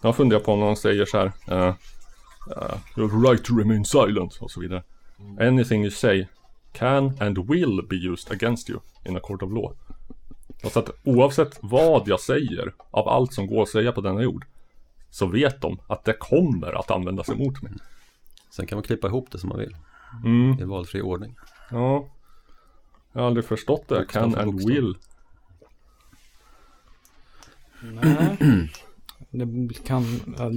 Jag funderar på om någon säger så här. Uh, uh, right to remain silent och så vidare. Anything you say can and will be used against you in a court of law. Och så att oavsett vad jag säger av allt som går att säga på denna jord. Så vet de att det kommer att användas emot mig. Sen kan man klippa ihop det som man vill. Mm. I valfri ordning. Ja. Jag har aldrig förstått det. Bokstav Can för and will. Nej. Det kan,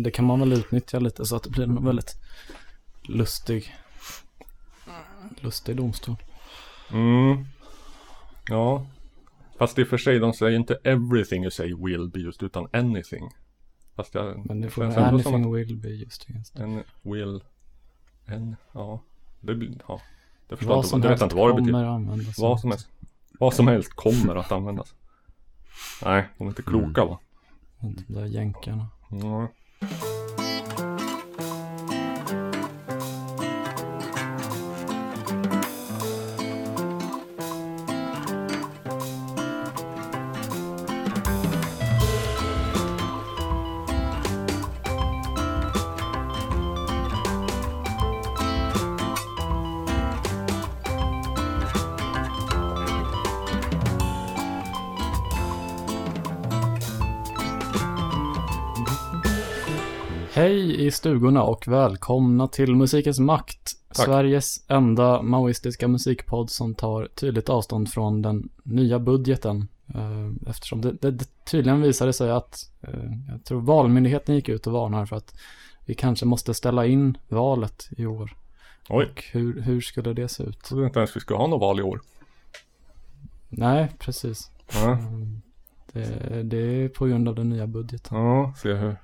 det kan man väl utnyttja lite så att det blir en väldigt lustig, lustig domstol. Mm. Ja. Fast i och för sig, de säger inte everything you say will be used utan anything. Fast jag... Men det får som anything will be just against. att En will... En... Ja. Det blir... Ja. Det förstår Vad jag som inte. Det vet helst jag inte vad det betyder. kommer användas. Vad som helst. Vad som helst kommer att användas. Nej, de är inte kloka va? De där jänkarna. Ja. Stugorna och välkomna till Musikens Makt. Tack. Sveriges enda maoistiska musikpodd som tar tydligt avstånd från den nya budgeten. Eh, Eftersom det, det, det tydligen visade sig att, eh, jag tror Valmyndigheten gick ut och varnar för att vi kanske måste ställa in valet i år. Oj. Och hur, hur skulle det se ut? Trodde inte ens vi skulle ha något val i år. Nej, precis. Mm, Det, det är på grund av den nya budgeten. Ja, se hur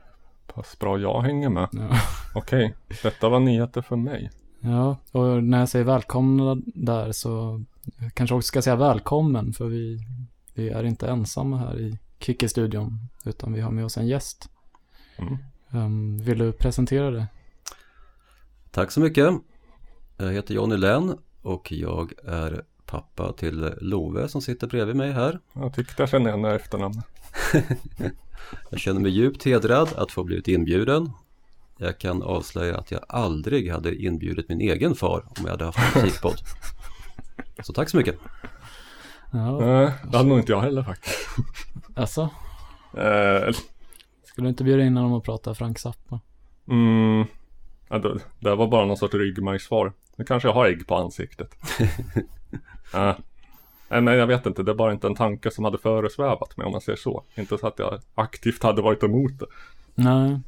pass bra jag hänger med. Ja. Okej, detta var nyheter för mig. Ja, och när jag säger välkomna där så jag kanske också ska säga välkommen för vi, vi är inte ensamma här i Kicke-studion utan vi har med oss en gäst. Mm. Um, vill du presentera det? Tack så mycket. Jag heter Johnny Länn och jag är pappa till Love som sitter bredvid mig här. Jag tyckte jag kände igen efternamnet. Jag känner mig djupt hedrad att få blivit inbjuden. Jag kan avslöja att jag aldrig hade inbjudit min egen far om jag hade haft en musikpodd. Så tack så mycket. Ja, Nej, det hade nog inte jag heller faktiskt. alltså, Eh, skulle du inte bjuda in honom och prata Frank Zappa? mm, det, det var bara någon sorts ryggmärgssvar. Nu kanske jag har ägg på ansiktet. Eh, Nej jag vet inte, det är bara inte en tanke som hade föresvävat mig om man säger så. Inte så att jag aktivt hade varit emot det. Nej.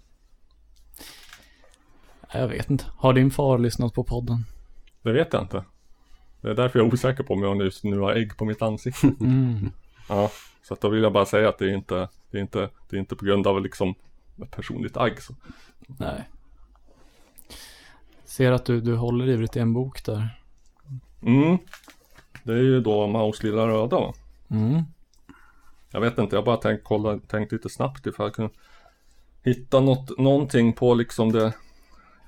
Jag vet inte. Har din far lyssnat på podden? Det vet jag inte. Det är därför jag är osäker på om jag just nu har ägg på mitt ansikte. Mm. Ja, så att då vill jag bara säga att det är inte, det är inte, det är inte på grund av liksom personligt agg. Så. Nej. Ser att du, du håller ivrigt i en bok där. Mm. Det är ju då Maus lilla röda va? Mm. Jag vet inte, jag bara tänkt, kolla, tänkt lite snabbt ifall jag kunde hitta något, någonting på liksom det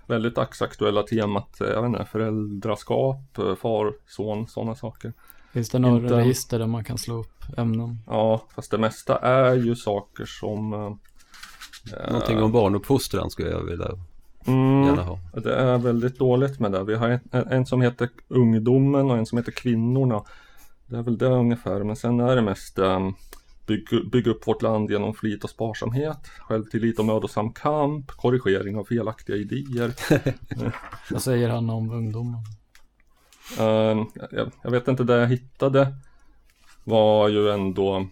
väldigt dagsaktuella temat, jag vet inte, föräldraskap, far, son, sådana saker. Finns det några Inte- register där man kan slå upp ämnen? Ja, fast det mesta är ju saker som eh, Någonting om barnuppfostran skulle jag vilja mm, gärna ha. Det är väldigt dåligt med det. Vi har en, en, som heter Ungdomen och en som heter Kvinnorna. Det är väl det ungefär. Men sen är det mest um, bygg, bygg upp vårt land genom flit och sparsamhet. Självtillit och mödosam kamp. Korrigering av felaktiga idéer. Vad säger han om ungdomen? Ehm, jag, jag vet inte, det jag hittade var ju ändå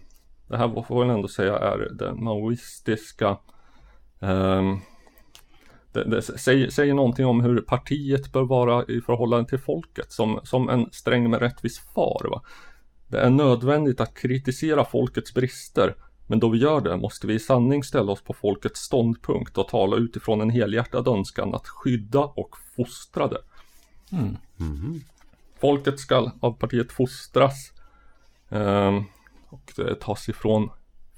Det här får jag ändå säga är det maoistiska ehm, det, det säger, säger någonting om hur partiet bör vara i förhållande till folket som, som en sträng med rättvis far. Va? Det är nödvändigt att kritisera folkets brister men då vi gör det måste vi i sanning ställa oss på folkets ståndpunkt och tala utifrån en helhjärtad önskan att skydda och fostra det. Mm. Mhm. Folket ska av partiet fostras ehm, och tas ifrån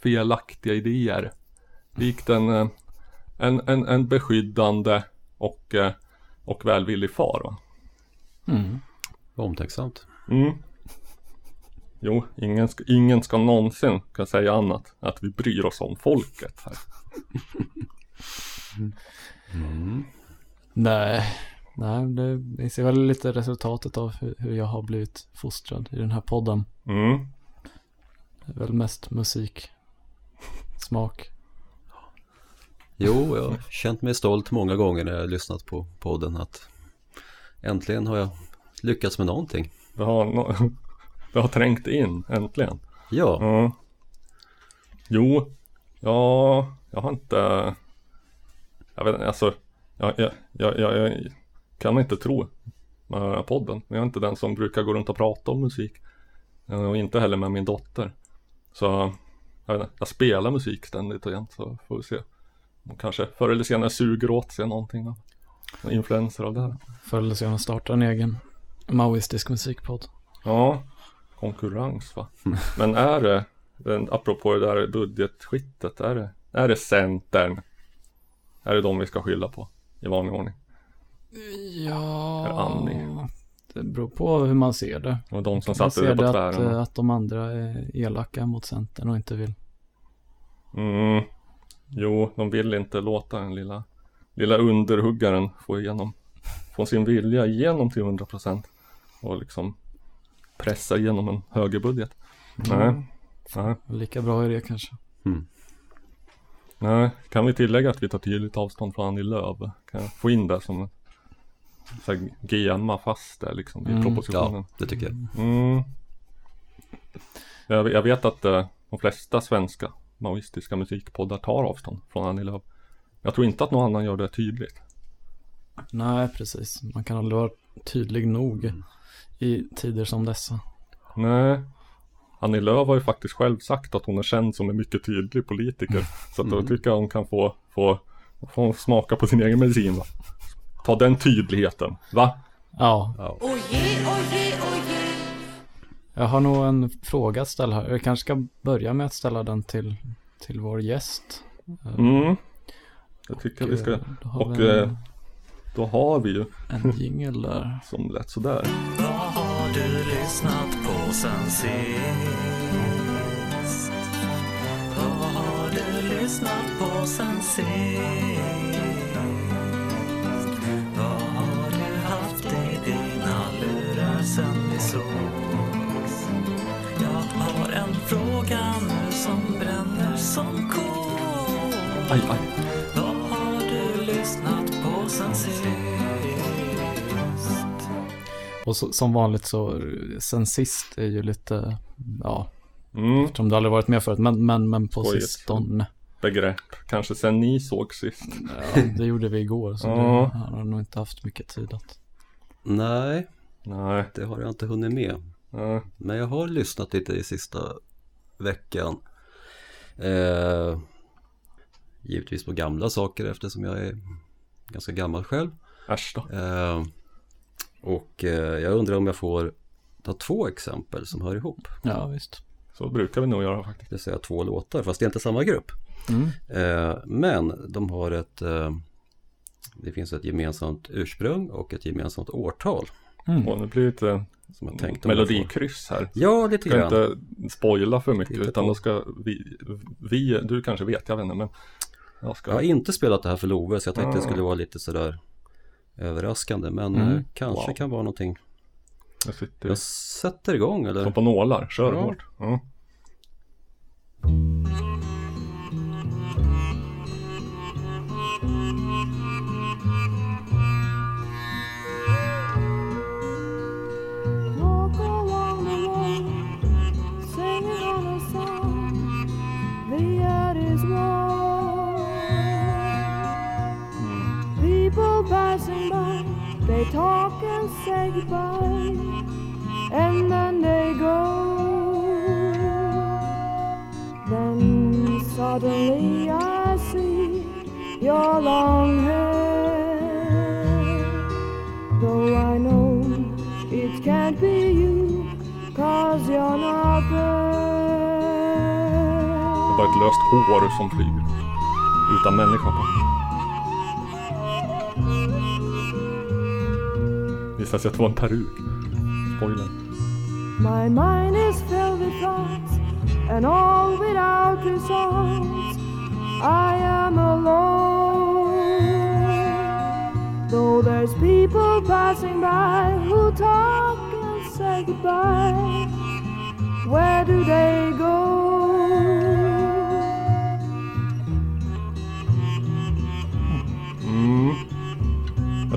felaktiga idéer. Likt en, eh, en, en, en beskyddande och, eh, och välvillig far. Va? Mm. Omtänksamt. Mm. Jo, ingen ska, ingen ska någonsin kunna säga annat att vi bryr oss om folket här. Nej, nej det, vi ser väl lite resultatet av hur, hur jag har blivit fostrad i den här podden. Mm. Det är väl mest musik, smak. Jo, jag har känt mig stolt många gånger när jag har lyssnat på podden att äntligen har jag lyckats med någonting. Det har, det har trängt in, äntligen. Ja, Ja. Jo, ja, jag har inte... Jag vet inte, alltså... Jag, jag, jag, jag, kan inte tro med podden. Jag är inte den som brukar gå runt och prata om musik. Eh, Och inte heller med min dotter. Så, jag vet inte, jag spelar musik ständigt och jämt så får vi se. Och kanske förr eller senare suger åt sig någonting av influenser av det här. Förr eller senare startar en egen maoistisk musikpodd. Ja, konkurrens va. Men är det, apropå det där budgetskittet, är det, är det Centern? Är det de vi ska skylla på i vanlig ordning? Ja, Eller Annie. det beror på hur man ser det. Och de som satte det på det att, tvären? eh, att de andra är elaka mot Centern och inte vill. Mm. Jo, de vill inte låta den lilla, lilla underhuggaren få igenom, få sin vilja igenom till 100% och liksom pressa igenom en högerbudget. Nej, nej, Lika bra är det kanske. nej. Kan vi tillägga att vi tar tydligt avstånd från Annie Lööf? Kan jag få in det som en så GMa fast där liksom i Mm, propositionen? ja, det tycker jag. Mm. Jag, jag vet att eh, de flesta svenska maoistiska musikpoddar tar avstånd från Annie Lööf. Jag tror inte att någon annan gör det tydligt. Nej, precis. Man kan aldrig vara tydlig nog i tider som dessa. Nej. Annie Lööf har ju faktiskt själv sagt att hon är känd som en mycket tydlig politiker. Så att då tycker jag hon kan få, få, få smaka på sin egen medicin va. Ta den tydligheten, va? Ja, Ja. Jag har nog en fråga att ställa här. Jag kanske ska börja med att ställa den till, till vår gäst. Mm. Det tycker jag vi ska. Eh, Då har Och vi eh, en, då har vi ju en jingel där. som lät sådär. Vad har du lyssnat på sen sist? Vad har du lyssnat på sen sist? Vad har du haft i dina lurar sen vi sågs? Jag har en fråga nu som bränner som kol. Aj, aj. Vad har du lyssnat på sen sist? Och så, som vanligt så, sen sist är ju lite, ja, Mm. eftersom det aldrig varit med förut, men, men, men på Skojigt. sistone. Begrepp. Kanske sen ni såg sist. Ja, det gjorde vi igår, så Ja. han har nog inte haft mycket tid att. Nej, Nej. det har jag inte hunnit med. nej. Men jag har lyssnat lite i sista veckan. Eh, givetvis på gamla saker eftersom jag är ganska gammal själv. Äsch då. Eh, och eh, jag undrar om jag får ta två exempel som hör ihop. Ja, visst. Så brukar vi nog göra faktiskt. Det säga två låtar, fast det är inte samma grupp. Mm. Eh, men de har ett, eh, det finns ett gemensamt ursprung och ett gemensamt årtal. Mm. Och nu blir det lite Som jag tänkte jag melodikryss här. Ja, lite Ska grann. inte spoila för mycket Titta utan på. då ska vi, vi, du kanske vet, jag vet inte men jag ska Jag har inte spelat det här för Love så jag tänkte det Ah. skulle vara lite sådär överraskande. Men Mm. eh, kanske Wow. kan vara någonting. Jag sitter Jag sätter igång eller? som på nålar, kör Ja. hårt. Ja. They talk and say goodbye, and then they go. Then suddenly I see your long hair. Though I know it can't be you, cause you're not there. är bara ett löst hår som flyger. Utan människa på. Sig att en peruk. Spoiler. My mind is filled with thoughts, and all without results. I am alone. Though There's people passing by who talk and say goodbye. Where do they go?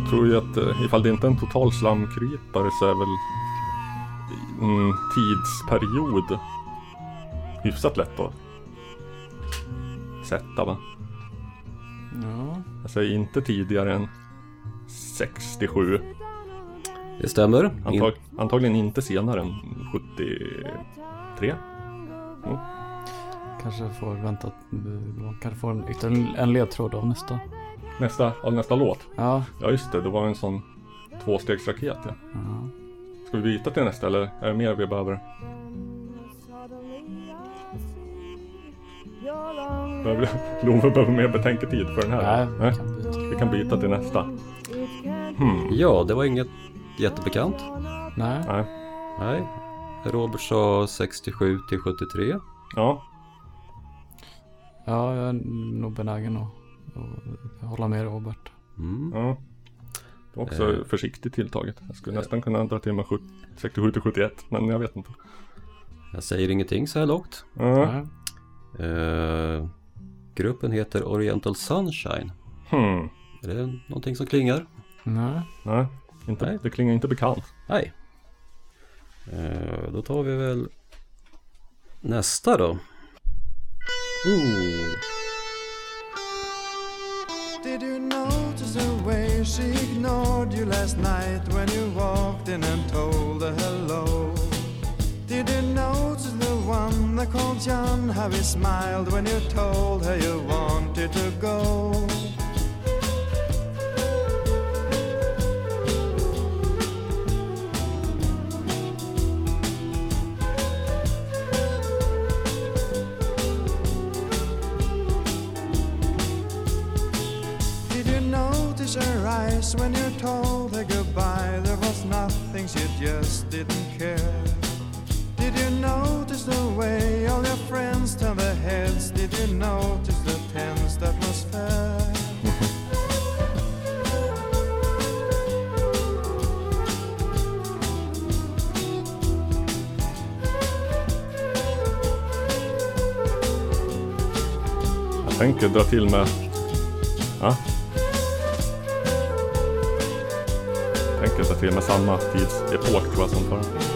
Jag tror ju att eh, ifall det inte är en total slamkrypare så är väl mm, tidsperiod hyfsat lätt att sätta va? Ja. Jag säger inte tidigare än 67. Det stämmer. In, Antag, antagligen inte senare än 73. Kanske får vänta, kanske får en, ytterligare en ledtråd av nästa. Nästa, av nästa låt. Ja. Ja just det, det var en sån tvåstegsraket ja. ja. Ska vi byta till nästa eller är det mer vi behöver? behöver Love behöver mer betänketid för den här? Nej, vi kan byta. Vi kan byta till nästa. Hmm. ja, det var inget jättebekant. Nej. Nej. Nej. Robert sa 67 till 73. Ja, Ja, jag är nog benägen att, att hålla med Robert. Mm. ja. Det var också Eh. försiktigt tilltaget. Jag skulle nästan kunna dra till med 70 67 till 71, men jag vet inte. Jag säger ingenting så här långt. Nej. Eh, gruppen heter Oriental Sunshine. Hmm. Är det någonting som klingar? Nej. Nej, inte, Nej. det klingar inte bekant. Nej. Eh, då tar vi väl nästa då. Ooh. Did you notice the way she ignored you last night when you walked in and told her hello? Did you notice the one that called John, how he smiled when you told her you wanted to go? Notice her eyes when you told her goodbye? There was nothing, she just didn't care. Did you notice the way all your friends turned their heads? Did you notice the tense atmosphere? Tänker dra till med... Jag tänker med samma tidsepok tror jag som förra.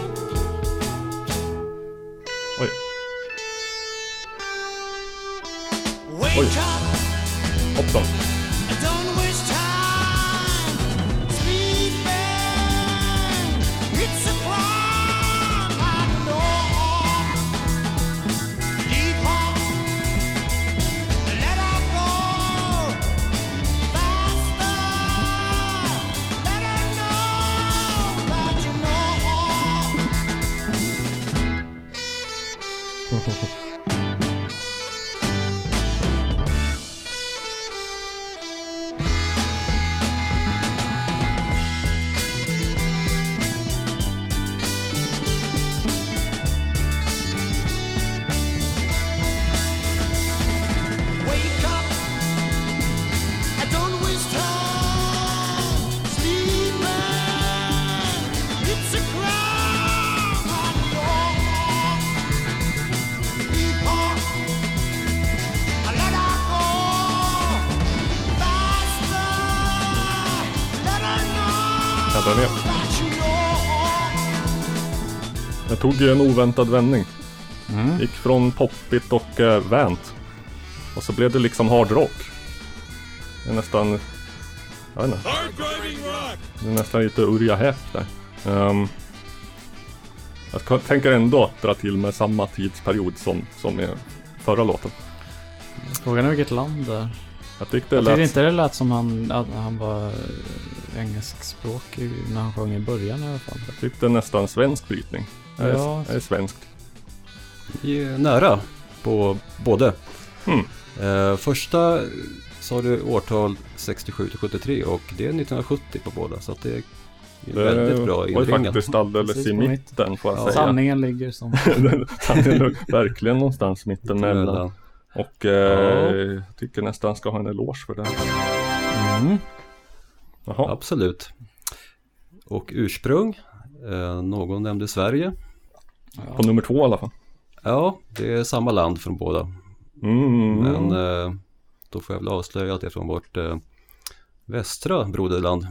Tog ju en oväntad vändning. Mm. Gick från poppigt och eh, vänt. Och så blev det liksom hard rock. Det är nästan... Jag vet inte. Det är nästan lite Urja Hepp där. Ehm, jag tänker ändå dra till med samma tidsperiod som, som i förra låten. Frågan är vilket land det är. Jag tyckte Jag tyckte lät... inte det lät som han, att han var eh, engelskspråkig när han sjöng i början i alla fall. Jag tyckte nästan svensk brytning. Jag är, Ja. jag är svenskt. Vi är nära på både. Hmm. Eh, första sa du årtal 67 till 73 och det är 1970 på båda så att det är Det väldigt bra var inringat. faktiskt alldeles Precis i mitten får jag Ja. säga. Sanningen ligger som... Sanningen låg verkligen någonstans mittemellan. Mellan. Och eh, jag tycker nästan ska ha en eloge för det. Mm. Jaha, Absolut. Och ursprung, någon nämnde Sverige. på nummer två i alla fall. Ja, det är samma land från båda. Mm. Men eh, då får jag väl avslöja att det är från vårt eh, västra broderland,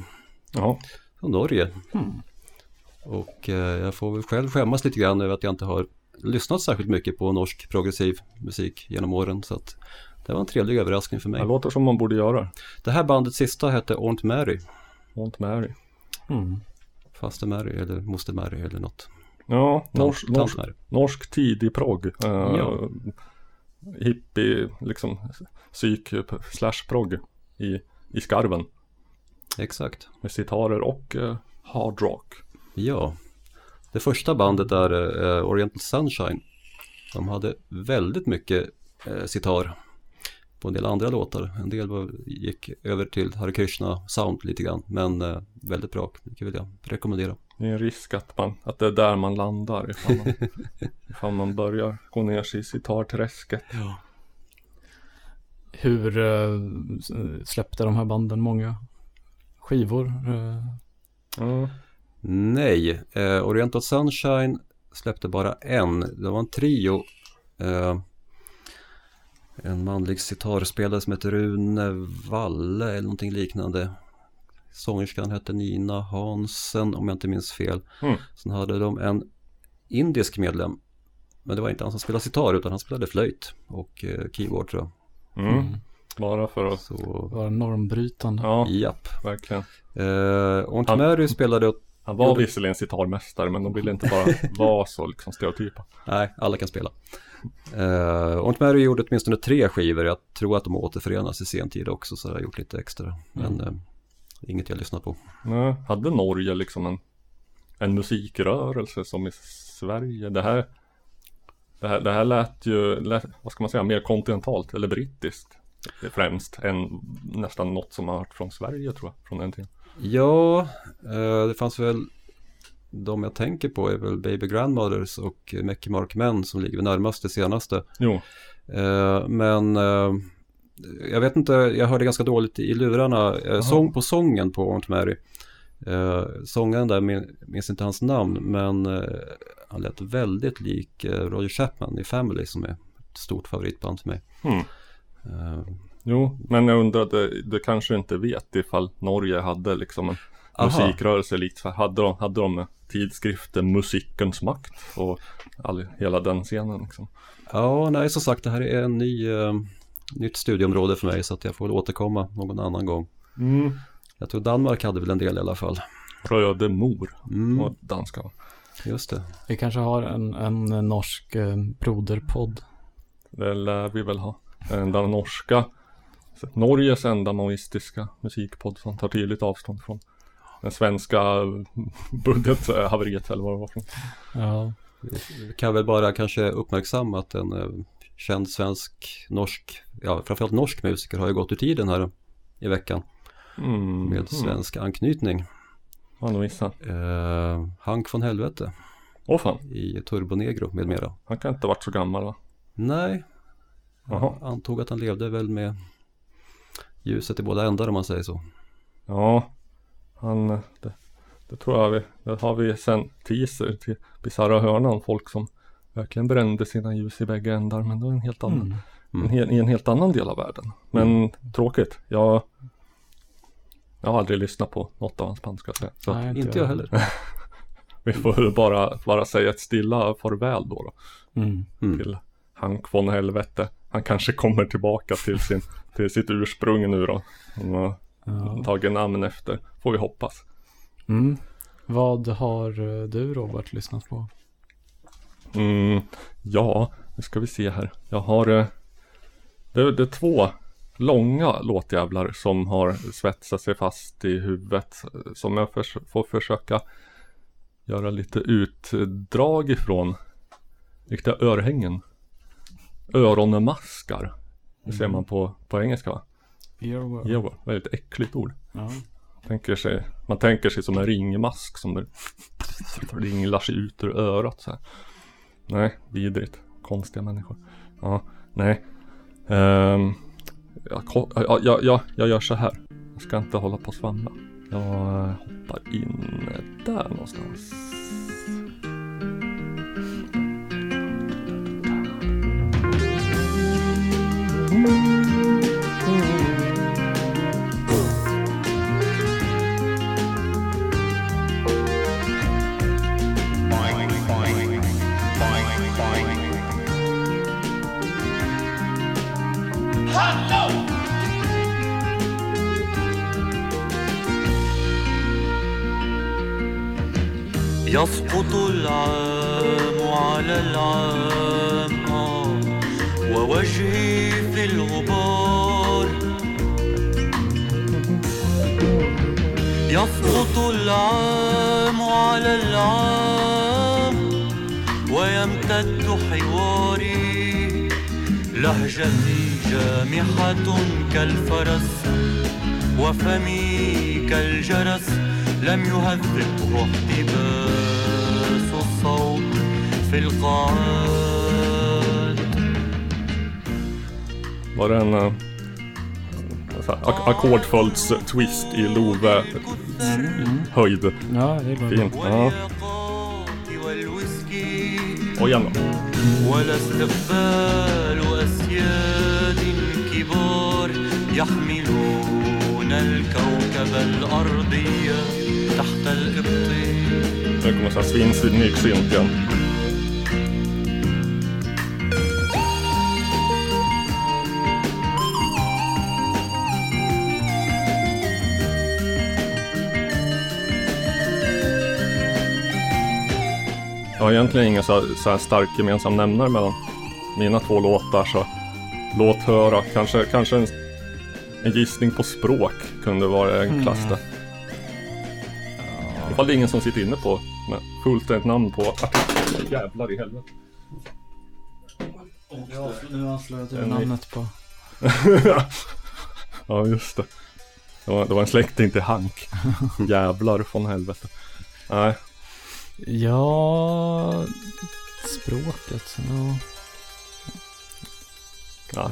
Ja, från Norge. Och eh, jag får väl själv skämmas lite grann över att jag inte har lyssnat särskilt mycket på norsk progressiv musik genom åren. Så att det var en trevlig överraskning för mig. det låter som man borde göra. Det här bandets sista hette Aunt Mary, Want Mary. Mm. Faste Mary eller Moster Mary eller något. Ja, norsk, norsk, norsk tidig progg. Uh, Ja. Hippie, liksom psyk slash progg i, i skarven. Exakt. Med sitarer och uh, hard rock. Ja, det första bandet är eh, Oriental Sunshine. De hade väldigt mycket eh, sitar på en del andra låtar. En del var, gick över till Hare Krishna sound lite grann. Men eh, väldigt bra, det vill jag rekommendera. Det är en risk att, man, att det är där man landar ifall man, ifall man börjar gå ner sig i sitarträsket. Hur eh, släppte de här banden många skivor? Eh, Ja. Nej, eh, Oriental Sunshine släppte bara en. Det var en trio. Eh, en manlig sitarspelare som heter Rune Valle eller någonting liknande. Sångerskan hette Nina Hansen om jag inte minns fel. Mm. Sen hade de en indisk medlem. Men det var inte han som spelade sitar utan han spelade flöjt och eh, keyboard tror jag. Mm. Bara för att, Så var normbrytande. ja, japp. verkligen. Eh, Aunt Han- Mary spelade åt Han var visserligen sitarmästare men de ville inte bara vara så liksom stereotypa. Nej, alla kan spela. Uh, Aunt Mary gjorde åtminstone tre skivor. Jag tror att de återförenas i sen tid också så jag har gjort lite extra. Men eh, inget jag lyssnat på. Nej, hade Norge liksom en, en musikrörelse som i Sverige? Det här, det här, det här lät ju, lät, vad ska man säga, mer kontinentalt eller brittiskt främst än nästan något som har hört från Sverige tror jag, från den tiden. Ja, eh, det fanns väl de jag tänker på är väl Baby Grandmothers och Mäcki Mark Men som ligger närmast det senaste. Jo, Eh, men eh, jag vet inte, jag hörde ganska dåligt i lurarna. Eh, sång på sången på Aunt Mary. Eh, sångaren där min, minns inte hans namn men han lät väldigt lik Roger Chapman i Family som är ett stort favoritband för mig. Eh, jo, men jag undrade, du kanske inte vet ifall Norge hade liksom en Aha. musikrörelse likt hade de, hade de tidskriften Musikens makt och all, hela den scenen liksom. ja, nej som sagt det här är en ny, eh, nytt studieområde för mig så att jag får väl återkomma någon annan gång. Mm. Jag tror Danmark hade väl en del i alla fall. Rödemor Mm, och danska. just det. Vi kanske har en, en norsk eh, broderpodd. Det lär vi väl ha. Den norska Norges enda maoistiska musikpodd som tar tydligt avstånd från den svenska budgethaveriet eller vad det var. Ja. Vi kan väl bara kanske uppmärksamma att en eh, känd svensk, norsk, ja framförallt norsk musiker har ju gått ur tiden här i veckan Mm. med svensk anknytning. Han missade. Eh, Hank von Helvete Åh fan, i Turbonegro med mera. han kan inte ha varit så gammal va? Nej, Jaha. jag antog att han levde väl med ljuset i båda ändar om man säger så. Ja, han, det, det tror jag vi, det har vi sen teaser till Bisarra Hörnan, folk som verkligen brände sina ljus i bägge ändar, men det var en helt annan, Mm. Mm. en, hel- i en helt annan del av världen. Men tråkigt, jag, jag har aldrig lyssnat på något av hans band ska jag säga. Så att Nej, Inte jag heller. vi får väl bara, bara säga ett stilla farväl då, då Mm. Mm. till Hank von Helvete. Han kanske kommer tillbaka till, sin, till sitt ursprung nu då. Han Ja. tagit namn efter, får vi hoppas. Mm. Vad har eh, du Robert lyssnat på? Mm, ja, nu ska vi se här. Jag har eh, det, det är två långa låtjävlar som har svetsat sig fast i huvudet. eh, Som jag förs- får försöka göra lite utdrag ifrån. Riktiga örhängen. Öronmaskar. Det ser man på, på engelska va? Earworm. Earworm, väldigt äckligt ord. Ja. Tänker sig, man tänker sig som en ringmask som det ringlar sig ut ur örat så här. Nej, vidrigt. Konstiga människor. Ja, nej. Ehm, jag, ko- ja, ja, ja, jag gör så här. Jag ska inte hålla på och svamla. Jag hoppar in där någonstans. يسقط العام على العام ووجهي في الغبار. يسقط العام على العام ويمتد حواري. لهجتي جامحة كالفرس وفمي كالجرس. لم يهذبه احتباس الصوت في القاعات Var det en uh, ak- ackordföljds-twist i Love höjd? Ja, det är. Fint. Ja. Och igen då. ولا استقبال أسياد كبار يحملون الكوكب الأرضي datter uppdrev. Nu kommer sån svinsnygg synt igen. Jag har egentligen ingen så, så här stark gemensam nämnare mellan mina två låtar så låt höra, kanske, kanske en, en gissning på språk kunde vara en klass mm. där är ingen som sitter inne på med fullständigt namn på artikeln. Jävlar i helvete. Ja, nu avslöjade du namnet på... ja, just det. Det var, det var en släkting till Hank. Jävlar från helvete. Nej, Ja... Språket, ja. ja.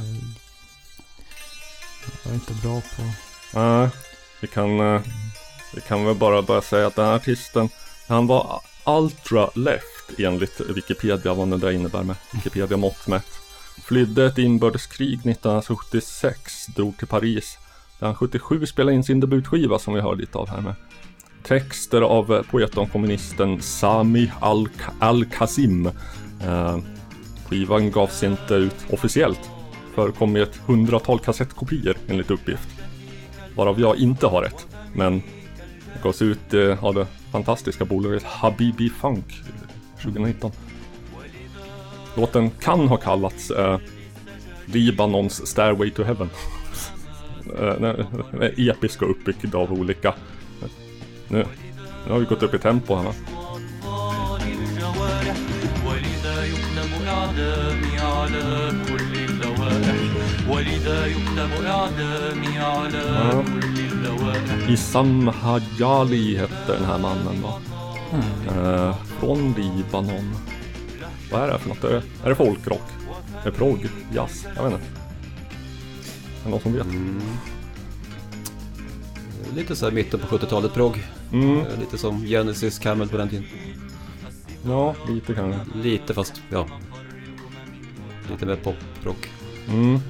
Jag är inte bra på... nej. Vi kan, eh, vi kan väl bara börja säga att den här artisten, han var ultra left enligt Wikipedia, vad nu det innebär med Wikipedia mått mätt. Flydde ett inbördeskrig 1976, drog till Paris. Där han 77 spelade in sin debutskiva som vi hör lite av här med. Texter av eh, poeten och kommunisten Sami Al- Al-Qasim. Eh, skivan gavs inte ut officiellt. Förekom i ett hundratal kassettkopior enligt uppgift. Varav jag inte har ett. Men gavs ut eh, av det fantastiska bolaget Habibi Funk 2019. Låten kan ha kallats eh, Libanons Stairway to Heaven. Eh, den är episk och uppbyggd av olika... Nu, nu har vi gått upp i tempo här va? أطفال الجوارح ولذا يكتب إعدامي على كل اللوائح ولذا يكتب إعدامي على Ja. كل اللوائح Issam Hajali hette den här mannen va? Eh, från Libanon. Vad är det för något? Är det, är det folkrock? Är det progg? Jazz? Jag vet inte. Är det någon som vet? Lite så här mitten på 70-talet progg. Mm, Eh, Lite som Genesis, Camel på den tiden. ja, lite kanske. Lite fast, ja. Lite mer poprock. Mm.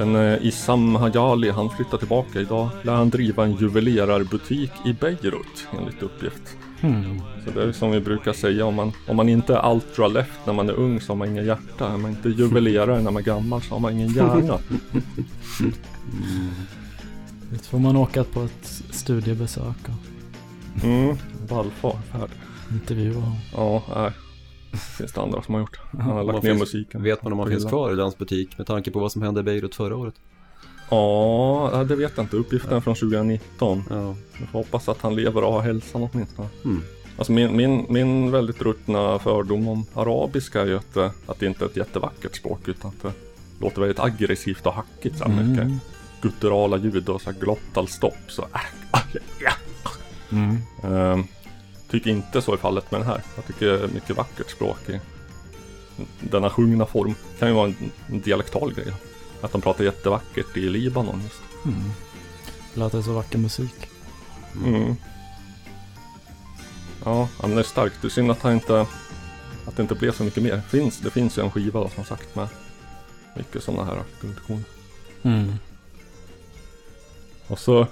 Men eh, Issam Hajali han flyttar tillbaka idag. Lär han driva en juvelerarbutik i Beirut enligt uppgift. Hmm. Så det är som vi brukar säga om man, om man inte är ultra left när man är ung så har man ingen hjärta. Är man inte juvelerare när man är gammal så har man ingen hjärna. Det får man åka på ett studiebesök och Mm, vallfärd. intervjua honom. Ja, nej. Finns det andra som har gjort. Han har lagt ner finns- musiken. Vet man om han finns kvar i hans butik med tanke på vad som hände i Beirut förra året? Ja, det vet jag inte. Uppgiften är från 2019. Ja. Vi får hoppas att han lever och har hälsan åtminstone. Mm. Alltså min, min, min väldigt ruttna fördom om arabiska är ju att, eh, att det inte är ett jättevackert språk utan att det låter väldigt aggressivt och hackigt så här mycket gutturala ljud och så här glottalstopp så äh, ah, ja. Mm. Ehm, Tycker inte så är fallet med den här. Jag tycker det är mycket vackert språk i denna sjungna form. Kan ju vara en, dialektal grej. Att de pratar jättevackert i Libanon just. Mm. Det låter så vacker musik. Mm. Ja, men det är starkt. Det är synd att han inte att det inte blev så mycket mer. Finns, det finns ju en skiva då, som sagt med mycket sådana här guldkorn. Mm. Och så,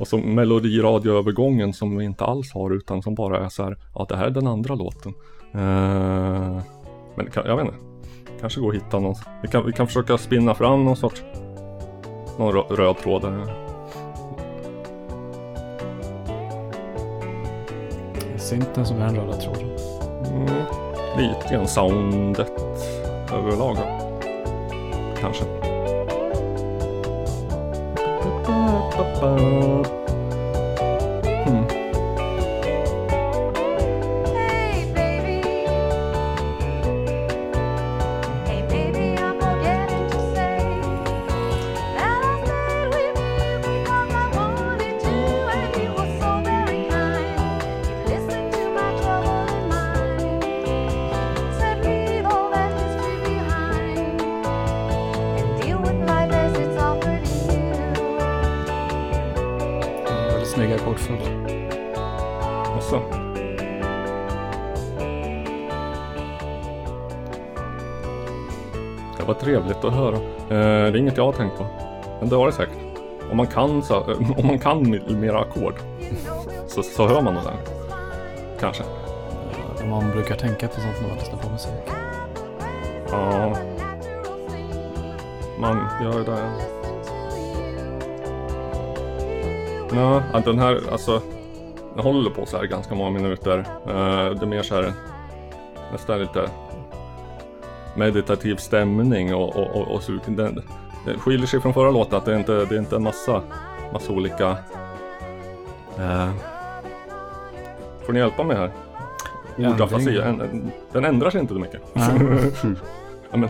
och så melodiradioövergången som vi inte alls har utan som bara är så här, ja det här är den andra låten. Eh, men kan, jag vet inte, kanske går att hitta någon. Vi kan, vi kan försöka spinna fram någon sorts, någon rö- röd tråd där. Synten som är den röda tråden. Mm, lite grann soundet överlag. Kanske. Hmm. Är inget jag har tänkt på. Men det var det säkert. Om man kan, så, om man kan mera ackord så, så hör man nog det. Kanske. Ja, Man brukar tänka på sånt när man lyssnar på musik. Ja, man gör det. Ja, den här, alltså. Den håller på så här ganska många minuter. Eh, det är mer så här nästan lite meditativ stämning och, och, och, och så, den, den skiljer sig från förra låten att det är inte det är inte en massa, massa olika eh, Får ni hjälpa mig här? Ordafasi, en- en- den ändrar sig inte så mycket. Ja, men,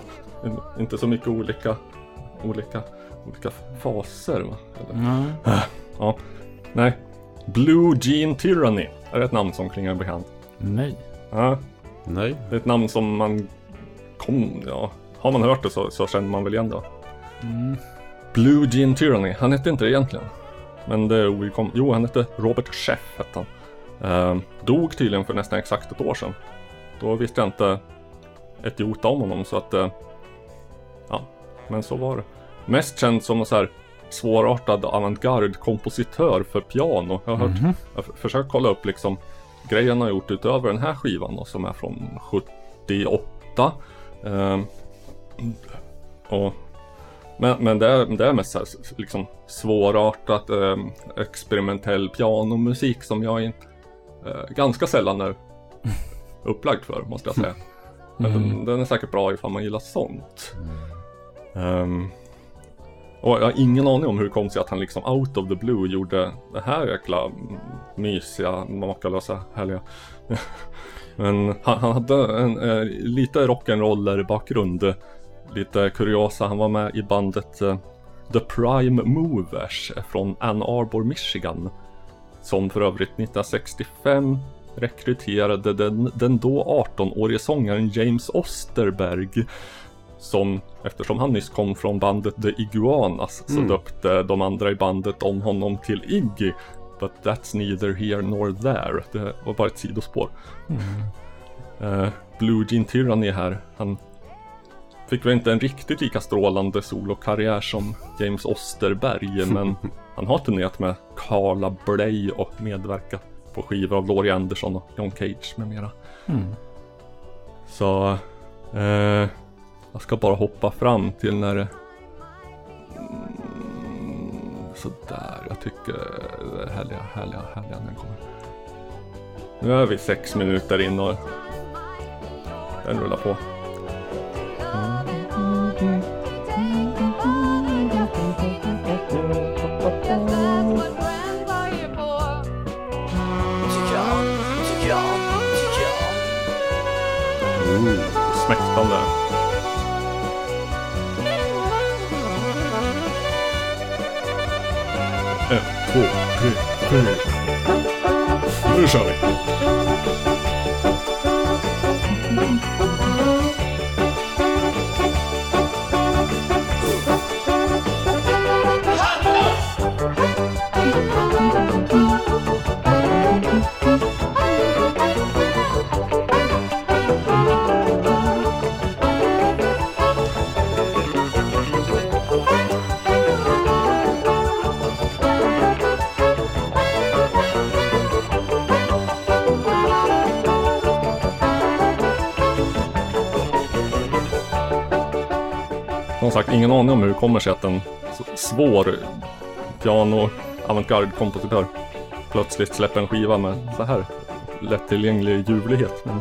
inte så mycket olika, olika, olika faser va? Eller? Nej. Ja, nej. Blue Jean Tyranny är ett namn som klingar bekant. Nej. Ja, Nej, det är ett namn som man kom, ja, har man hört det så, så känner man väl igen det. Mm. Blue Jean Tyranny, han hette inte det egentligen. Men det är ovidkom- Jo, han hette Robert Sheff hette han. Ehm, dog tydligen för nästan exakt ett år sedan. Då visste jag inte ett jota om honom så att... eh, ja, men så var det. Mest känd som en så här svårartad avantgarde-kompositör för piano. Jag har hört, Mhm. jag har försökt kolla upp liksom grejer han har gjort utöver den här skivan då, som är från 78. Ehm, och men, men det, är, det är mest så här, liksom svårartat eh, experimentell pianomusik som jag in, eh, ganska sällan är upplagd för måste jag säga. Men Mm. den, den är säkert bra ifall man gillar sånt. Ehm, och jag har ingen aning om hur det kom sig att han liksom out of the blue gjorde det här jäkla mysiga, makalösa, härliga. Men han, han hade en eh, lite rock'n'roller bakgrund. Lite kuriosa, han var med i bandet eh, The Prime Movers från Ann Arbor, Michigan. Som för övrigt 1965 rekryterade den, den då 18-årige sångaren James Osterberg. Som, eftersom han nyss kom från bandet The Iguanas, så Mm. döpte de andra i bandet om honom till Iggy. But that's neither here nor there. Det var bara ett sidospår. Eh, Blue Jean Tyranny här, han fick väl inte en riktigt lika strålande solokarriär som James Osterberg, men han har turnerat med Carla Bley och medverkat på skivor av Laurie Anderson och John Cage med mera. Mm. Så eh, jag ska bara hoppa fram till när det mm, Sådär, jag tycker det är härliga, härliga, härliga när den kommer. Nu är vi sex minuter in och den rullar på. Ooh. Smäktande. En, två, tre, fyra. Nu kör vi! Som sagt ingen aning om hur det kommer sig att en svår piano avantgarde-kompositör plötsligt släpper en skiva med så här lättillgänglig ljuvlighet. Men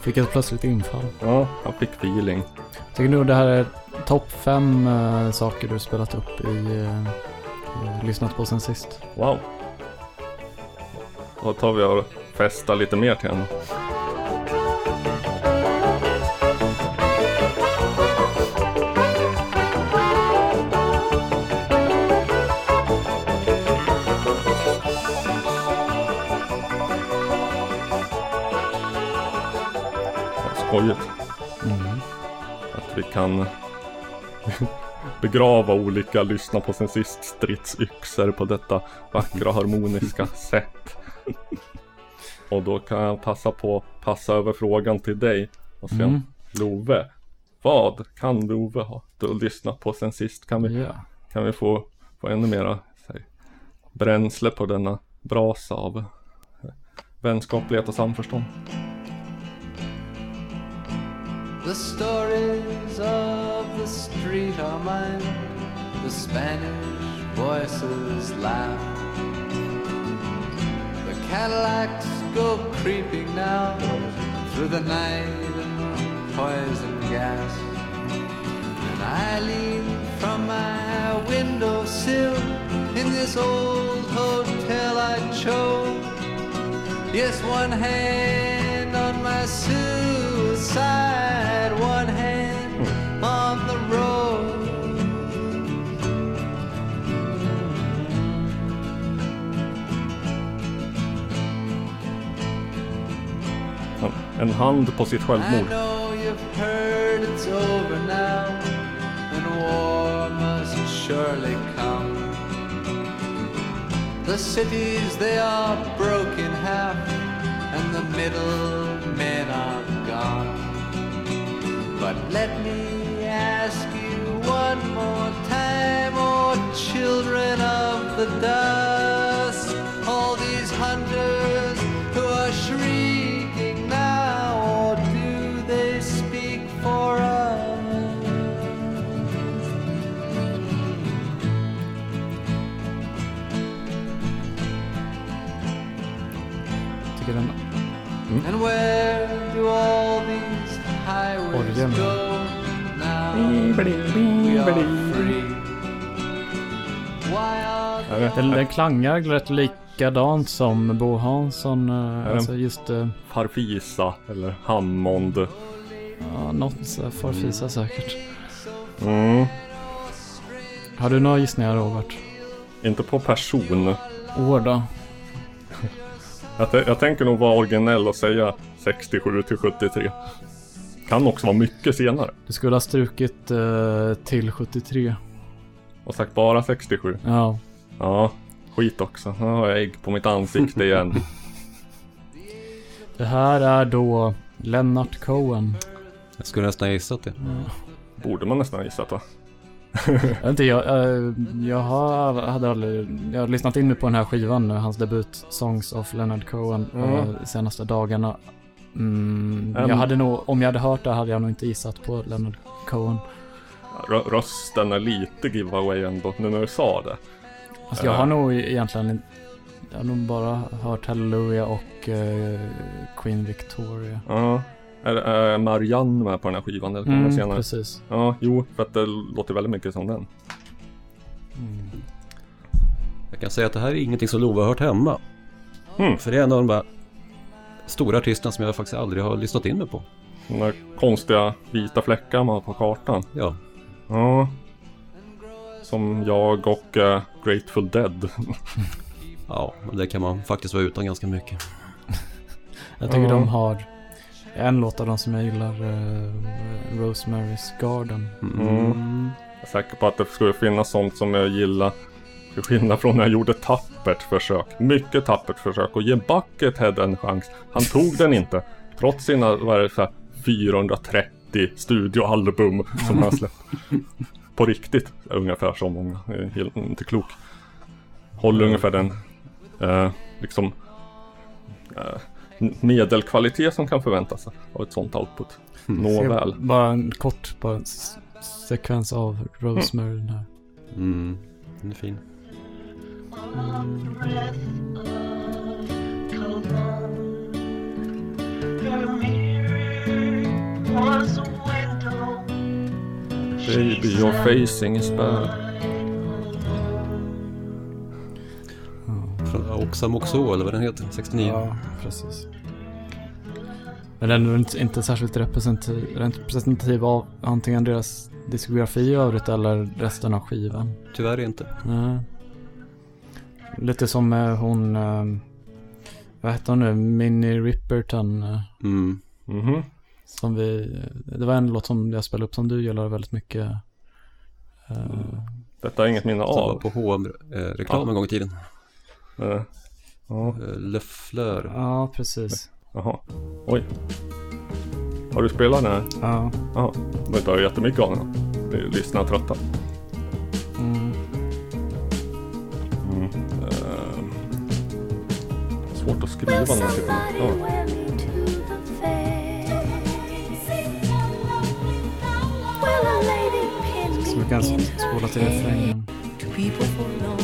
Fick ett plötsligt infall. ja, han fick feeling. Tycker du det här är topp fem eh, saker du spelat upp i, eh, lyssnat på sen sist? Wow. Då tar vi och festar lite mer till henne. Skojigt Mm. att vi kan begrava olika lyssna på sin sist stridsyxor på detta vackra harmoniska sätt. Och då kan jag passa på passa över frågan till dig och sen Mm. Love. Vad kan Love ha du lyssnat på sen sist? Kan vi, Ja. kan vi få, få ännu mera säg, bränsle på denna brasa av vänskaplighet och samförstånd? The stories of the street are mine. The Spanish voices laugh. The Cadillacs go creeping now through the night in poison gas. And I lean from my windowsill in this old hotel I chose. Yes, one hand on my suicide, En hand på sitt självmord. The cities they are broken half, and the middle men are gone. But let me ask you one more time, oh children of the dust, vet, den, den klangar rätt likadant som Bo Hansson. eh, Alltså just eh, Farfisa eller Hammond. ja, något farfisa säkert. Mm. Har du några gissningar Robert? Inte på person. År då? Jag, jag tänker nog vara originell och säga 67 till 73. Kan också vara mycket senare. Du skulle ha strukit eh, till 73. Och sagt bara 67. Ja. Ja, skit också. Nu har jag ägg på mitt ansikte igen. Det här är då Lennart Cohen. Jag skulle nästan ha gissat det. Borde man nästan ha gissat va? Jag inte, jag, eh, jag har, hade aldrig, jag har lyssnat in mig på den här skivan nu, hans debut Songs of Leonard Cohen, eh, senaste dagarna. Mm, Em. jag hade nog, om jag hade hört det hade jag nog inte gissat på Leonard Cohen. Rö- rösten är lite giveaway ändå, nu när du sa det. Alltså jag Ja. har nog egentligen, jag har nog bara hört Hallelujah och eh, Queen Victoria. Ja. Är, är Marianne med på den här skivan? Kommer det Mm, senare? precis. Ja, jo, för att det låter väldigt mycket som den. Mm. Jag kan säga att det här är ingenting som Lova har hört hemma. Mm. För det är en av de där stora artisterna som jag faktiskt aldrig har lyssnat in mig på. De där konstiga vita fläckarna man har på kartan. Ja, Ja. Som jag och eh, Grateful Dead. ja, det kan man faktiskt vara utan ganska mycket. Jag tycker Ja. de har en låt av dem som jag gillar, eh, Rosemary's Garden. Mm. Mm. Jag är säker på att det skulle finnas sånt som jag gillar. Till skillnad från när jag gjorde tappert försök. Mycket tappert försök att ge Buckethead en chans. Han tog den inte. Trots sina, vad är det, så här, 430 studioalbum som han släppt. På riktigt, ungefär så många. Helt, inte klok. Håller ungefär den, eh, liksom, eh, medelkvalitet som kan förväntas av ett sånt output. Ska Nåväl. jag Bara en kort, bara s- sekvens av Rosemary den här. Mm, den är fin. Baby your facing is bad. Från Oxamoxo eller vad den heter, 69. Ja, precis. Men den är inte, inte särskilt representativ, representativ av antingen deras diskografi i övrigt eller resten av skivan. Tyvärr inte. Nej. Lite som eh, hon, eh, vad heter hon nu, Minnie Ripperton. eh, Mm. Mhm. Som vi, det var en låt som jag spelade upp som du gillade väldigt mycket. Eh, Detta är inget minne Som var av. på H&M-reklam en gång i tiden. Eh, Ja, Le Fleur. Ja, precis. Jaha. Oj. Har du spelat den här? Ja. Jaha. Du har inte hört jättemycket av den? Det lyssnarna trötta. Mm. Mm. Eh, svårt att skriva sitter ja. Så vi kan spola till refrängen. people forlorn.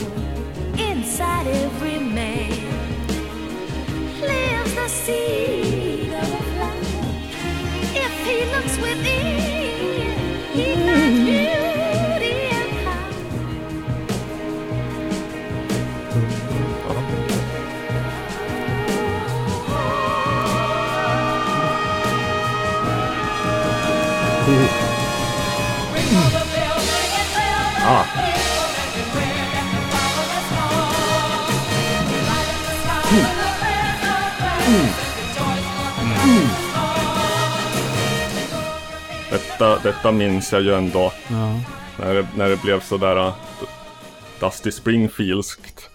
Inside every man see. Detta, detta minns jag ju ändå Ja. när det, när det blev sådär uh, Dusty Springfieldskt.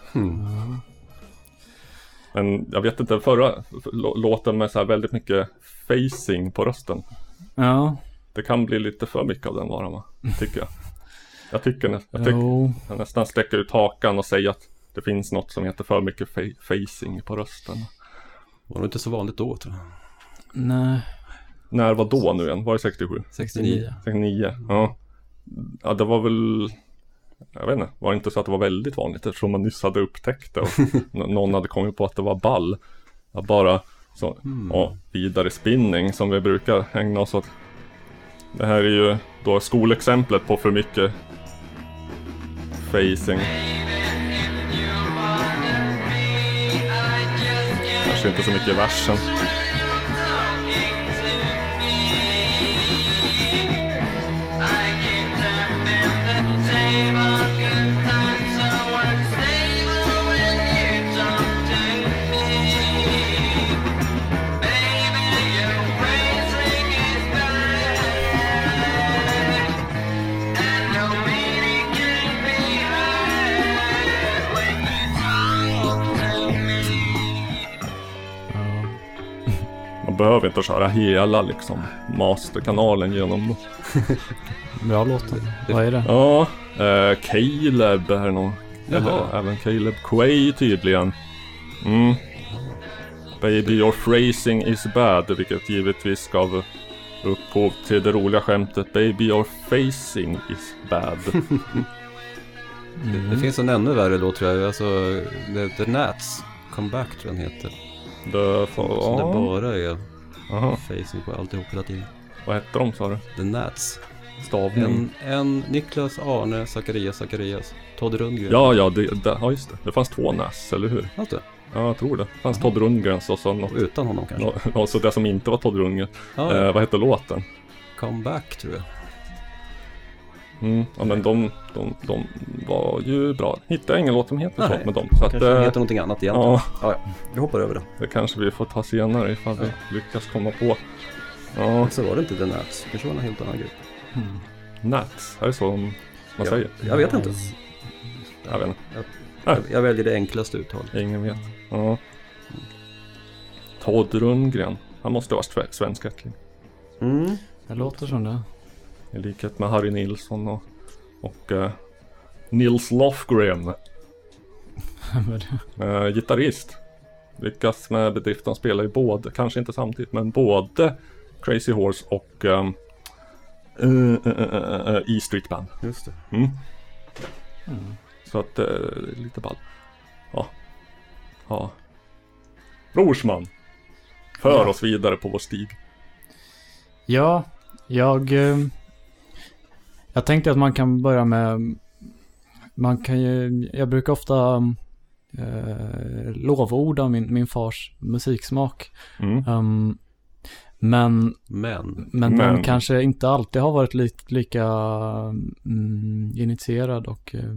Men jag vet inte, förra lå- låten med så här väldigt mycket facing på rösten. Ja. Det kan bli lite för mycket av den varan va? Tycker jag. Jag tycker, nä- jag tycker jag nästan sträcker ut hakan och säger att det finns något som heter för mycket fa- facing på rösten. Var nog inte så vanligt då tror jag. Nej. När var då nu igen? Var det 67? 69. 69? Ja. Ja, det var väl jag vet inte, var det inte så att det var väldigt vanligt eftersom man nyss hade upptäckt det och någon hade kommit på att det var ball. Ja, bara så, ja, vidare spinning som vi brukar ägna oss åt. Det här är ju då skolexemplet på för mycket facing. Kanske inte så mycket i versen. Behöver inte köra hela liksom masterkanalen genom Bra låten. Vad är det? Ja, eh, Caleb är nog Jaha. eller även Caleb Quay tydligen. Mm. Baby your phrasing is bad, vilket givetvis gav upphov till det roliga skämtet Baby your facing is bad. Det finns en ännu värre låt tror jag. Alltså, The, The Nats Come Back tror jag den heter. det får, Som det ja. bara är Aha. facing på alltihop hela tiden. Vad hette de sa du? The Nats. Stavning? En, en Niklas, Arne, Zacharias, Zacharias. Todd Rundgren. Ja, ja, det, det, ja, just det. Det fanns två NAS, eller hur? Allt det. Ja, jag tror det. Det fanns Todd Rundgrens och så något. Utan honom kanske. nå- Och så det som inte var Todd Rundgren. Ja, Eh, vad hette låten? Come Back tror jag. Mm, ja men de, de, de var ju bra. Hittade ingen låt som heter Nej, så med dem. Så att, Kanske den eh, heter någonting annat egentligen. ja, Ja, ja. Vi hoppar över det. det kanske vi får ta senare ifall vi lyckas komma på. Ja, Så var det inte The Nats. kanske var en helt annan grupp. Nats, är det så man Ja. säger? Jag vet inte. Jag vet inte, Jag, jag väljer det enklaste uttalet. ingen vet. Ja. Todd Rundgren, han måste vara sve- svenskättling. Mm. Det låter som det. I likhet med Harry Nilsson och, och eh, Nils Lofgren. Eh, gitarrist. Lyckas med bedriften att spela i både, kanske inte samtidigt, men både Crazy Horse och Uh, E Street Band. Just det. Mm. Mm. Så att det är lite ball. Ja. Ja. Rorsman. För Ja. oss vidare på vår stig. Ja, jag... eh, Jag tänkte att man kan börja med... Man kan ju... Jag brukar ofta eh, lovorda min, min fars musiksmak. Mm. Um, men, Men, men, Men- den kanske inte alltid har varit li, lika mm, initierad och eh,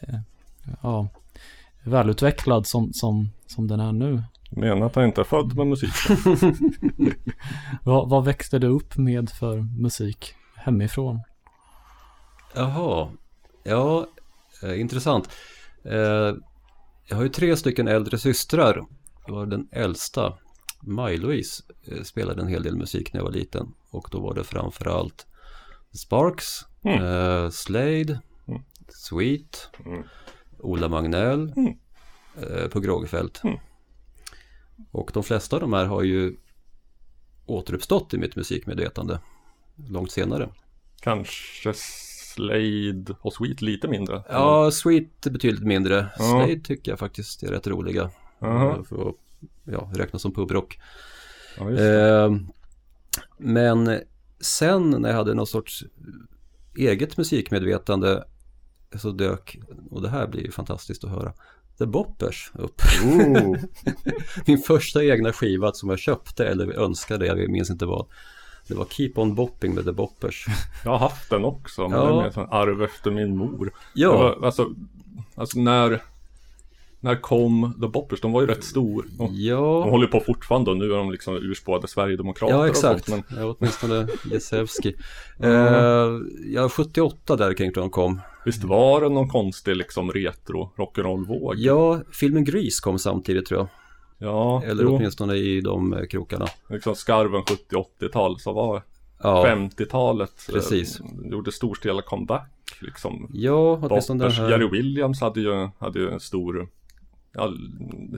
eh, ja, välutvecklad som, som, som den är nu. Menar att han inte är född med musik. Vad, vad växte du upp med för musik hemifrån? Jaha. Ja, eh, intressant. Eh, jag har ju tre stycken äldre systrar. Jag var den äldsta, Maj-Louise, eh, spelade en hel del musik när jag var liten. Och då var det framförallt Sparks, Mm. Slade, Mm. Sweet, Mm. Ola Magnell, Mm. på Grågefält. Mm. Och de flesta av de här har ju återuppstått i mitt musikmedvetande långt senare. Kanske Slade och Sweet lite mindre. Ja, Sweet är betydligt mindre. Ja. Slade tycker jag faktiskt är rätt roliga. Jaha. Eh, För att ja, räkna som pubrock. Ja. Eh, men sen när jag hade någon sorts eget musikmedvetande så dök, och det här blir ju fantastiskt att höra, The Boppers upp. Min första egna skiva som jag köpte eller önskade, jag minns inte vad. Det var Keep On Bopping med The Boppers. Jag har haft den också. Men Ja. det är mer som arv efter min mor. Ja, var, alltså, alltså när, när kom The Boppers? De var ju rätt stor. De, de ja, håller på fortfarande och nu är de liksom urspårade Sverigedemokrater ja och exakt. sånt. Men Ja, åtminstone Jezewski. Eh, ja, 78 där kring de kom. visst var det någon konstig liksom retro rock'n'roll-våg? Ja, filmen Grease kom samtidigt tror jag. Ja, Eller jo, åtminstone i de eh, krokarna. liksom skarven 70-80-tal så var Ja, 50-talet eh, Precis. gjorde storstila comeback liksom. ja åtminstone den Boppers, här. Jerry Williams hade ju, hade ju en stor ja,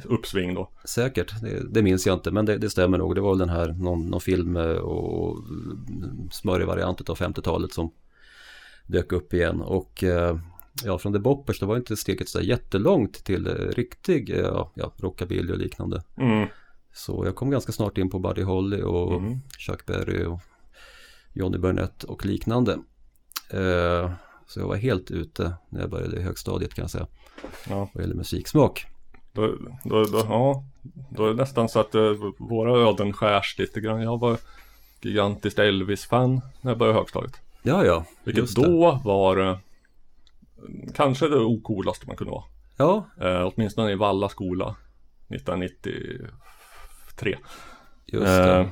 uppsving då. Säkert, det, det minns jag inte men det, det stämmer nog. Det var väl den här någon, någon film eh, och smörig variant av 50-talet som dök upp igen. Och eh, ja, från The Boppers det var inte steget så jättelångt till eh, riktig eh, ja, rockabilly och liknande. Mm. Så jag kom ganska snart in på Buddy Holly och Mm. Chuck Berry och Johnny Burnett och liknande. Eh, så jag var helt ute när jag började i högstadiet kan jag säga. Ja. Vad gäller musiksmak. Då, då, då, ja, då är det nästan så att våra öden skärs lite grann. Jag var gigantiskt Elvis-fan när jag började högstadiet. Ja, ja. Vilket då var kanske det ocoolaste man kunde vara. Ja, Eh, åtminstone i Valla skola 1993. just det. Eh,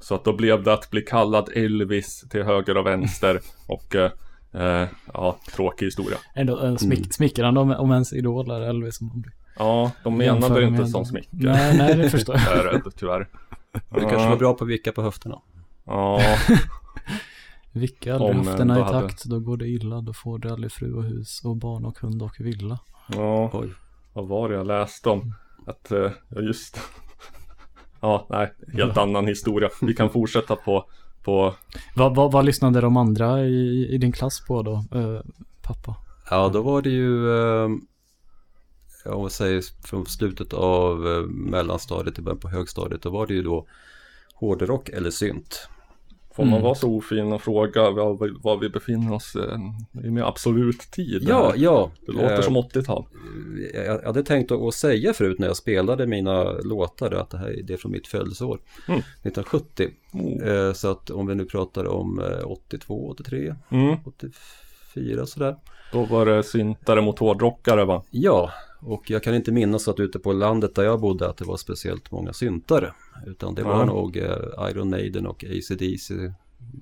så att då blev det att bli kallad Elvis till höger och vänster och eh, eh, ja, tråkig historia. Ändå eh, smick, Mm. smickrande om, om ens idol är Elvis. Som man blir Ja, de menade det inte som smicker. Nej, nej, det förstår jag. Jag är rädd tyvärr. Du kanske var bra på att vicka på höfterna. Ja, Vicka aldrig Om, eh, höfterna i hade- takt, då går det illa. Då får du aldrig fru och hus och barn och hund och villa. ja. Oj. Vad var det jag läste om? Att, eh, ja just Ja, nej, helt annan historia. Vi kan fortsätta på, på Vad, vad, vad lyssnade de andra i, i din klass på då, eh, pappa? Ja, då var det ju, eh, om man säger från slutet av eh, mellanstadiet till början på högstadiet, då var det ju då hårdrock eller synt. Får man Mm. vara så ofin och fråga var, vi- var vi befinner oss i med absolut tid? Ja, ja. Det låter eh, som 80-tal. jag, hade tänkt att, säga förut när jag spelade mina låtar att det här det är från mitt födelseår, Mm. 1970. Oh. Eh, så att om vi nu pratar om eh, 82, 83, Mm. 84 sådär. Då var det syntare mot hårdrockare va? Ja, och jag kan inte minnas att ute på landet där jag bodde att det var speciellt många syntare. Utan det var Ja. nog eh, Iron Maiden och AC/DC,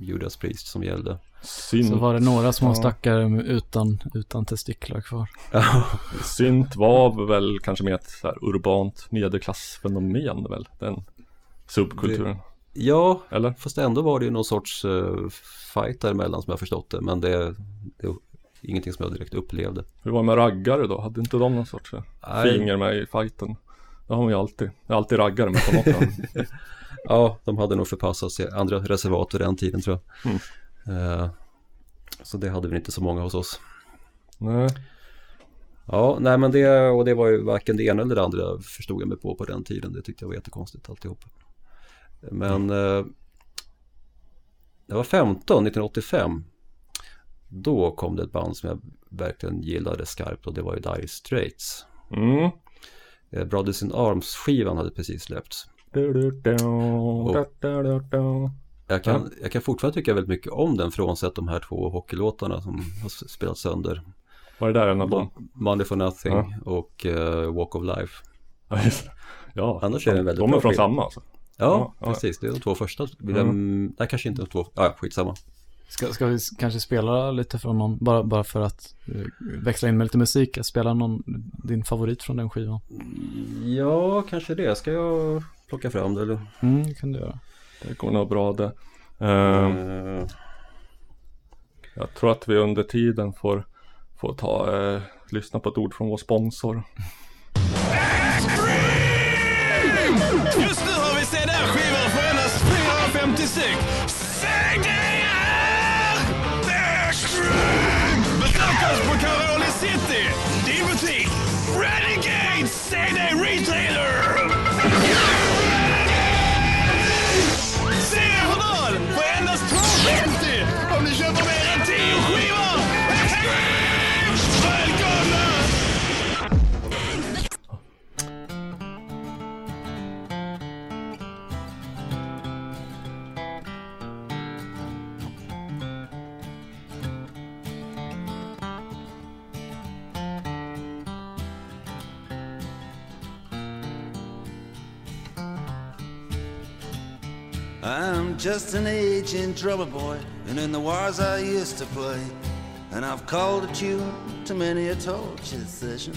Judas Priest som gällde. Synt, Så var det några små Ja. stackare utan, utan testiklar kvar. synt var väl kanske mer ett så här urbant medelklassfenomen väl? Den subkulturen. ja, Eller? fast ändå var det ju någon sorts uh, fight däremellan som jag förstått det. Men det, det är ingenting som jag direkt upplevde. Hur var det med raggare då? Hade inte de någon sorts eh, Nej. finger med i fighten? Det har man ju alltid. Är alltid raggare med på något. Ja, de hade nog förpassats till andra reservat vid den tiden tror jag. Mm. Eh, Så det hade vi inte så många hos oss. Nej. Ja, nej men det, och det var ju varken det ena eller det andra förstod jag mig på på den tiden. Det tyckte jag var jättekonstigt alltihop. Men eh, jag var 15, 1985. Då kom det ett band som jag verkligen gillade skarpt och det var ju Dire Straits. Mm. Eh, Brothers in Arms-skivan hade precis släppts. Jag kan, jag kan fortfarande tycka väldigt mycket om den frånsett de här två hockeylåtarna som har spelats sönder. Var det där en av dem? Money for Nothing Ja. och eh, Walk of Life. Ja, just. Ja, Annars är det en väldigt de är från skiva. samma alltså. Ja, Ja, precis. Det är de två första. Mm. Mm. Nej, kanske inte de två. Ja, skitsamma. Ska, ska vi kanske spela lite från någon, bara, bara för att eh, växla in med lite musik, spela någon, din favorit från den skivan? Ja, kanske det. Ska jag plocka fram det eller? Mm, det kan du göra. Det går nog bra det. Ehm, Eh, jag tror att vi under tiden får, får ta, eh, lyssna på ett ord från vår sponsor. I'm just an aging drummer boy, and in the wars I used to play. And I've called a tune to many a torture session.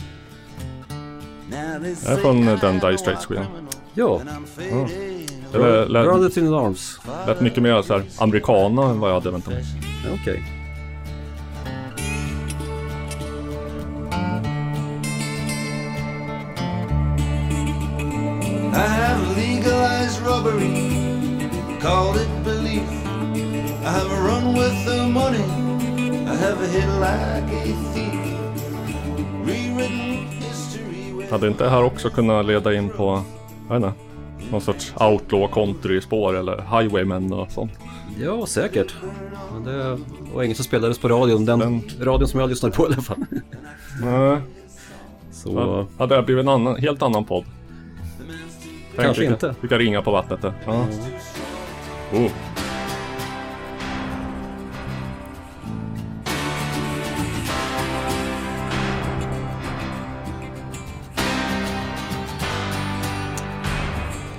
Now they say från, I den am Dire a Straits white skivan. criminal, ja, and I'm fading Det lät, Brothers in Arms. lät mycket mer så här americana än vad jag hade väntat mig. Ja, Okej. I have legalized robbery, called it belief. I have run with the money, I have hit like a thief. Rewritten history. with- Hade inte det här också kunnat leda in på, jag vet inte, någon sorts outlaw country spår eller highwaymen och sånt. Ja, säkert. Men det var inget som spelades på radion. Den Den- radion som jag lyssnade på i alla fall. Nej, Så hade det blivit en annan, helt annan podd? Tänk Kanske vilka, inte. Vilka ringar på vattnet där. Ja. Oh.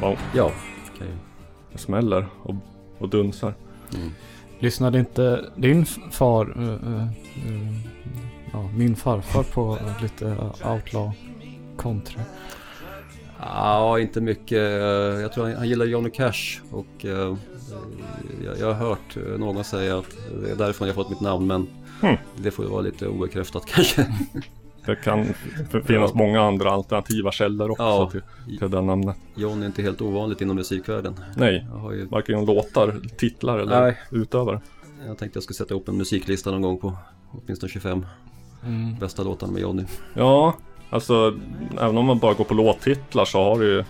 Wow, ja, okej. det smäller och, och dunsar. Lyssnade inte din far, eh, eh, eh, ja, min farfar på lite outlaw country? Ja, inte mycket. Jag tror han, han gillar Johnny Cash och jag, jag har hört eh, någon säga att det är därifrån jag fått mitt namn men Hmm. det får ju vara lite obekräftat kanske. Det kan finnas många andra alternativa källor också Ja. till, till det namnet. John är inte helt ovanligt inom musikvärlden. Nej, Jag, har ju, varken genom låtar, titlar eller Nej. utövare. jag tänkte jag skulle sätta ihop en musiklista någon gång på åtminstone 25 Mm. bästa låtarna med Johnny. Ja, alltså även om man bara går på låttitlar så har du ju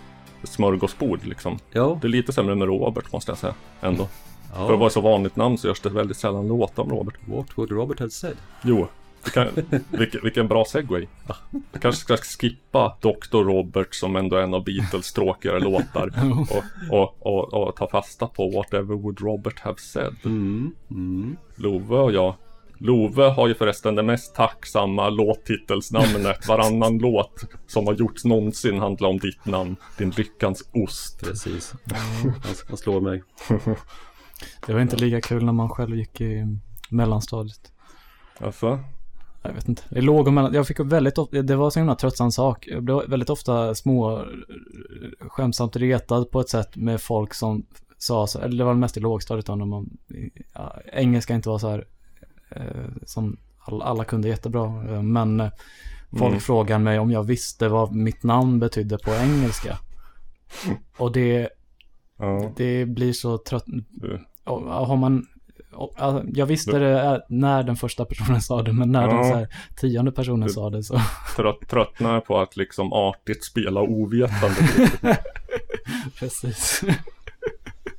smörgåsbord liksom. Ja, Det är lite sämre med Robert måste jag säga ändå. För att ja. vara så vanligt namn så görs det väldigt sällan låtar om Robert. What would Robert have said? Jo, kan, vilken, vilken bra segway. Jag kanske ska skippa Dr. Robert som ändå är en av Beatles tråkigare låtar och, och, och, och ta fasta på Whatever would Robert have said. Mm, mm. Love och jag. Love har ju förresten det mest tacksamma låttitelsnamnet. Varannan låt som har gjorts någonsin handlar om ditt namn. Din lyckans ost. Precis. Han, han slår mig. Det var inte lika kul när man själv gick i mellanstadiet. Alltså? Jag vet inte. I låg och mellan... Jag fick väldigt ofta... Det var så himla tröttsam sak. Jag blev väldigt ofta små skämtsamt retad på ett sätt med folk som sa så... Eller det var mest i lågstadiet då när man... Ja, engelska inte var så här... Eh, som alla, kunde jättebra. Eh, men eh, folk Mm. frågade mig om jag visste vad mitt namn betydde på engelska. Och det, Ja. det blir så trött... Du. Har man jag visste det när den första personen sa det, men när den Ja. så här, tionde personen sa det så. Trött, tröttnar på att liksom artigt spela ovetande. Precis.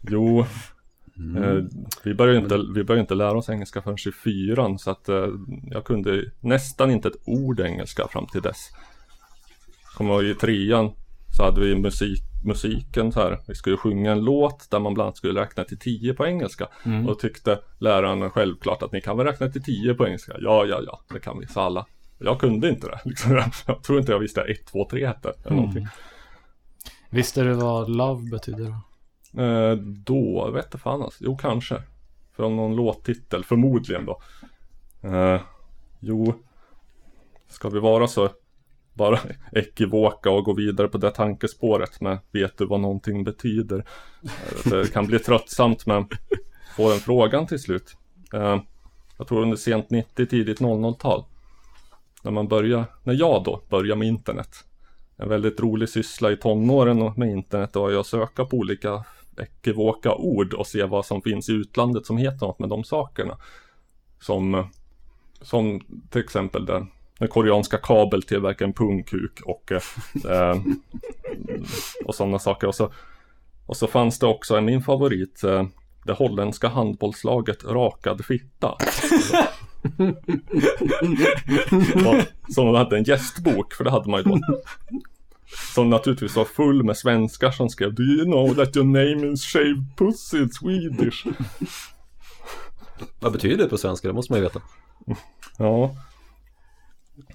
Jo, Mm. eh, vi började inte, vi började inte lära oss engelska förrän i fyran så att eh, jag kunde nästan inte ett ord engelska fram till dess. Kommer i trean så hade vi musik, musiken så här. Vi skulle sjunga en låt där man bland annat skulle räkna till tio på engelska. Mm. Och tyckte läraren självklart att ni kan väl räkna till tio på engelska? Ja, ja, ja, det kan vi, sa alla. Jag kunde inte det. Liksom. Jag tror inte jag visste 1, 2, 3 hette. Eller någonting. Visste du vad love betyder? Eh, då, jag vet fan alltså. Jo, kanske. Från någon låttitel, förmodligen då. Eh, jo, ska vi vara så bara ekivoka och gå vidare på det tankespåret med vet du vad någonting betyder? Eh, det kan bli tröttsamt men få den frågan till slut. Eh, jag tror under sent 90, tidigt 00-tal. När man börjar, när jag då började med internet. En väldigt rolig syssla i tonåren med internet var ju att söka på olika ekivoka ord och se vad som finns i utlandet som heter något med de sakerna. Som, som till exempel den, den koreanska kabeltillverkaren Pungkuk och, eh, och sådana saker. Och så, och så fanns det också min favorit, eh, det holländska handbollslaget Rakad Fitta. som hade en gästbok, för det hade man ju då. Som naturligtvis var full med svenskar som skrev Do you know that your name is shaved pussy in Swedish? Vad betyder det på svenska? Det måste man ju veta. Ja.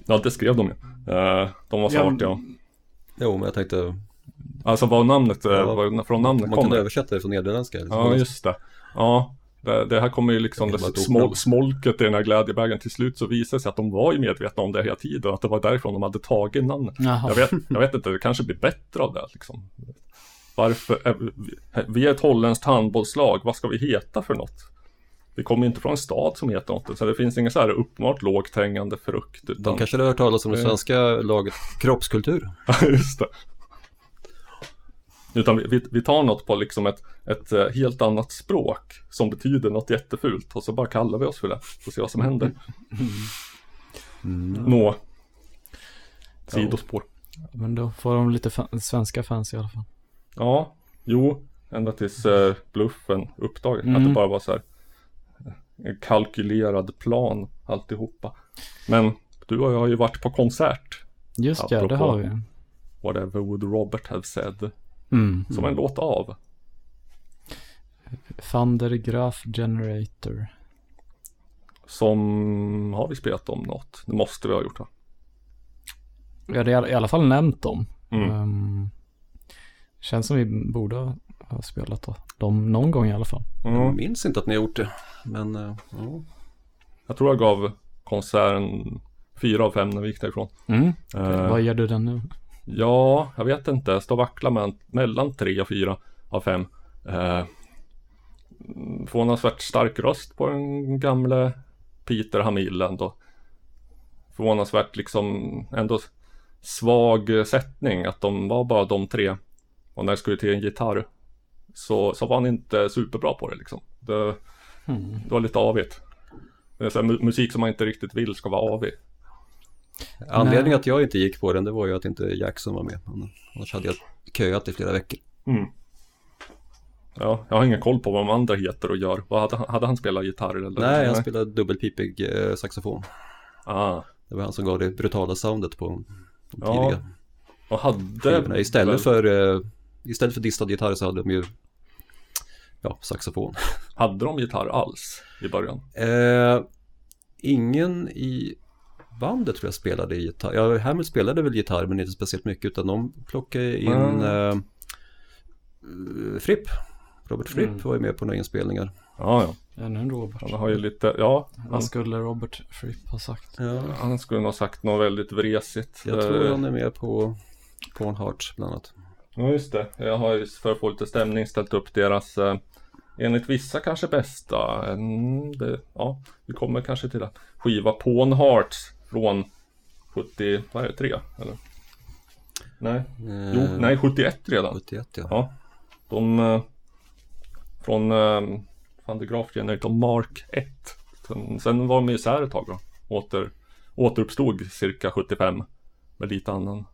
Ja, det skrev de ju. Eh, de var Ja, smart ja. Jo, men jag tänkte Alltså vad namnet, eh, Ja. var, från namnet man kan kommer. översätta det från nederländska. liksom. Ja, just det. Ja, det, det här kommer ju liksom Det smol, smolket i den här glädjebägaren till slut så visade det sig att de var ju medvetna om det hela tiden. Att det var därifrån de hade tagit namnet. Jag vet, jag vet inte, det kanske blir bättre av det liksom. Varför, är vi- vi är ett holländskt handbollslag, vad ska vi heta för något? Vi kommer inte från en stad som heter något, så det finns ingen så här uppenbart lågt hängande frukt. De Utan, kanske hade hört talas om det Eh. svenska laget kroppskultur. Ja, just det. Utan vi, vi, tar något på liksom ett, ett eh, helt annat språk som betyder något jättefult och så bara kallar vi oss för det. Får se vad som händer. Nå. Sidospår. Men då får de lite svenska fans i alla fall. Ja, jo, ända tills eh, bluffen uppdaget. Att Mm. det bara var så här eh, en kalkylerad plan alltihopa. Men du och jag har ju varit på konsert. Just ja, det har vi. Whatever would Robert have said. Mm. Som en låt av. Van der Graaf Generator. Som har vi spelat om något? Det måste vi ha gjort va? Vi hade i alla- i alla fall nämnt dem. Mm. Ehm, känns som vi borde ha spelat dem någon gång i alla fall. Jag Mm. minns inte att ni har gjort det. Men ja. Jag tror jag gav konserten fyra av fem när vi gick därifrån. Mm. Eh, Vad ger du den nu? Ja, jag vet inte. Jag står vacklar mellan, tre och fyra av fem. Eh, förvånansvärt stark röst på den gamle Peter Hamill ändå. Förvånansvärt liksom ändå svag sättning att de var bara de tre. Och när det skulle till en gitarr så, så var han inte superbra på det liksom. Det, Mm. det var lite avigt. Det är så musik som man inte riktigt vill ska vara avig. Anledningen att jag inte gick på den det var ju att inte Jackson var med. Annars hade jag köat i flera veckor. Mm. Ja, jag har ingen koll på vad de andra heter och gör. Vad hade, han- hade han spelat gitarr eller? Nej, han spelade dubbelpipig eh, saxofon. Ah, Det var han som gav det brutala soundet på de Ja, tidiga och hade... skivorna. Istället väl- för, eh, istället för distad gitarr så hade de ju ja, saxofon. Hade de gitarr alls i början? Eh, ingen i bandet tror jag spelade gitarr. Ja, Hamill spelade väl gitarr men inte speciellt mycket utan de plockade in Mm. eh, Fripp. Robert Fripp Mm. var ju med på några inspelningar. Ja, ja. Ännu en Robert. Han har ju lite, ja. Vad skulle Robert Fripp ha sagt? Ja, Han skulle nog ha sagt något väldigt vresigt. jag tror Eh, han är med på Porn Heart bland annat. Ja, just det. Jag har ju för att få lite stämning ställt upp deras, eh, enligt vissa kanske bästa, mm, det, ja, vi kommer kanske till det. Skiva Pawn Hearts från 70, vad är det, 3? Eller? Nej, jo, Eh, nej 71 redan. 71 ja. Ja, de eh, från, eh, Van de Graaf Generator Mark 1. Sen, sen var de isär ett tag då. Åter, återuppstod cirka 75 med lite annan,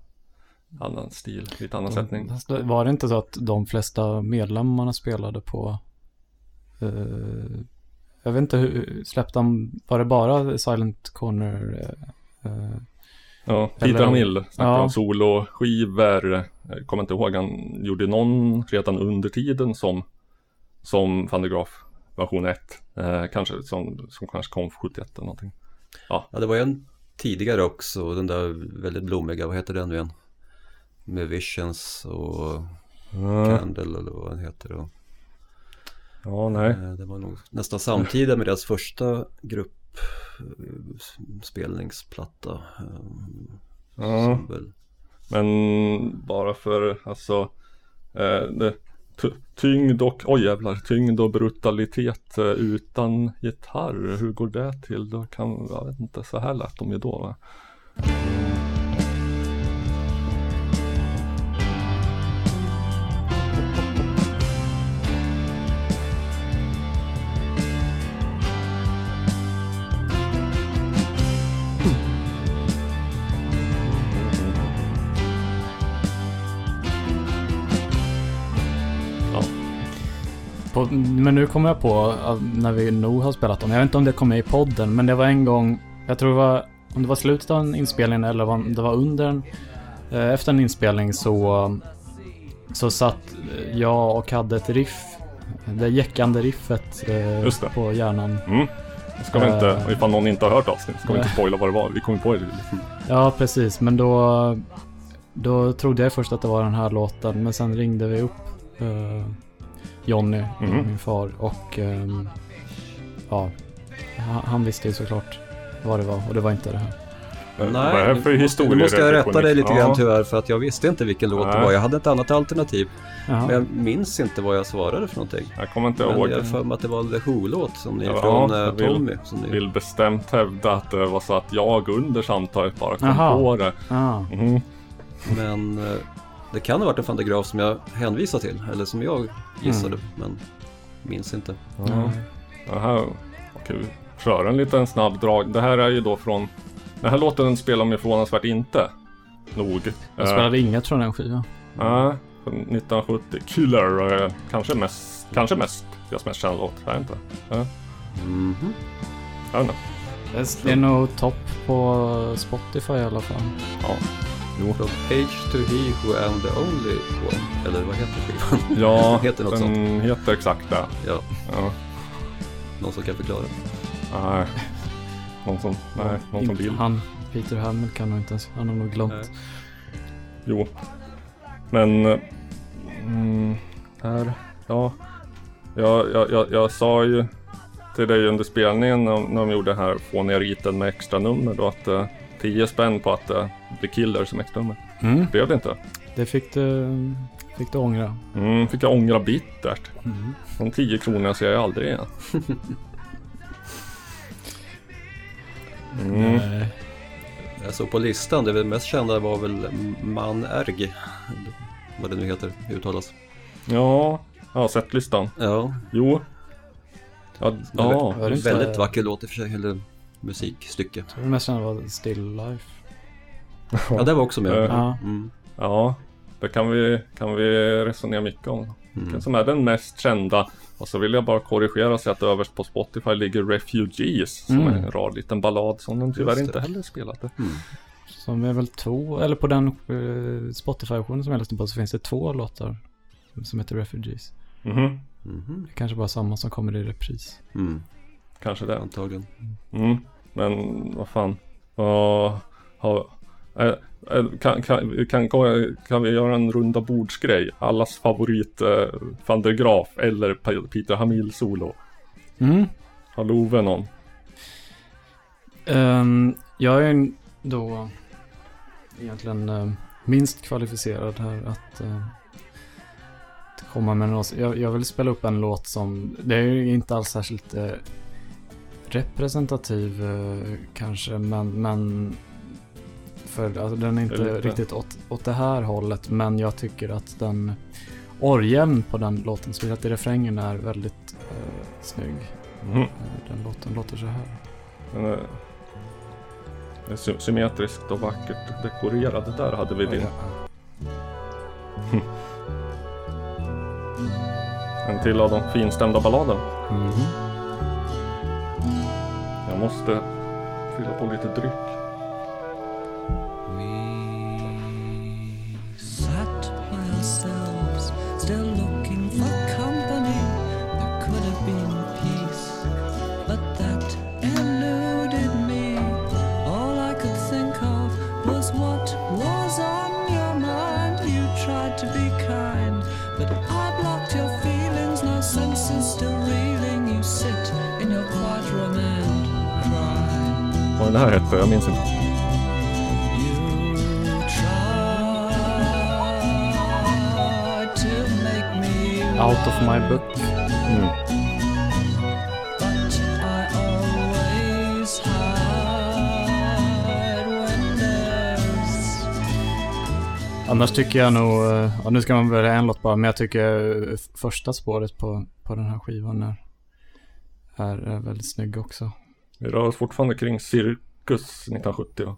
annan stil, lite annan sättning. Fast det- Var det inte så att de flesta medlemmarna spelade på eh, Jag vet inte hur, släppte de, var det bara Silent Corner? eh, eh, Ja, Peter Hamill snackade Ja. om soloskivor. Jag kommer inte ihåg, han gjorde någon redan under tiden som, som Van de Graaf version 1. Eh, kanske som, som kanske kom 71 eller någonting. Ja, det var ju en tidigare också, den där väldigt blommiga, vad heter den nu igen? Med Visions och Candle eller vad den heter. Och, Ja, nej. eh, det var nog nästan samtidigt med deras första gruppspelningsplatta. Eh, Ja. väl- Men bara för alltså eh, det, tyngd och, oj jävlar, tyngd och brutalitet utan gitarr. Hur går det till? Då kan, jag vet inte, så här lät de ju då va? Men nu kommer jag på att när vi nog har spelat dem. Jag vet inte om det kom med i podden, men det var en gång, jag tror det var, om det var slutet av en inspelning eller om det var under en, eh, efter en inspelning så, så satt jag och hade ett riff, det jäckande riffet eh, det. på hjärnan. Mm. Ska vi inte, Eh. ifall någon inte har hört avsnitt, ska vi inte spoila vad det var. Vi kom på det. Ja, precis, men då, då trodde jag först att det var den här låten, men sen ringde vi upp eh, Jonny, Mhm. min far, och ehm, ja, han, visste ju såklart vad det var och det var inte det här. det här för nu måste jag rätta dig lite Ja. grann tyvärr för att jag visste inte vilken låt det Nej. var. Jag hade ett annat alternativ. Jaha. Men jag minns inte vad jag svarade för någonting. Jag kommer inte Men ihåg. jag för mig att det var The Who-låt som ni Ja, från eh, jag vill- Tommy. Som ni... vill bestämt hävda att det var så att jag under samtalet bara kom Jaha. på det. Mhm. Men eh, det kan ha varit en Graaf som jag hänvisar till. Eller som jag gissade. Men minns inte. Ja. nej. Det här, okej, vi kör en liten snabb drag. Det här är ju då från, den här låten spelar de ju förvånansvärt inte. Nog. Jag spelade inget från den skivan. Nej, från 1970. Killer, eh, kanske mest, kanske mest, deras mest kända låt. Jag vet inte. Ja, Mhm. jag vet inte. Det- Det är nog topp på Spotify i alla fall. Ja. Jo. From Age to He Who Am The Only One. Eller vad heter skivan? Ja, Heter något den heter exakt det. Ja, Ja. någon som kan förklara. Nej. Någon som, nej, någon som vill. Han, Peter Hamill kan nog inte ens, han har nog glömt. Nej. Jo. Men... eh, Mm, här, ja. Jag, jag, jag, jag sa ju till dig under spelningen när, när de gjorde den här fåniga riten med extra nummer då att uh, 10 spänn på att uh, bli killer som extra nummer. Mm. Blev det inte? Det fick du, fick du ångra. Mm, fick jag ångra bittert. Mm. De 10 kronorna ser jag aldrig igen. Mm. Nej. Jag såg på listan, det mest kända var väl Man Erg. Vad det nu heter, uttalas. Ja, jag har sett listan. Ja, Jo. Ja, ja. Var det inte- väldigt vacker låt i och för sig, eller musikstycke. Det mest kända var Still Life. Ja, det var också med. Ja. Mm. ja. Det kan vi, kan vi resonera mycket om. Vilken Mm. som är den mest kända. Och så vill jag bara korrigera sig att överst på Spotify ligger Refugees. Som Mm. är en rar liten ballad som de tyvärr inte heller spelade. Mm. Som är väl två, eller på den eh, Spotify-versionen som jag lyssnade på så finns det två låtar. Som heter Refugees. Mhm, Mhm. Det kanske bara samma som kommer i repris. Mm. kanske det. Antagligen. Mm. Men vad fan. Vad har... eh, eh, kan, kan, kan, kan vi göra en runda bordsgrej? Allas favorit eh, van der Graaf eller Pe- Peter Hamill solo? Mm. Har Love någon? Ehm, jag är då egentligen eh, minst kvalificerad här att, att komma med något. Jag, jag vill spela upp en låt som, det är ju inte alls särskilt eh, representativ eh, kanske, men, men för alltså, den är inte Lite. riktigt åt, åt det här hållet, men jag tycker att den orgeln på den låten, spelat i refrängen, är väldigt eh, snygg. Eh, Den låten låter så här. Den är, är sy- symmetriskt och vackert dekorerad. Där hade vi din. En till av de finstämda balladen. Mhm. Måste fylla på lite dryck. Den här hette, jag minns inte. Out of my book. Mm. Annars tycker jag nog, eh, ja, nu ska man välja en låt bara, men jag tycker eh, första spåret på, på den här skivan är, är väldigt snygg också. Vi rör oss fortfarande kring Cirkus 1970 va?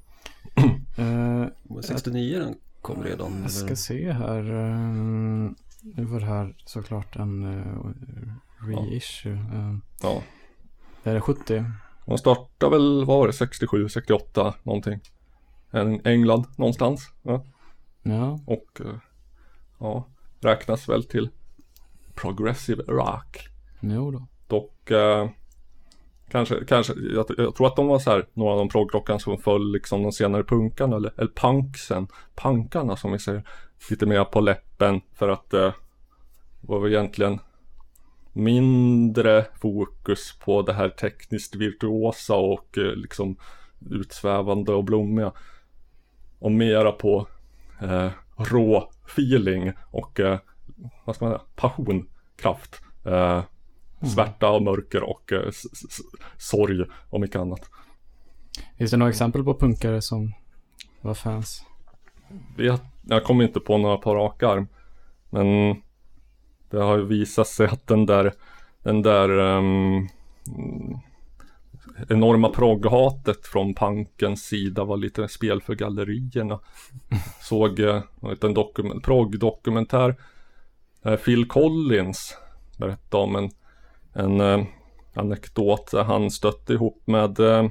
Eh, 69 den kom redan. jag ska eller? se här. eh, nu var det här såklart en uh, reissue. Uh, Ja. är det 70? De startade väl, vad var det, 67, 68 någonting. En England någonstans. Ja. Ja, Och eh, ja, räknas väl till Progressive Rock. jo då. Dock eh, kanske, kanske jag, jag tror att de var så här några av de proggrockarna som föll liksom de senare punkarna eller, eller punksen, punkarna som vi säger. Lite mer på läppen för att eh, det var väl egentligen mindre fokus på det här tekniskt virtuosa och eh, liksom utsvävande och blommiga. Och mera på eh, rå feeling och eh, vad ska man säga, passion, kraft. Eh, Svärta och mörker och eh, sorg och mycket annat. Finns det några exempel på punkare som var fans? Vet, jag kommer inte på några på rak arm. Men det har ju visat sig att den där, den där mm, enorma progghatet från punkens sida var lite spel för gallerierna. Såg eh, en dokument, progg-dokumentär. Eh, Phil Collins berättade om en, en eh, anekdot där han stötte ihop med eh,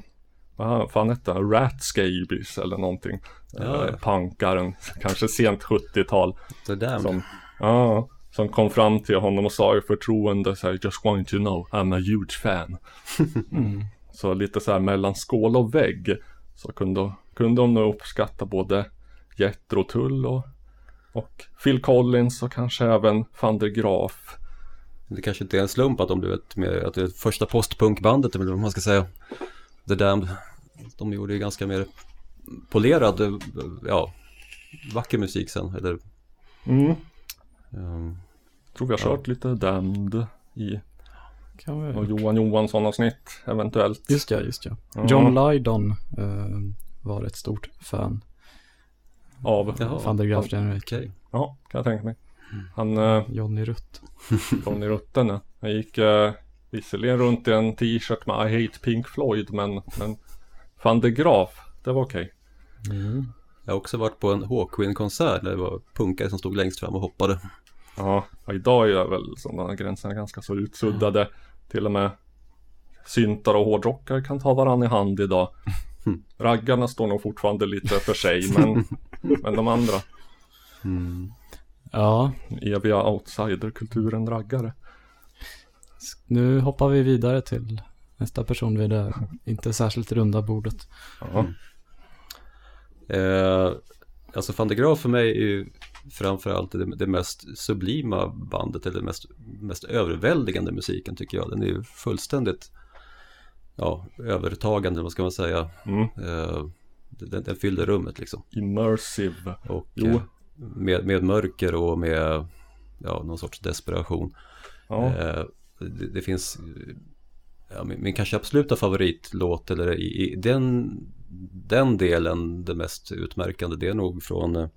vad fan hette han? Ratscabies eller någonting. Ja. Eh, Punkaren, kanske sent 70-tal. The Damned. Som, ja, som kom fram till honom och sa i förtroende så här, Just want to know, I'm a huge fan. Så lite så här mellan skål och vägg. Så kunde, kunde de nog uppskatta både Jethro Tull och, och Phil Collins och kanske även van der Graaf. Det kanske inte är en slump att de blev ett, mer, att det är första postpunkbandet eller vad man ska säga. The Damned. De gjorde ju ganska mer polerad, eh, ja, vacker musik sen. Eller, Mm. ehm, Tror vi har kört lite Damned i Kan vi... och Johan Johansson avsnitt eventuellt. Just ja, just ja. Ja. John Lydon eh, var ett stort fan. Av. Van der Graaf. Okej. ja kan jag tänka mig. Han, eh, Johnny Rutt. Johnny Rutten ja. Han gick eh, visserligen runt i en t-shirt med I hate Pink Floyd men, men van der Graaf, det var okej. Jag har också varit på en Hawkwind-konsert där det var punkare som stod längst fram och hoppade. Ja, och idag är väl sådana gränserna ganska så utsuddade. Till och med syntar och hårdrockare kan ta varandra i hand idag. Raggarna står nog fortfarande lite för sig men, men de andra Ja, eviga outsiderkulturen raggare. nu hoppar vi vidare till nästa person vid det inte särskilt runda bordet. Ja, Eh, alltså Van de Graaf för mig är ju framförallt det, det mest sublima bandet eller mest, mest överväldigande musiken tycker jag. Den är ju fullständigt ja, övertagande, vad ska man säga. mm. Eh, den, den fyllde rummet liksom. Immersive. Och Jo. eh, med, med mörker och med ja, någon sorts desperation. Ja, Eh, det, det finns ja, min, min kanske absoluta favoritlåt eller i, i den, den delen det mest utmärkande det är nog från eh,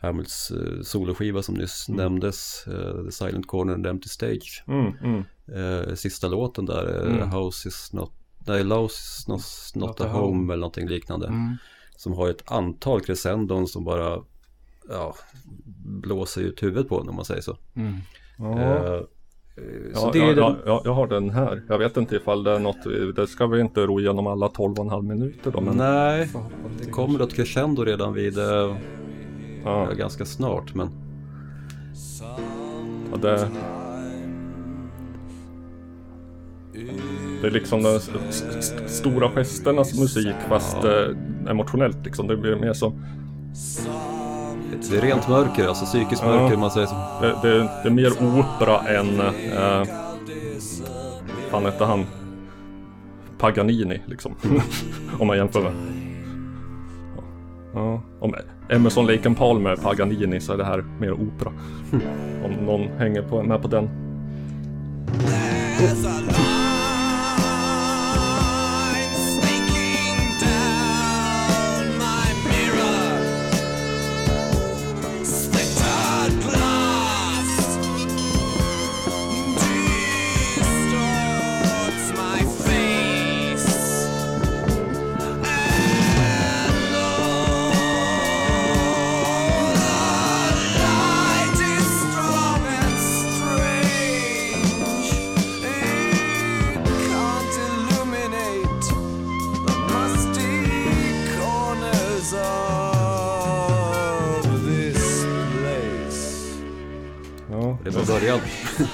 Hamills eh, soloskiva som nyss Mm. nämndes, eh, The Silent Corner and Empty Stage. Mm, mm. Sista låten där, Mm. House is not, nej, Louse is not, not, Not a a home, home. eller någonting liknande. Mm. Som har ett antal crescendon som bara ja, blåser ut huvudet på en, om man säger så. Mm. Ja. Eh, så Ja, det ja, är ja, den, ja, jag har den här. Jag vet inte ifall det är något, det ska vi inte ro igenom alla 12,5 minuter då. Men, Nej, det kommer ett crescendo redan vid eh, ja, ganska snart. Men ja, det, det är liksom s- stora gesternas musik fast eh, emotionellt liksom. Det blir mer som, det är rent mörker, alltså psykiskt Ja. mörker om man säger så. det, det, det är mer opera än, eh, fan hette han? Paganini liksom. Om man jämför med. Ja, om Emerson Lake and Palmer är Paganini så är det här mer opera. Om någon hänger på, med på den.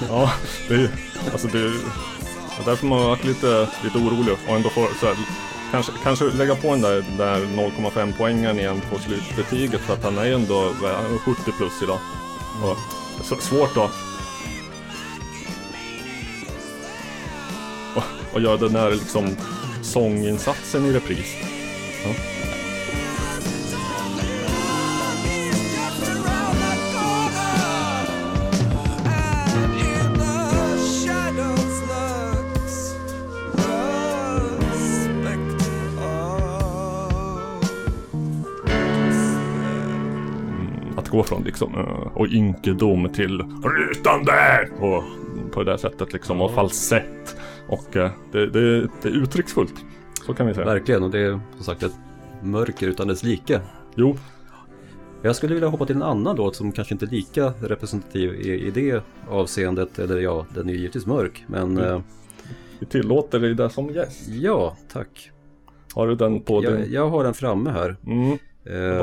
Ja, det är alltså det är därför man har varit lite, lite orolig och ändå får så här, kanske, kanske lägga på den där, där 0,5 poängen igen på slutbetyget för att han är ju ändå är 70 plus idag. Och, så, svårt då. Och, och göra den där liksom sånginsatsen i repris. Gå från liksom eh, och ynkedom till rytande och på det där sättet liksom och falsett. Och eh, det, det, det är uttrycksfullt. Så kan vi säga. Verkligen, och det är som sagt ett mörker utan dess like. Jo, Jag skulle vilja hoppa till en annan låt som kanske inte är lika representativ i, i det avseendet. Eller ja, den är ju givetvis mörk. Men eh, vi tillåter dig det som gäst. ja, tack. Har du den på Jag, din? jag har den framme här. Mm. Eh,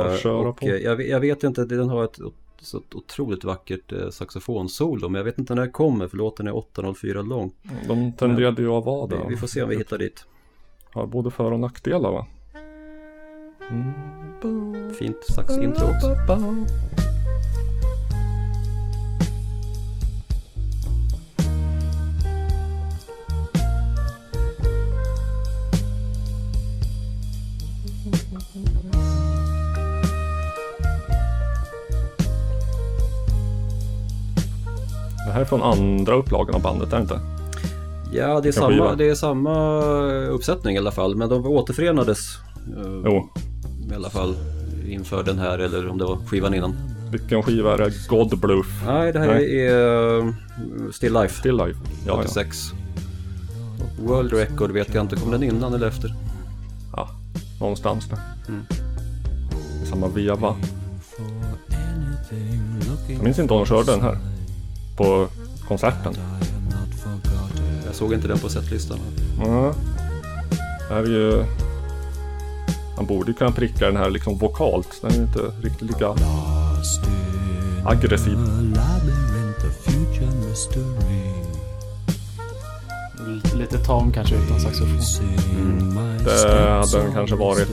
och eh, jag, vet- jag vet inte, den har ett så ett otroligt vackert eh, saxofonsolo. Men jag vet inte när det kommer för låten är 8.04 lång. De tenderade ju att vara det. vi får se om vi hittar dit. Har både för och nackdelar va? Fint saxintro också. Det här är från andra upplagan av bandet, är det inte? Ja, det är, skiva. samma, det är samma uppsättning i alla fall. Men de återförenades eh, Jo. i alla fall inför den här eller om det var skivan innan. Vilken skiva är det? God Bluff? Nej, det här Nej. är eh, Still Life Still Life? Ja, ja. 86. World Record vet jag inte, kom den innan eller efter? ja. Någonstans där. Mm. Samma veva. Jag minns inte om de körde den här. På konserten. Jag såg inte den på setlistan. Ja. Det här är ju... Man borde ju kunna pricka den här liksom vokalt. Den är ju inte riktigt lika aggressiv. Lite tam kanske utan saxofon. Det hade den kanske varit.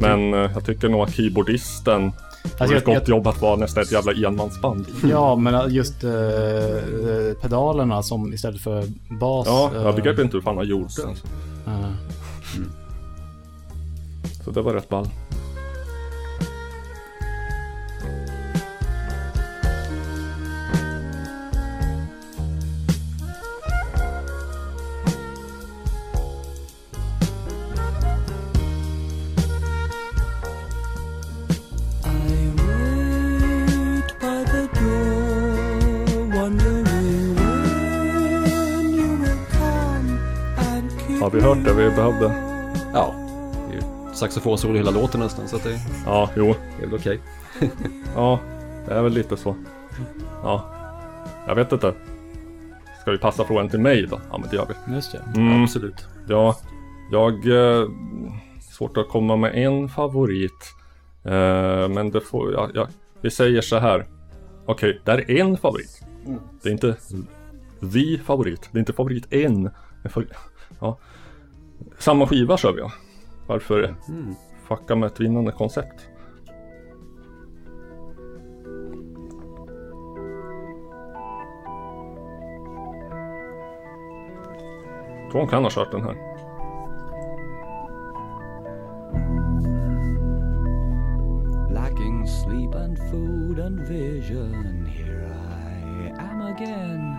Men eh, jag tycker nog att keyboardisten Alltså, jag- ett gott jobb att vara nästan ett jävla enmansband. Ja, men just eh, pedalerna som istället för bas. Ja, jag begrepp inte hur fan han gjorde det. Alltså. eh, Så det var rätt ball. Hört det vi behövde? Ja, det är ju saxofonsolo hela låten nästan så att det Ja, jo. är väl okej. Ja, det är väl lite så. Ja, jag vet inte. Ska vi passa frågan till mig då? Ja, men det gör vi. Just det. Mm, Absolut. ja, jag... Eh, svårt att komma med en favorit. Eh, men det får... Ja, ja, vi säger så här. Okej, det är en favorit. Det är inte the favorit. Det är inte favorit en. Men ja. Samma skiva kör vi ja. Varför Mm. fucka med ett vinnande koncept? Tvån kan ha kört den här. Lacking sleep and food and vision, here I am again,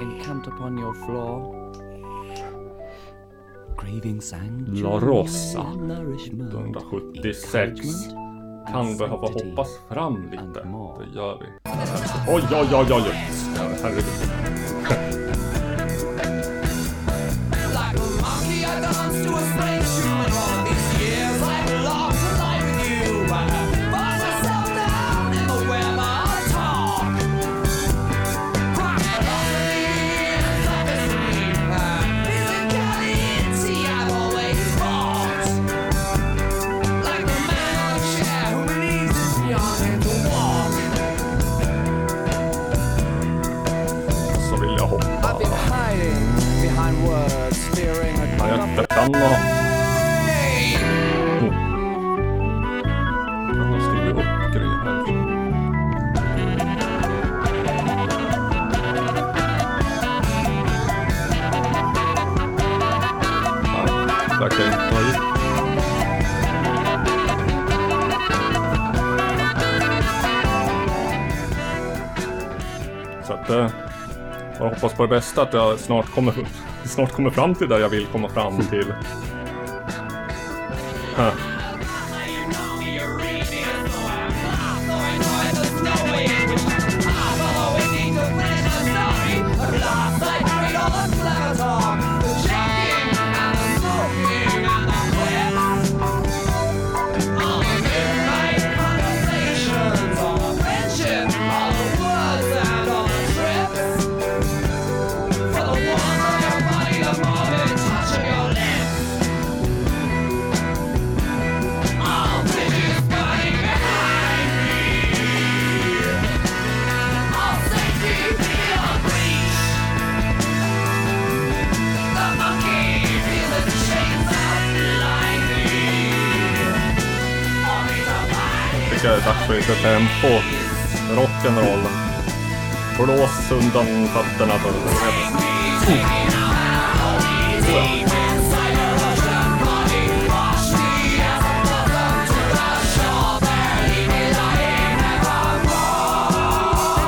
encamped upon your floor. La Rosa, and nourishment, 1976. encouragement and Kan behöva hoppas fram lite. Det gör vi. Oj, oj, oj, oj, oj. Herregud. Ja, jag kan ha... Oh. Kan ha skrivit upp grejer här. Ja, verkligen nöjd. Så att... Eh, jag hoppas på det bästa att jag snart kommer, snart kommer fram till där jag vill komma fram till. Huh. Jag dags för lite tempo. Rock'n'roll. Blås undan fötterna på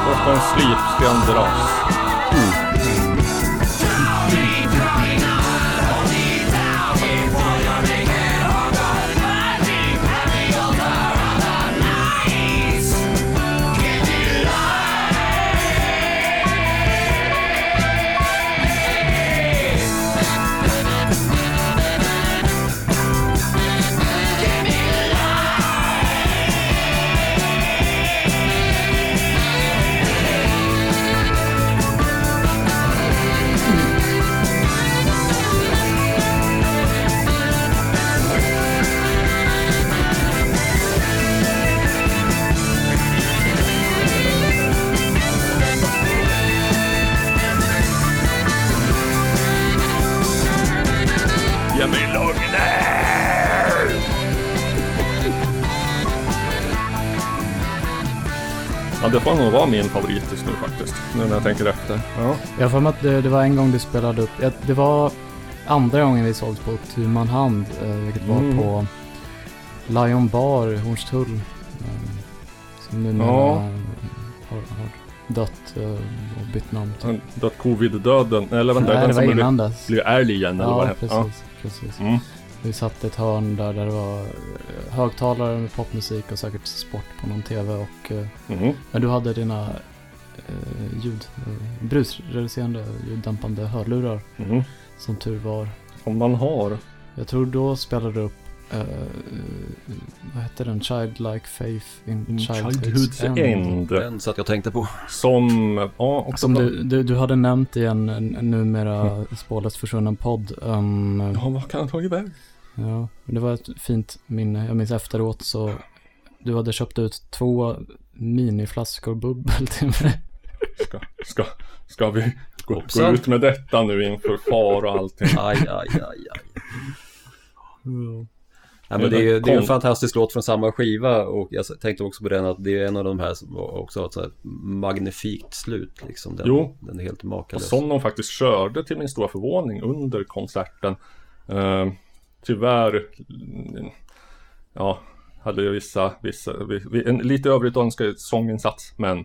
Först en slipsten dras. Det får nog vara min favorit just nu faktiskt. Nu när jag tänker efter. Ja. Jag mig att det, det var en gång du spelade upp, det var andra gången vi sågs på tu man hand, eh, vilket var Mm. på Lion Bar i Hornstull. Eh, som numera Ja. har, har dött eh, och bytt namn till. Han dött covid-döden. Eller vänta, Nej, den det var som innan blev, dess. blev älg igen eller vad Ja, det hette. precis. precis. Mm. Vi satt i ett hörn där, där det var eh, högtalare med popmusik och säkert sport på någon tv och Mhm. men du hade dina eh, ljud, eh, brusreducerande ljuddämpande hörlurar Mhm. Som tur var. Om man har. Jag tror då spelade du upp, eh, vad hette den? Childlike Faith in Childhood's, Childhood's End. Den satt jag tänkte på. Som, ja, också Som du, du, du hade nämnt i en, en numera spårlöst försvunnen podd. Um, Ja, vad kan han ta iväg? Ja, men det var ett fint minne. Jag minns efteråt så du hade köpt ut två miniflaskor bubbel till mig. Ska, ska, ska vi gå, gå ut med detta nu inför far och allting? Aj, aj, aj, aj. Ja, men det, är, ju- det är en fantastisk låt från samma skiva och jag tänkte också på den att det är en av de här som också har ett så här magnifikt slut liksom. Den, Jo. den är helt Och makalös. som de faktiskt körde till min stora förvåning under konserten. Eh, tyvärr, mm, ja, hade ju vissa, vissa vi, vi, en lite övrigt önskad sånginsats, men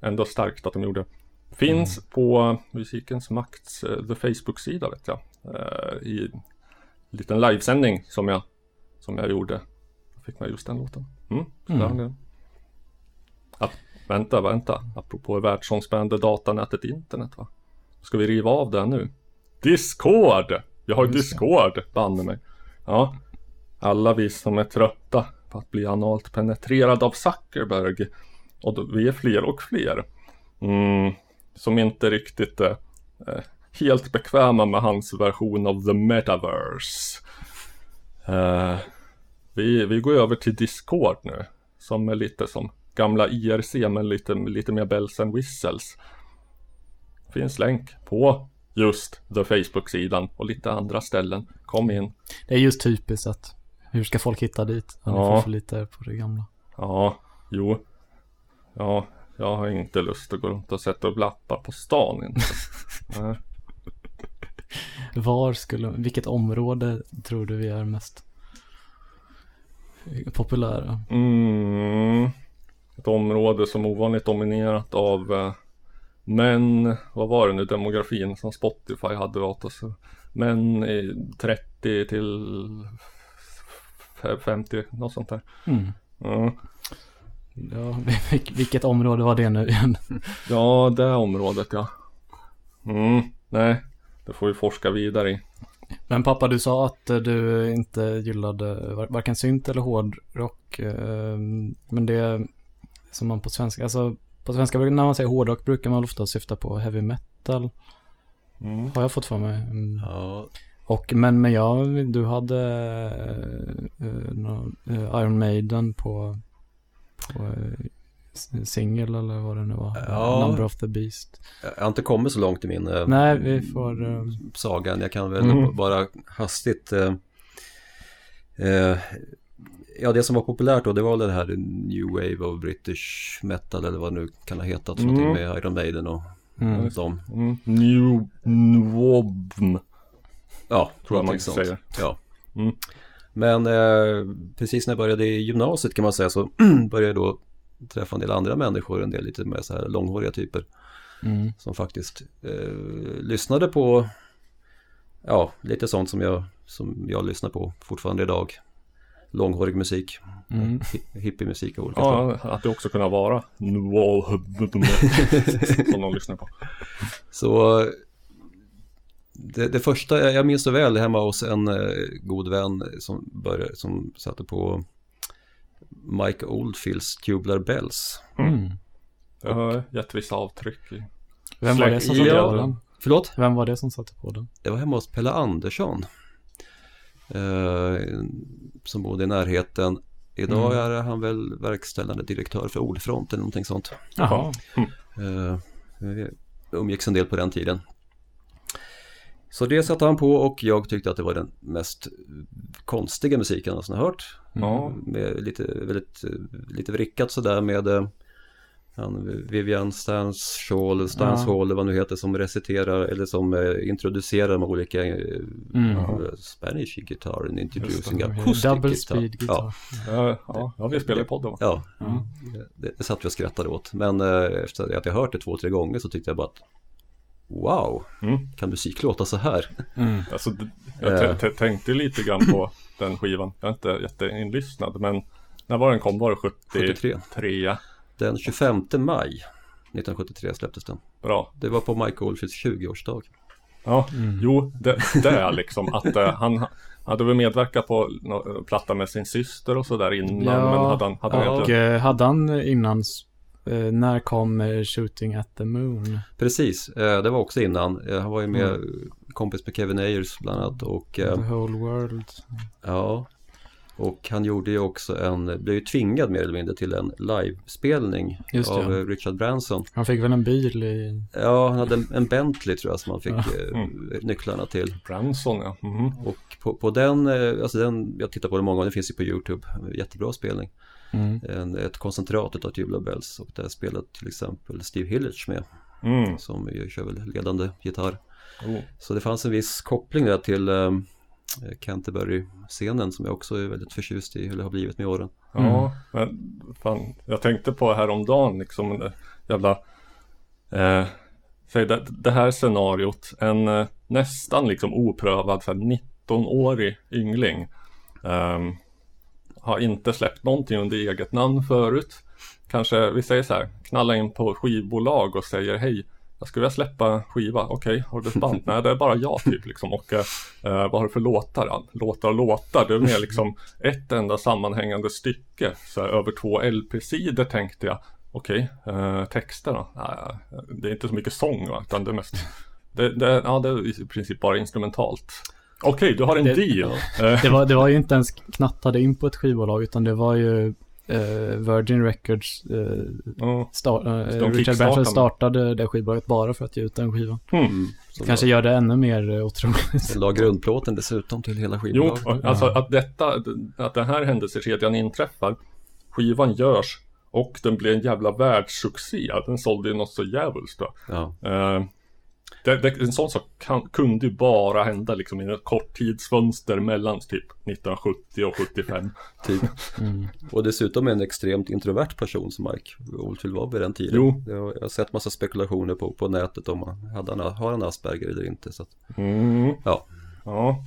ändå starkt att de gjorde. Finns på Musikens Makts eh, The Facebook-sida vet jag. Eh, I en liten livesändning som jag, som jag gjorde. Då fick man just den låten. Mm, den. Ja, vänta, vänta. Apropå världsomspännande datanätet internet va. Ska vi riva av det nu? Discord! Jag har Discord, banne mig. Ja. Alla vi som är trötta på att bli analt penetrerad av Zuckerberg. Och då, vi är fler och fler. Mm, som inte riktigt är eh, helt bekväma med hans version av the metaverse. Eh, vi, vi går över till Discord nu. Som är lite som gamla IRC men lite, lite mer bells and whistles. Finns länk på just the Facebook-sidan och lite andra ställen. Kom in. Det är just typiskt att hur ska folk hitta dit? Ja. Ja. får för lite på det gamla. Ja, jo. Ja, jag har inte lust att gå runt och sätta upp lappar på stan inte. Var skulle, vilket område tror du vi är mest populära? Mm. Ett område som ovanligt dominerat av eh, män, vad var det nu, demografin som Spotify hade åt oss. Män i 30 till f- 50, något sånt där. Mm. Ja. Ja, vil- vilket område var det nu igen? Ja, det området ja. Mm, nej, det får vi forska vidare i. Men pappa, du sa att eh, du inte gillade var- varken synt eller hårdrock. eh, Men det som man på svenska, alltså på svenska när man säger hårdrock brukar man ofta syfta på heavy metal. Mm. Har jag fått för mig. Mm. Ja, Och men, men ja, du hade uh, eh, Iron Maiden på, på uh, singel eller vad det nu var. Ja. Number of the Beast. jag har inte kommit så långt i min Nej, vi får... eh, sagan. Jag kan väl Mm. bara hastigt Ja, det som var populärt då, det var väl det här New Wave of British Metal eller vad det nu kan ha hetat. Mm. Någonting med Iron Maiden och mm. de. Mm. New Nwobm, Ja, tror jag man någonting säger. Ja. Mm. Men eh, precis när jag började i gymnasiet kan man säga så började jag då träffa en del andra människor, en del lite mer så här långhåriga typer Mm. som faktiskt eh, lyssnade på ja, lite sånt som jag, som jag lyssnar på fortfarande idag. Långhårig musik, Mm. hi- hippiemusik av olika slag. Ja, att det också kunna vara som de lyssnar på. Så det, det första, jag minns så väl hemma hos en god vän som, började, som satte på Mike Oldfields Tubular Bells. Mm. Jag har gett vissa avtryck i. Vem var det som satte Ja. på den? Förlåt? Vem var det som satte på den? Det var hemma hos Pelle Andersson. Eh, som bodde i närheten. Idag Mm. är han väl verkställande direktör för Ordfront eller någonting sånt. Jaha. Eh, vi umgicks en del på den tiden. Så det satte han på och jag tyckte att det var den mest konstiga musiken jag någonsin har hört. Ja. Med lite, väldigt, eh, lite vrickat sådär med eh, han, Vivian Stanshall, Stanshall eller vad nu heter som reciterar eller som eh, introducerar de olika eh, Mm. eh, Spanish guitar and introducing det. acoustic Double guitar. speed guitar. Ja, Ja, ja, ja vi spelar i podden ja. Ja. Det, det satt vi och skrattade åt. Men eh, efter att jag hört det två, tre gånger så tyckte jag bara att Wow, Mm. kan musik låta så här? Mm. Alltså, jag Eh. tänkte lite grann på den skivan. Jag är inte jätteinlyssnad men när var den kom? Var det 73? 73. Den 25 maj 1973 släpptes den. Bra. Det var på Mike Oldfields 20-årsdag. Ja, jo, det, det är liksom att eh, han hade väl medverkat på nå- platta med sin syster och sådär innan. Ja, men hade han, hade han Och egentligen... eh, hade han innan, eh, när kom Shooting at the Moon? Precis, eh, det var också innan. Han var ju med Mm. kompis med Kevin Ayers bland annat och eh, The Whole World. ja. Och han gjorde ju också en, blev ju tvingad mer eller mindre till en livespelning av ja. eh, Richard Branson. Han fick väl en bil i... Ja, han hade en, en Bentley tror jag som han fick eh, Mm. nycklarna till. Branson ja. Mhm. Och på, på den, eh, alltså den, jag tittar på den många gånger, den finns ju på YouTube, jättebra spelning. Mm. En, ett koncentrat av Tubular Bells och där spelar till exempel Steve Hillage med Mm. som ju kör väl ledande gitarr. Oh. Så det fanns en viss koppling där till um, Canterbury-scenen som jag också är väldigt förtjust i, eller har blivit med åren. Ja, men fan, jag tänkte på häromdagen liksom det jävla eh, säg det, det här scenariot, en eh, nästan liksom oprövad så här, 19-årig yngling ehm, har inte släppt någonting under eget namn förut. Kanske, vi säger så här, knalla in på skivbolag och säger hej, jag skulle vilja släppa skiva, okej, har du ett band? Nej, det är bara jag typ liksom. Och eh, vad har du för låtar? Låtar och låtar, det är mer liksom ett enda sammanhängande stycke. Så här, över två LP-sidor tänkte jag. Okej, eh, texterna? Nej, det är inte så mycket sång va, utan det är mest det, det, ja, det är i princip bara instrumentalt. Okej, du har en Det- deal. Eh, Det var, det var ju inte ens knattade in på ett skivbolag utan det var ju eh, Virgin Records start, eh, De Richard. Branson startade det skivbolaget bara för att ge ut den skivan. Som Kanske gör det ännu mer eh, otroligt. Den la grundplåten dessutom till hela Jo, skivbolaget. och alltså att detta, att den här händelsekedjan inträffar, skivan görs och den blir en jävla världssuccé. Den sålde ju något så djävulskt. Ja, Eh, det, det, en sån sak kan, kunde ju bara hända liksom i ett kort tidsfönster mellan typ 1970 och 75. typ. Mm. Och dessutom en extremt introvert person som Mike Oldfield var vid den tiden. Jo. Jag, har- jag har sett massa spekulationer på, på nätet om han, hade han, har han Asperger eller inte. Så att, Mm. ja, Ja,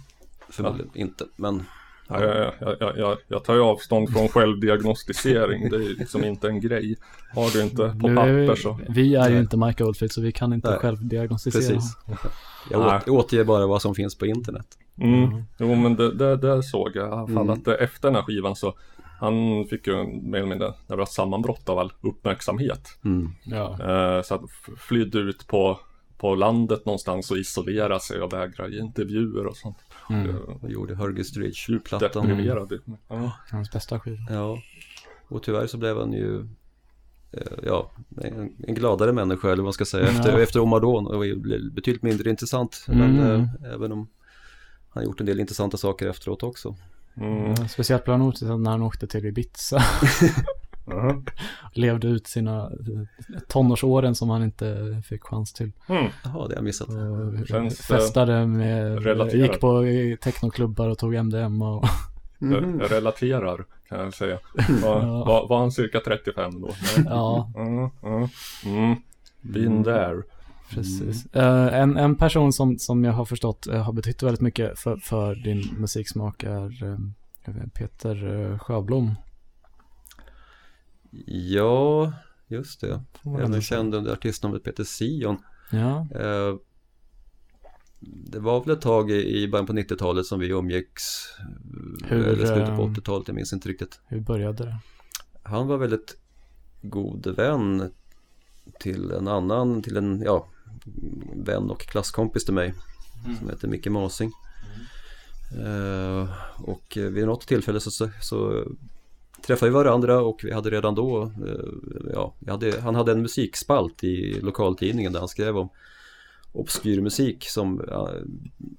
förmodligen inte. Men Ja, jag, jag, jag, jag, jag tar ju avstånd från självdiagnostisering. Det är liksom inte en grej. Har du inte på papper vi, så. vi är ju Nej. inte Mike Oldfield så vi kan inte Nej, självdiagnostisera. precis. Jag återger bara vad som finns på internet. Mm. Jo men det, det, det såg jag i alla fall Mm. att eh, efter den här skivan så han fick ju en- mer eller mindre det sammanbrott av all uppmärksamhet. Mm. Ja. Eh, så flydde ut på, på landet någonstans och isolera sig och vägra ge intervjuer och sånt. Mm. Och gjorde Hurgus Djupt Ridge-plattan. deprimerad. Ja. Hans bästa skiva. Ja, och tyvärr så blev han ju eh, Ja, en, en gladare människa eller vad man ska säga efter, Ja. efter Omadon och blev betydligt mindre intressant. Men Mm. eh, även om han gjort en del intressanta saker efteråt också. Mm. Ja, Speciellt bland annat när han åkte till Ibiza. Mhm. Levde ut sina eh, tonårsåren som han inte fick chans till. Mm. Jaha, det har jag missat. Och Känns, festade med, relaterat. gick på i technoklubbar och tog MDMA och. Jag relaterar kan jag säga. Var, Ja. var, var han cirka 35 då? ja, Mm, mm, mm. Been there. precis. Eh, en, en person som, som jag har förstått eh, har betytt väldigt mycket för, för din musiksmak är eh, Peter eh, Sjöblom. Ja, just det. Får man ändå Även säga. känd under artistnamnet Peter Sion. Ja, Eh, det var väl ett tag i början på 90-talet som vi umgicks. eh, Hur, eller slutet på eh, 80-talet, jag minns inte riktigt. hur började det? Han var väldigt god vän till en annan, till en, ja, vän och klasskompis till mig som heter Micke Masing. Eh, och vid något tillfälle så, så, så träffade vi varandra och vi hade redan då, eh, ja, hade, han hade en musikspalt i lokaltidningen där han skrev om obskyr musik som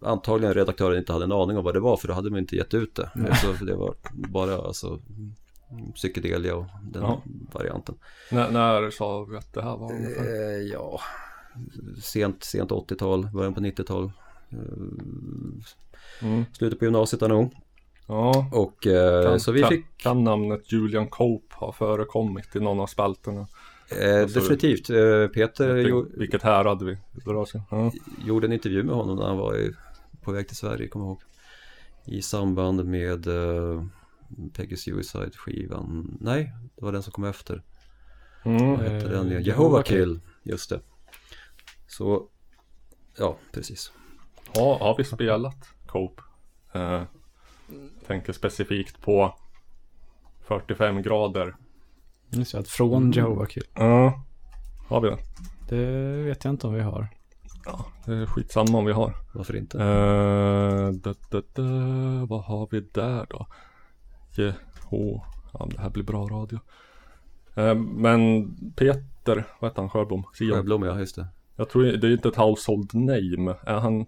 antagligen redaktören inte hade en aning om vad det var för då hade man inte gett ut det. Så det var bara alltså psykedelia och den Ja. varianten. När, när sa vi att det här var ungefär? Eh, ja, sent, sent 80-tal, början på 90-tal. Eh, Mm. slutet på gymnasiet där nog. Ja, Och eh, kan, så vi kan, fick kan namnet Julian Cope ha förekommit i någon av spalterna? eh, alltså, definitivt. Eh, Peter Vilket- Vilket här hade vi? Ja. gjorde en intervju med honom när han var i, på väg till Sverige, kommer jag ihåg. I samband med eh, Peggy Suicide skivan. Nej, det var den som kom efter. Mm. Vad hette Eh, den? igen? Jehovah Jehovah Kill, just det. Så, ja, precis. Har, har vi spelat Cope? Tänker specifikt på 45 grader. Just det, från Jehovah Kill. Ja, har vi det? Det vet jag inte om vi har. Ja, det är skitsamma om vi har. Varför inte? Eh, da, da, da, vad har vi där då? Jeho. Ja, det här blir bra radio. Eh, men Peter, vad heter han, Sjöblom? Sion. Sjöblom, ja just det. Jag tror det är inte ett household name. Är han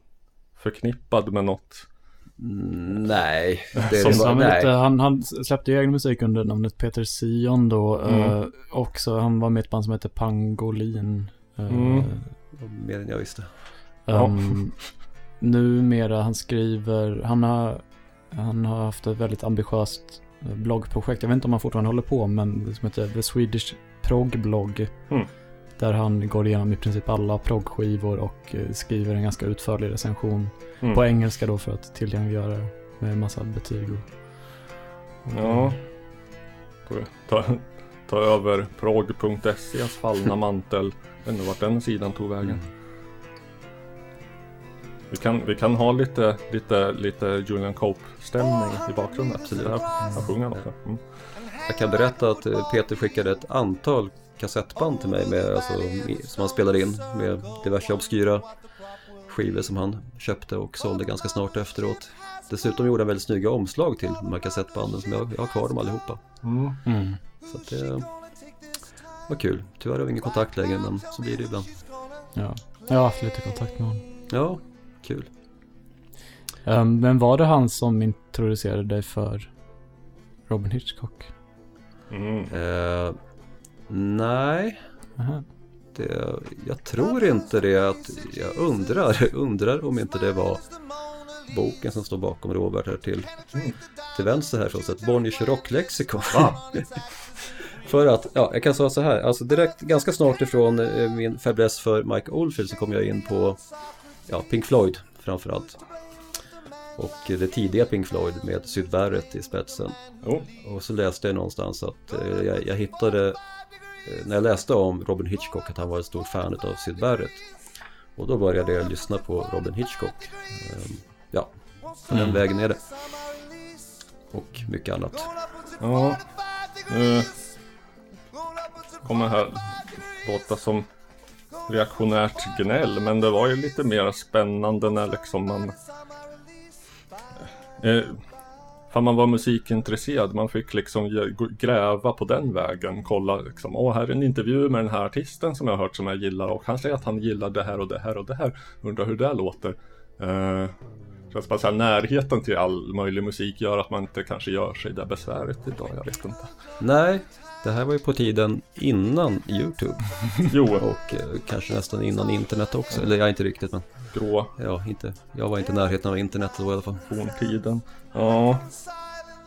förknippad med något? Mm, nej, Som bara, Han, var nej. lite, han, han släppte ju egen musik under namnet Peter Sion då. Mm. eh, och så han var med i ett band som heter Pangolin. eh, Mm. Mer än jag visste. Ja. Um, numera, han skriver, han har, han har haft ett väldigt ambitiöst eh, bloggprojekt. Jag vet inte om han fortfarande håller på, men det som heter The Swedish Prog Blog. Mm. Där han går igenom i princip alla proggskivor och eh, skriver en ganska utförlig recension. Mm. På engelska då för att tillgängliggöra det med en massa betyg. Och, Ja. Får vi Ta, ta över prog.se's fallna mantel. Inte vart den sidan tog vägen. Mm. Vi kan, vi kan ha lite, lite, lite Julian Cope-stämning i bakgrunden. Absolut. Här sjunger han också. Mm. Jag kan berätta att eh, Peter skickade ett antal kassettband till mig med, alltså, som han spelade in med diverse obskyra skivor som han köpte och sålde ganska snart efteråt. Dessutom gjorde han väldigt snygga omslag till de här kassettbanden som jag, jag har kvar dem allihopa. Mm. mm. Så att det var kul. Tyvärr har vi ingen kontakt längre men så blir det ibland. Ja, jag har haft lite kontakt med honom. Ja, kul. Um, men var det han som introducerade dig för Robin Hitchcock? Mm. Eh, nej, Aha. det, jag tror inte det. Att, jag undrar, undrar om inte det var boken som står bakom Robert här till, till vänster här så ett Bonniers rocklexikon. För att, ja, jag kan säga så här, alltså direkt, ganska snart ifrån eh, min fäbless för Mike Oldfield så kom jag in på, ja, Pink Floyd framförallt. Och det tidiga Pink Floyd med Syd Barrett i spetsen. Jo. Och så läste jag någonstans att eh, jag, jag hittade, när jag läste om Robin Hitchcock, att han var ett stort fan av Syd Barrett. Och då började jag lyssna på Robin Hitchcock. Ehm, ja, på den vägen är det. Och mycket annat. Ja. Nu kommer här låta som reaktionärt gnäll. Men det var ju lite mer spännande när liksom man... Eh, för man var musikintresserad. Man fick liksom gräva på den vägen. Kolla liksom. Åh, här är en intervju med den här artisten som jag har hört som jag gillar. Och han säger att han gillar det här och det här och det här. Undrar hur det låter. Eh, Känns bara så här, närheten till all möjlig musik gör att man inte kanske gör sig det besväret idag. Jag vet inte. Nej, det här var ju på tiden innan YouTube. Jo, Och eh, kanske nästan innan internet också. Eller ja, inte riktigt men grå ja, inte. Jag var inte i närheten av internet då i alla fall. forntiden. Ja.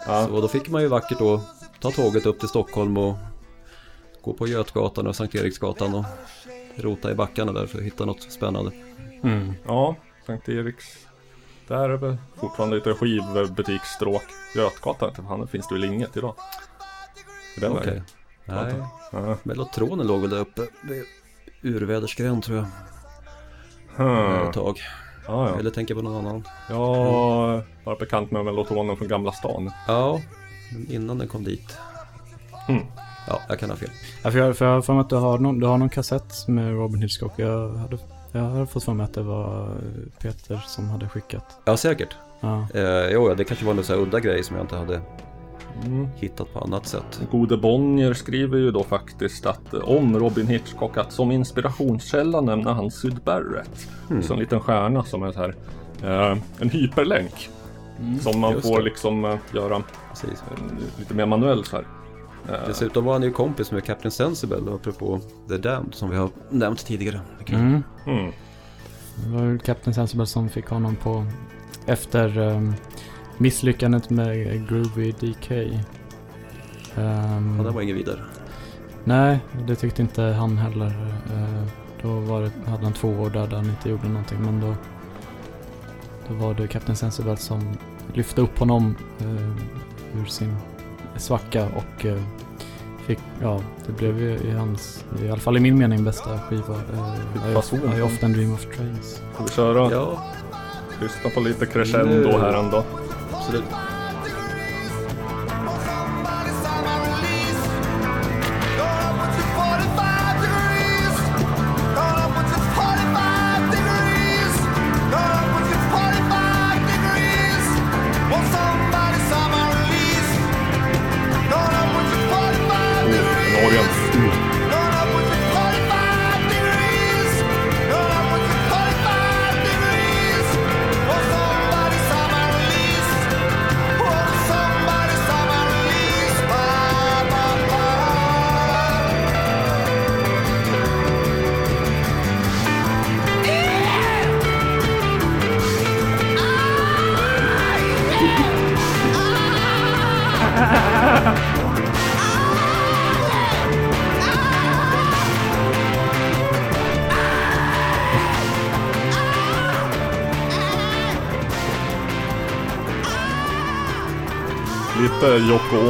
Ja, Så då fick man ju vackert då ta tåget upp till Stockholm och gå på Götgatan och Sankt Eriksgatan och rota i backarna där för att hitta något spännande. Mm. ja Sankt Eriks. Där är väl fortfarande lite skivbutiksstråk. Götgatan, inte fan, det finns det väl inget idag. I Den Okej. vägen. Nej, Ja. Melotronen låg väl där uppe vid Urvädersgränd tror jag Hmm. ett tag. Ja, ja. Eller tänker på någon annan. Jag var bekant med melotonen från Gamla stan. Ja, innan den kom dit. Mm. Ja, jag kan ha fel. Ja, för jag för har för mig att du har, någon, du har någon kassett med Robin Hitchcock. Jag hade, jag hade fått för mig att det var Peter som hade skickat. Ja, säkert. Ja. Eh, jo, ja, det kanske var någon så här udda grej som jag inte hade Mm. hittat på annat sätt. Gode Bonnier skriver ju då faktiskt att eh, om Robin Hitchcock att som inspirationskälla nämner han Syd Barrett. Mm. Så en liten stjärna som är så här eh, en hyperlänk. Som man just får det. liksom eh, göra Precis. eh, lite mer manuellt så här. Eh, Dessutom var han ju kompis med Captain Sensible apropå The Damned som vi har nämnt tidigare. Mm. mm. Det var Captain Sensible som fick honom på efter um, misslyckandet med Groovy DK. Um, Ja, det var ingen vidare. Nej, det tyckte inte han heller. Eh, Då var det, hade han två år där, där han inte gjorde någonting. Men då, då var det Captain Sensible som lyfte upp honom eh, ur sin svacka och eh, fick, ja, det blev ju i hans, i alla fall i min mening, bästa skiva. Eh, I. I often dream of trains. Ska vi köra Ja, Lyssna på lite crescendo Nu. här ändå. Absolut. Oh,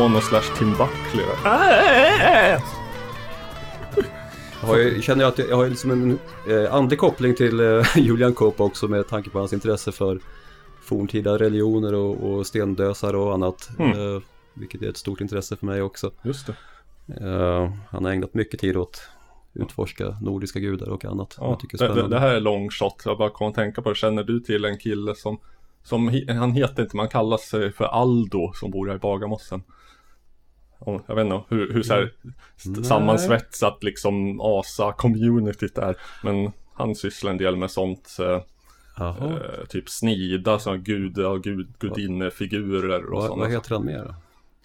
Yoko Ono slash Tim Buckley där. Jag har ju, känner jag att jag har liksom en eh, andlig koppling till eh, Julian Cope också med tanke på hans intresse för forntida religioner och, och stendösar och annat. Mm. Eh, vilket är ett stort intresse för mig också. Just det. Eh, han har ägnat mycket tid åt utforska nordiska gudar och annat. Ja, jag tycker är det, det, det här är long shot. Jag bara kom att tänka på det. Känner du till en kille som, som han heter inte, man kallar sig för Aldo som bor här i Bagarmossen. Och jag vet inte hur, hur så här Nej. sammansvetsat liksom ASA-communityt är. Men han sysslar en del med sånt. Eh, eh, typ snida, sådana guda och gud, gudinnefigurer och sådana. vad heter han mer då?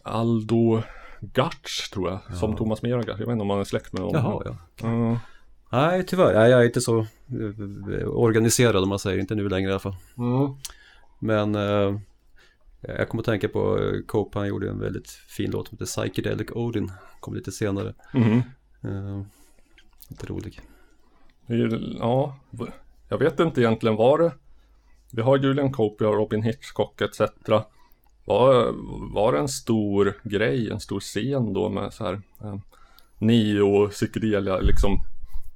Aldo Gatch tror jag. Som Thomas Meragar. Jag vet inte om han är släkt med honom. Jaha, ja. Mm. Nej, tyvärr. Nej, jag är inte så eh, organiserad om man säger. Inte nu längre i alla fall. Mm. Men eh, jag kommer att tänka på eh, Cope. Han gjorde en väldigt fin låt som heter Psychedelic Odin. Kom lite senare. Mhm. Eh, lite rolig. Ja, jag vet inte egentligen vad det Vi har Julian Cope, vi har Robin Hitchcock etc. Var, var det en stor grej, en stor scen då med så här eh, neo psykedelia, liksom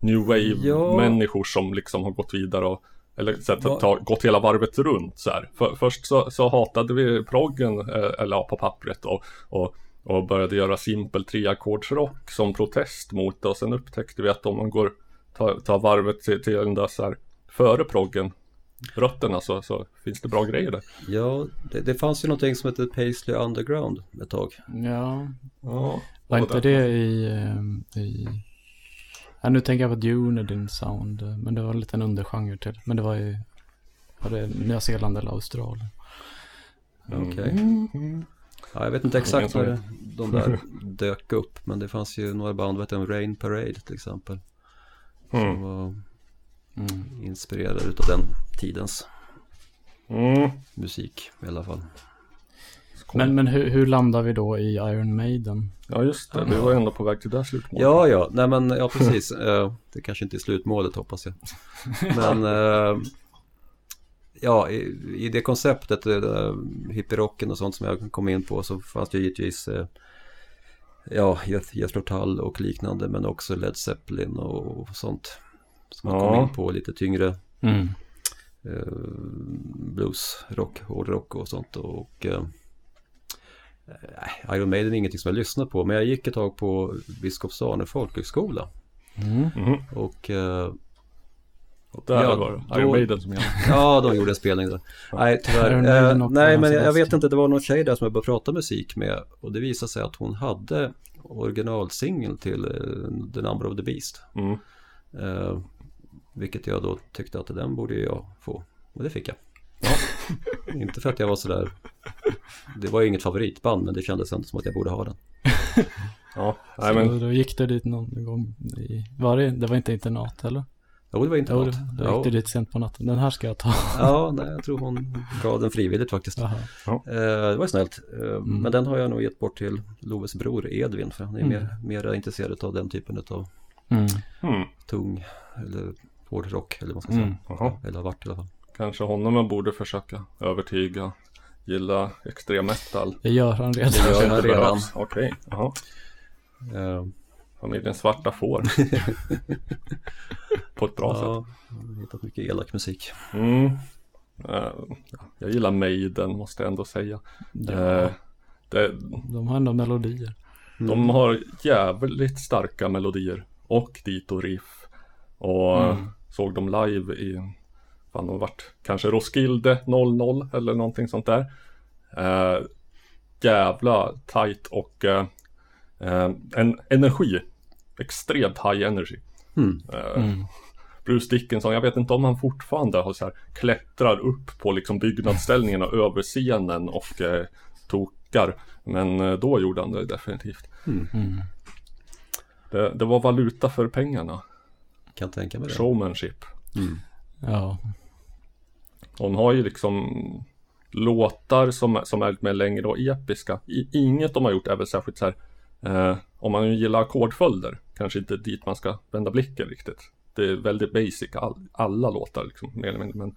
new wave Ja. människor som liksom har gått vidare och eller så att Va- ta, gått hela varvet runt så här. För, först så, så hatade vi proggen, eh, eller ja, på pappret och, och, och började göra simpel treackordsrock som protest mot det och sen upptäckte vi att om man går tar, tar varvet till, till den där så här före proggen rötterna så, så finns det bra grejer där. Ja, det, det fanns ju någonting som hette Paisley Underground ett tag. Ja, Ja, var inte det i... ehm, i... Ja, nu tänker jag på Dunedin Sound, eh, men det var en liten undergenre till. Men det var ju... Var det Nya Zeeland eller Australien? Okej. Ja, jag vet inte exakt när de där dök upp. Men det fanns ju några band, vad heter de? Rain Parade till exempel. Som Mm. var Mm. inspirerade utav den tidens Mm. musik i alla fall. Men, men hur, hur landar vi då i Iron Maiden? Ja just det, vi var ändå på väg till det slutmålet. Ja, ja, nej men ja precis. Eh, det kanske inte är slutmålet hoppas jag. Men eh, ja, i, i det konceptet, uh, hippierocken och sånt som jag kom in på så fanns det ju givetvis eh, ja, Jeth- Jethro Tull och liknande men också Led Zeppelin och, och sånt. Som man kom Ja. in på lite tyngre Mm. eh, blues, rock, hårdrock och sånt. Och eh, eh, Iron Maiden är ingenting som jag lyssnar på. Men jag gick ett tag på Biskops Arne folkhögskola. Mm. Mhm. Och eh, där Ja, var det då- Iron Maiden som gällde. ja, de gjorde en spelning där. Nej, tyvärr. Eh, nej, men jag, jag vet inte. Det var någon tjej där som jag började prata musik med. Och det visade sig att hon hade originalsingeln till eh, The Number of the Beast. Mm. Eh, vilket jag då tyckte att den borde jag få. Och det fick jag. Inte för att jag var sådär. Det var ju inget favoritband men det kändes ändå som att jag borde ha den. Ja, Så men då gick du dit någon gång i... Var det, det var inte internat eller? Jo, det var inte Jo, då Ja, gick du dit sent på natten. Den här ska jag ta. ja nej, jag tror hon gav den frivilligt faktiskt. Jaha. Eh, det var ju snällt. Eh, Men den har jag nog gett bort till Loves bror Edvin för han är Mm. mer, mer intresserad av den typen av Mm. hmm, tung eller hårdrock eller vad man ska säga. Mm. Jaha. Eller har varit i alla fall. kanske honom man borde försöka övertyga. Gilla extrem metal. Det gör han redan. Det gör han redan. Okej, jaha. Eh, Familjen Svarta får. På ett bra sätt. ja, jag har hittat mycket elak musik. Mm. Ja, jag gillar Maiden måste jag ändå säga. Ja, Eh, det, de har ändå melodier. de har jävligt starka melodier och dito riff. Och Mm. såg dem live i, fan de har varit kanske Roskilde 00 eller någonting sånt där. Eh, jävla tight och eh, eh, en energi. Extremt high energy. Mm. Eh, Mm. Bruce Dickinson, jag vet inte om han fortfarande har så här, klättrar upp på liksom byggnadsställningarna över scenen och eh, tokar. Men eh, då gjorde han det definitivt. Mm. Det, det var valuta för pengarna. Kan tänka mig det. Showmanship. Mm. Ja. Hon har ju liksom låtar som, som är lite mer längre och episka. I, inget de har gjort är väl särskilt så här. Eh, om man nu gillar ackordföljder, kanske inte dit man ska vända blicken riktigt. Det är väldigt basic, all, alla låtar liksom, mer eller mindre. Men,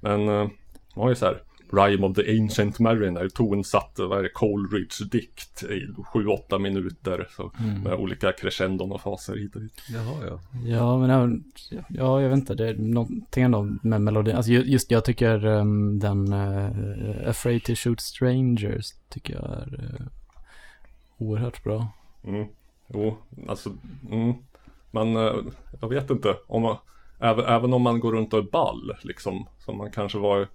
men eh, hon har ju så här Rime of the Ancient Mariner, tonsatt, vad är det, Coleridge-dikt i 7-8 minuter. Så, Med olika crescendon och faser hit och dit. Jaha, ja. Ja, men även, ja, jag vet inte, det är någonting ändå med melodin. Alltså ju- just, jag tycker ehm, den uh, Afraid to shoot strangers tycker jag är uh, oerhört bra. Mm. Jo, alltså, mm. man, eh, jag vet inte, om man, även, även om man går runt och är ball, liksom, som man kanske var,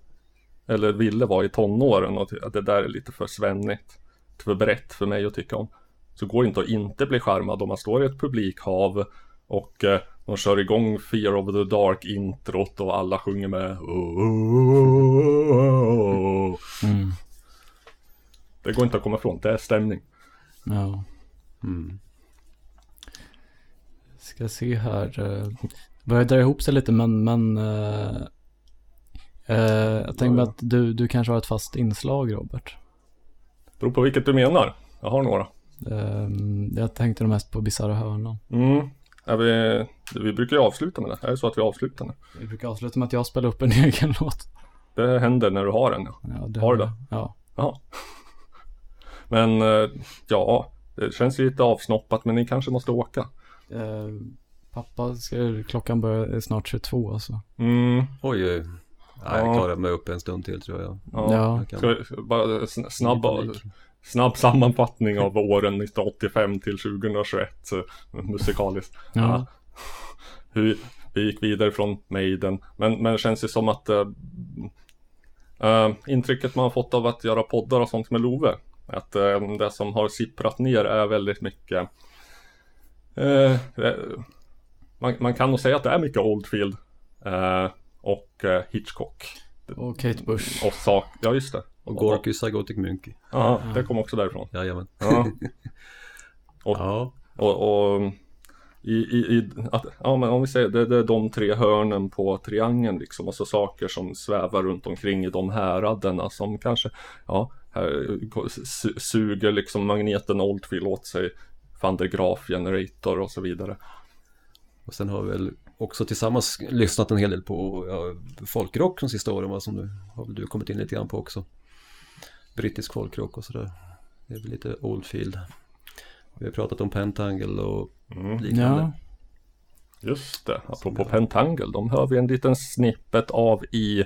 eller ville vara i tonåren och att det där är lite för svennigt, för brett för mig att tycka om. Så går det inte att inte bli charmad om man står i ett publikhav och eh, de kör igång Fear of the Dark introt och alla sjunger med Mm. Det går inte att komma ifrån, det är stämning. Ja, Mm. ska se här. Uh, börjar dra ihop sig lite men, men eh, eh, jag tänker mig att du, du kanske har ett fast inslag Robert. Beror på vilket du menar. Jag har några. Ehm, jag tänkte mest på Bisarra hörnan. Mm. Vi, vi brukar ju avsluta med det. Är det så att vi avslutar nu? Vi brukar avsluta med att jag spelar upp en egen låt. Det händer när du har en. Ja. Ja, det Har du det? Ja. Jaha. Men eh, ja, det känns lite avsnoppat men ni kanske måste åka. Eh, pappa, ska, klockan börjar snart 22 alltså. Mm, Oj, oj. Nej, jag Ja. klarar mig upp en stund till tror jag. ja. Ja. Jag kan- Ska vi, bara sn- snabb, sammanfattning av åren 1985 till 2021 eh, musikaliskt. Ja. Hur vi gick vidare från Maiden. Men, men det känns ju som att eh, eh, intrycket man har fått av att göra poddar och sånt med Love. Att eh, det som har sipprat ner är väldigt mycket man, man kan nog säga att det är mycket Oldfield och eh, Hitchcock. Och Kate Bush. Och sak, ja just det. Och Gorky Psychotic Monkey. Ja, det kom också därifrån. Jajamän. Ja. Och, Ja. och, och i, i, i, att, ja men om vi säger det, det är de tre hörnen på triangeln liksom. Och så saker som svävar runt omkring i de häraderna som kanske, ja, här, su- suger liksom magneten Oldfield åt sig. Van der Graaf generator och så vidare. Och sen har vi väl också tillsammans lyssnat en hel del på ja, folkrock de sista åren va, som du har du kommit in lite grann på också. Brittisk folkrock och sådär. Det är väl lite Oldfield. Vi har pratat om Pentangle och Mm. liknande. Ja. Just det, apropå Pentangle, de hör vi en liten snippet av i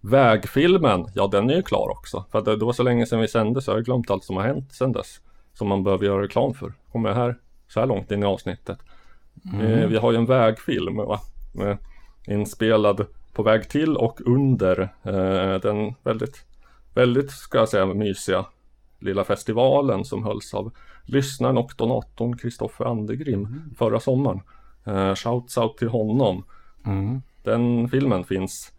vägfilmen. Ja, den är ju klar också. För att det, det var så länge sedan vi sände så jag har glömt allt som har hänt sedan dess. Som man behöver göra reklam för. Kommer jag här så här långt in i avsnittet. Eh, vi har ju en vägfilm va? Med, inspelad på väg till och under eh, den väldigt, väldigt ska jag säga mysiga lilla festivalen som hölls av lyssnaren och donatorn Kristoffer Andegrim förra sommaren. Eh, shouts out till honom. Mm. Den filmen finns.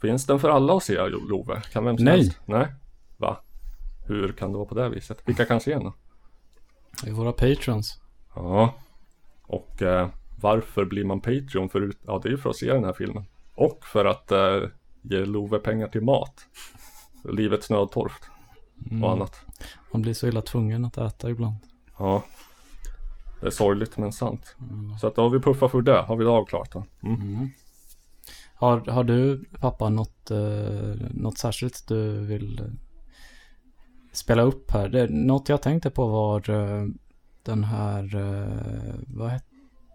Finns den för alla att se Love? Kan vem som Nej. helst? Nej. Va? Hur kan det vara på det viset? Vilka kan se den? Det är våra patrons. Ja. Och eh, varför blir man Patreon förut? Ja, det är ju för att se den här filmen. Och för att eh, ge Love pengar till mat. Livets nödtorft Mm. och annat. Man blir så illa tvungen att äta ibland. Ja. Det är sorgligt men sant. Så att då har vi puffat för det. Har vi det avklarat då? Mm. Mm. Har, har du, pappa, något, eh, något särskilt du vill eh, spela upp här? Det, något jag tänkte på var eh, den här, eh, vad, het,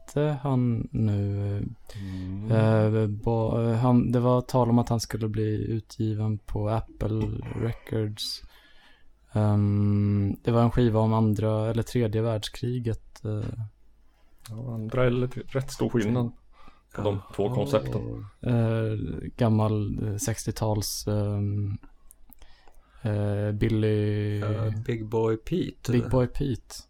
hette han nu? Mm. Eh, bo, eh, han, det var tal om att han skulle bli utgiven på Apple Records. Ehm, det var en skiva om andra eller tredje världskriget. eh, Ja, andra eller rätt stor skillnad på de två koncepten. eh, gammal eh, 60-tals ehm, eh, Billy... Big Boy Pete. Big Boy Pete.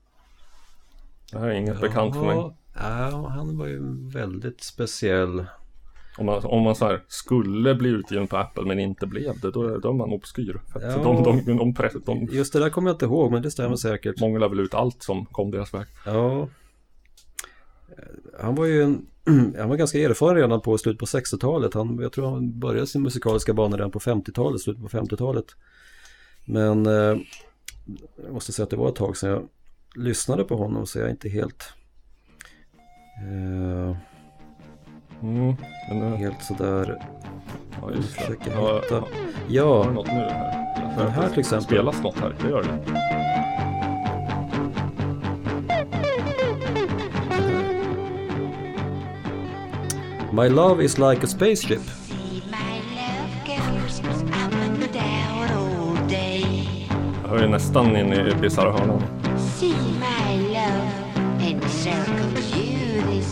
Det här är inget bekant för mig. Ja, han var ju väldigt speciell. Om man, om man så här skulle bli utgiven på Apple men inte blev det, då, då är man obskyr. Ja. de, de, de, press, de Just det där kommer jag inte ihåg, men det stämmer säkert. månglade väl ut allt som kom deras väg. Ja. Han var ju en, han var ganska erfaren redan på slutet på 60-talet. Han, jag tror han började sin musikaliska bana redan på 50-talet, slutet på 50-talet. Men eh, jag måste säga att det var ett tag sedan jag lyssnade på honom så jag är inte helt eh, Mm, men, eh, helt sådär ja, just det. försöker Ja, hitta. Har du Ja, något nu här? Den här till exempel. Spelas något här? Det gör det. My Love is like a spaceship. Jag hör ju nästan in i bisarra hörnan.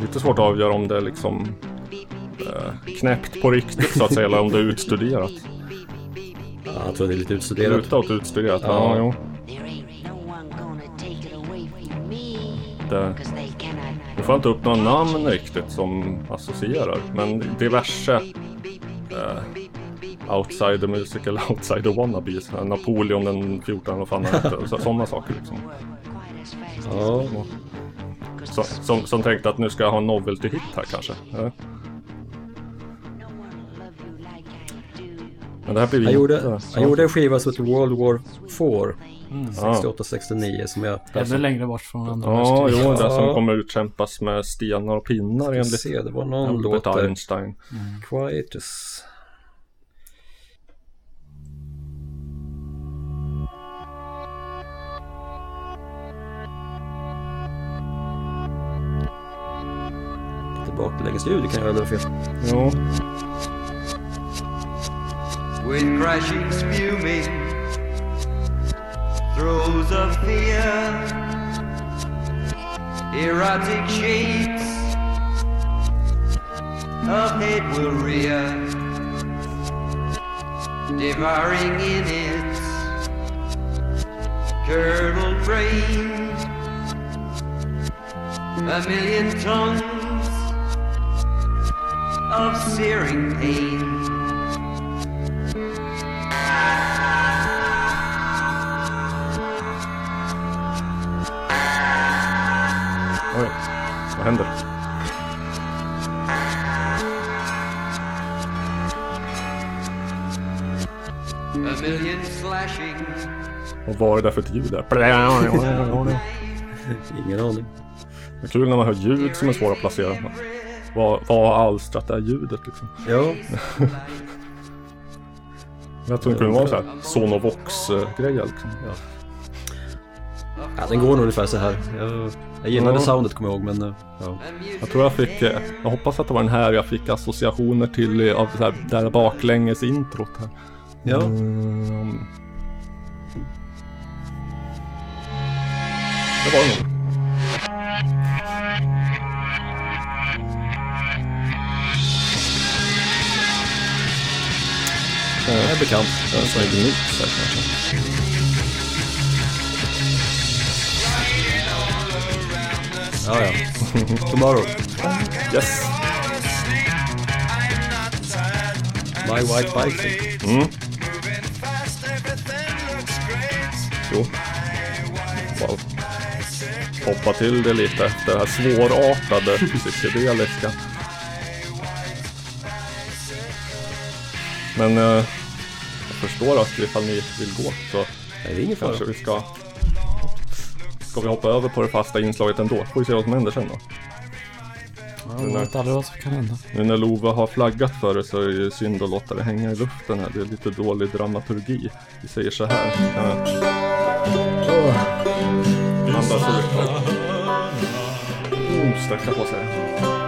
Lite svårt att avgöra om det är liksom eh, knäppt på riktigt så att säga eller om det är utstuderat. Ja, jag tror det är lite utstuderat. Luta åt utstuderat. Ja, Ja. jo. Det, nu får jag inte upp några namn riktigt som associerar. Men diverse eh, outsider musical, outsider wannabes. Napoleon den 14 och fan han hette, så, sådana saker liksom. Ja, Så, som, som tänkte att nu ska jag ha en novelty hit här kanske. Ja. Men det här blir vi han, gjorde, han gjorde en skiva som heter World War 4. Ja. 68-69 som jag... Ännu längre bort från andra Ja, jo, det som kommer utkämpas med stenar och pinnar enligt se, det var någon låt Albert där. Einstein. Quietus. Lite baklängesljud, det kan jag aldrig ha fel. Ja, with crashing spuming throes of fear. Erotic shapes of head will rear devouring in its curdled brain. A million tons of searing pain oj. Vad händer? A million slashing Och vad är det där för ett ljud där? Ingen aning. Det är kul när man hör ljud som är svåra att placera. Vad, vad har alstrat det här ljudet liksom? Ja, Jag tror det kunde vara så här Sonovox-grejer liksom. ja, den går nog ungefär så här. Jag, jag gillade Ja. soundet kommer jag ihåg men eh, ja. Jag tror jag fick, eh, jag hoppas att det var den här jag fick associationer till av det här, det här baklänges introt här. Ja. Mm. Det var det nog. Det är bekant. En snygg mix här kanske. Ja, ja. Tomorrow. Yes. My White Bike. Mm. Jo. Wow. hoppa till det lite efter det här svårartade psykedeliska. Men eh, jag förstår att ifall ni vill gå så Nej, det är ingen fara. kanske vi ska Ska vi hoppa över på det fasta inslaget ändå? Får vi se vad som händer sen då. Man vet aldrig vad som kan hända. Nu när Lova har flaggat för det så är det synd att låta det hänga i luften här. Det är lite dålig dramaturgi. Vi säger så här. Uh. Andas ut. Oh, sträcka på sig.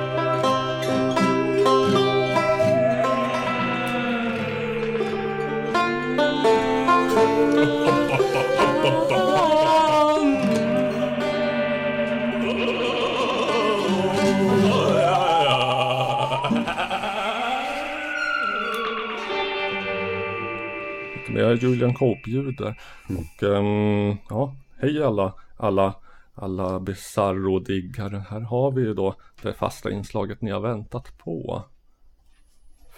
Det är Julian Cope-ljud där. Och ehm, ja, hej alla, alla, alla bizarro-diggare. Här har vi ju då det fasta inslaget ni har väntat på.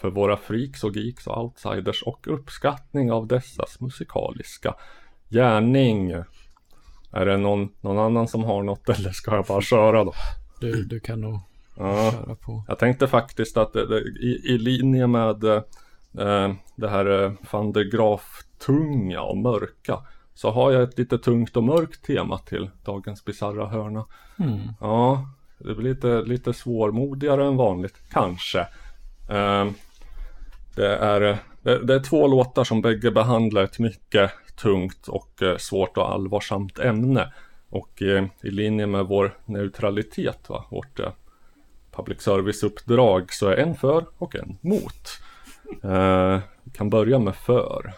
För våra freaks och geeks och outsiders och uppskattning av dessas musikaliska gärning. Är det någon, någon annan som har något eller ska jag bara köra då? Du, du kan nog Ja. köra på. Jag tänkte faktiskt att i, i linje med eh, det här eh, van der Graaf tunga och mörka så har jag ett lite tungt och mörkt tema till dagens bisarra hörna. Mm. Ja, det blir lite, lite svårmodigare än vanligt, kanske. Eh, det, är, det, det är två låtar som bägge behandlar ett mycket tungt och eh, svårt och allvarsamt ämne. Och eh, i linje med vår neutralitet, va, vårt eh, public service-uppdrag, så är en för och en mot. Eh, vi kan börja med för.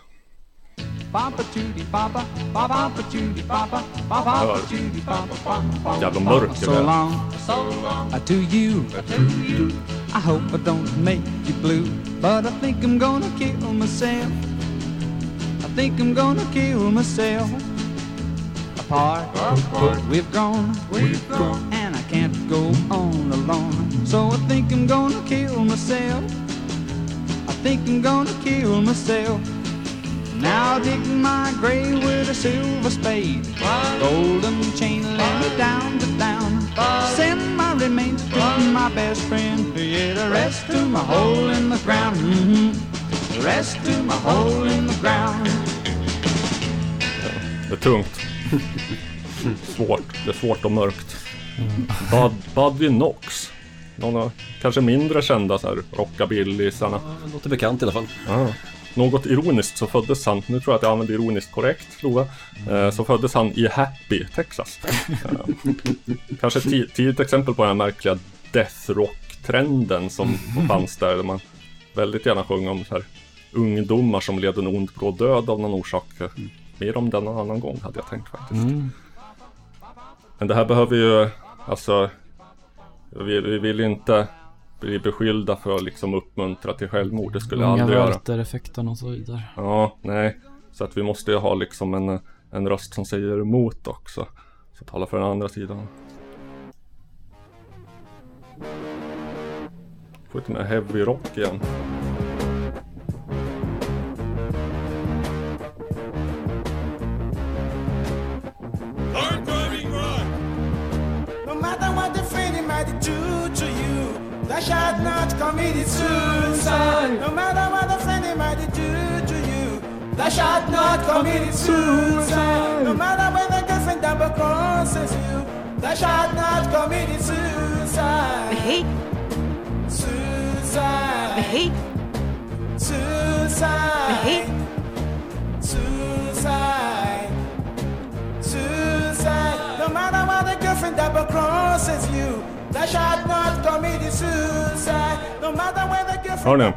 Jävla mörker So det är. long, uh, to you. I hope I don't make you blue, but I think I'm gonna kill myself. I think I'm gonna kill myself. Apart, we've grown, and I can't go on alone. So I think I'm gonna kill myself. I think I'm gonna kill myself. Now I dig my grave with a silver spade. Golden chain lay me down to down. Send my remains to my best friend. Yeah, the rest to my hole in the ground. hmm The rest to my hole in the ground. Det är tungt. svårt. Det är svårt och mörkt. Bud, Buddy Knox. Någon av kanske mindre kända så här rockabillysarna. Det låter bekant i alla fall. Ah. Något ironiskt så föddes han, nu tror jag att jag använder ironiskt korrekt, Lova. Eh, så föddes han i Happy, Texas. Kanske ett ti- tidigt exempel på den här märkliga death rock-trenden som fanns där. Där man väldigt gärna sjöng om så här ungdomar som led en ond bråd död av någon orsak. Mer om den en annan gång hade jag tänkt faktiskt. Men det här behöver ju, alltså, vi, vi vill inte bli beskyllda för att liksom uppmuntra till självmord. Det skulle jag aldrig göra. Walter-effekten och så vidare. Ja, nej. Så att vi måste ju ha liksom en, en röst som säger emot också. Så tala för den andra sidan. Får lite mer heavy rock igen. Shalt not commit suicide. No matter what the friend might do to you, thou shalt not commit suicide. No matter when the girlfriend double crosses you, thou shalt not commit suicide. hate, Suicide. hate, Suicide. hate. Suicide. Suicide. No matter what the girlfriend double crosses you, Hör ni?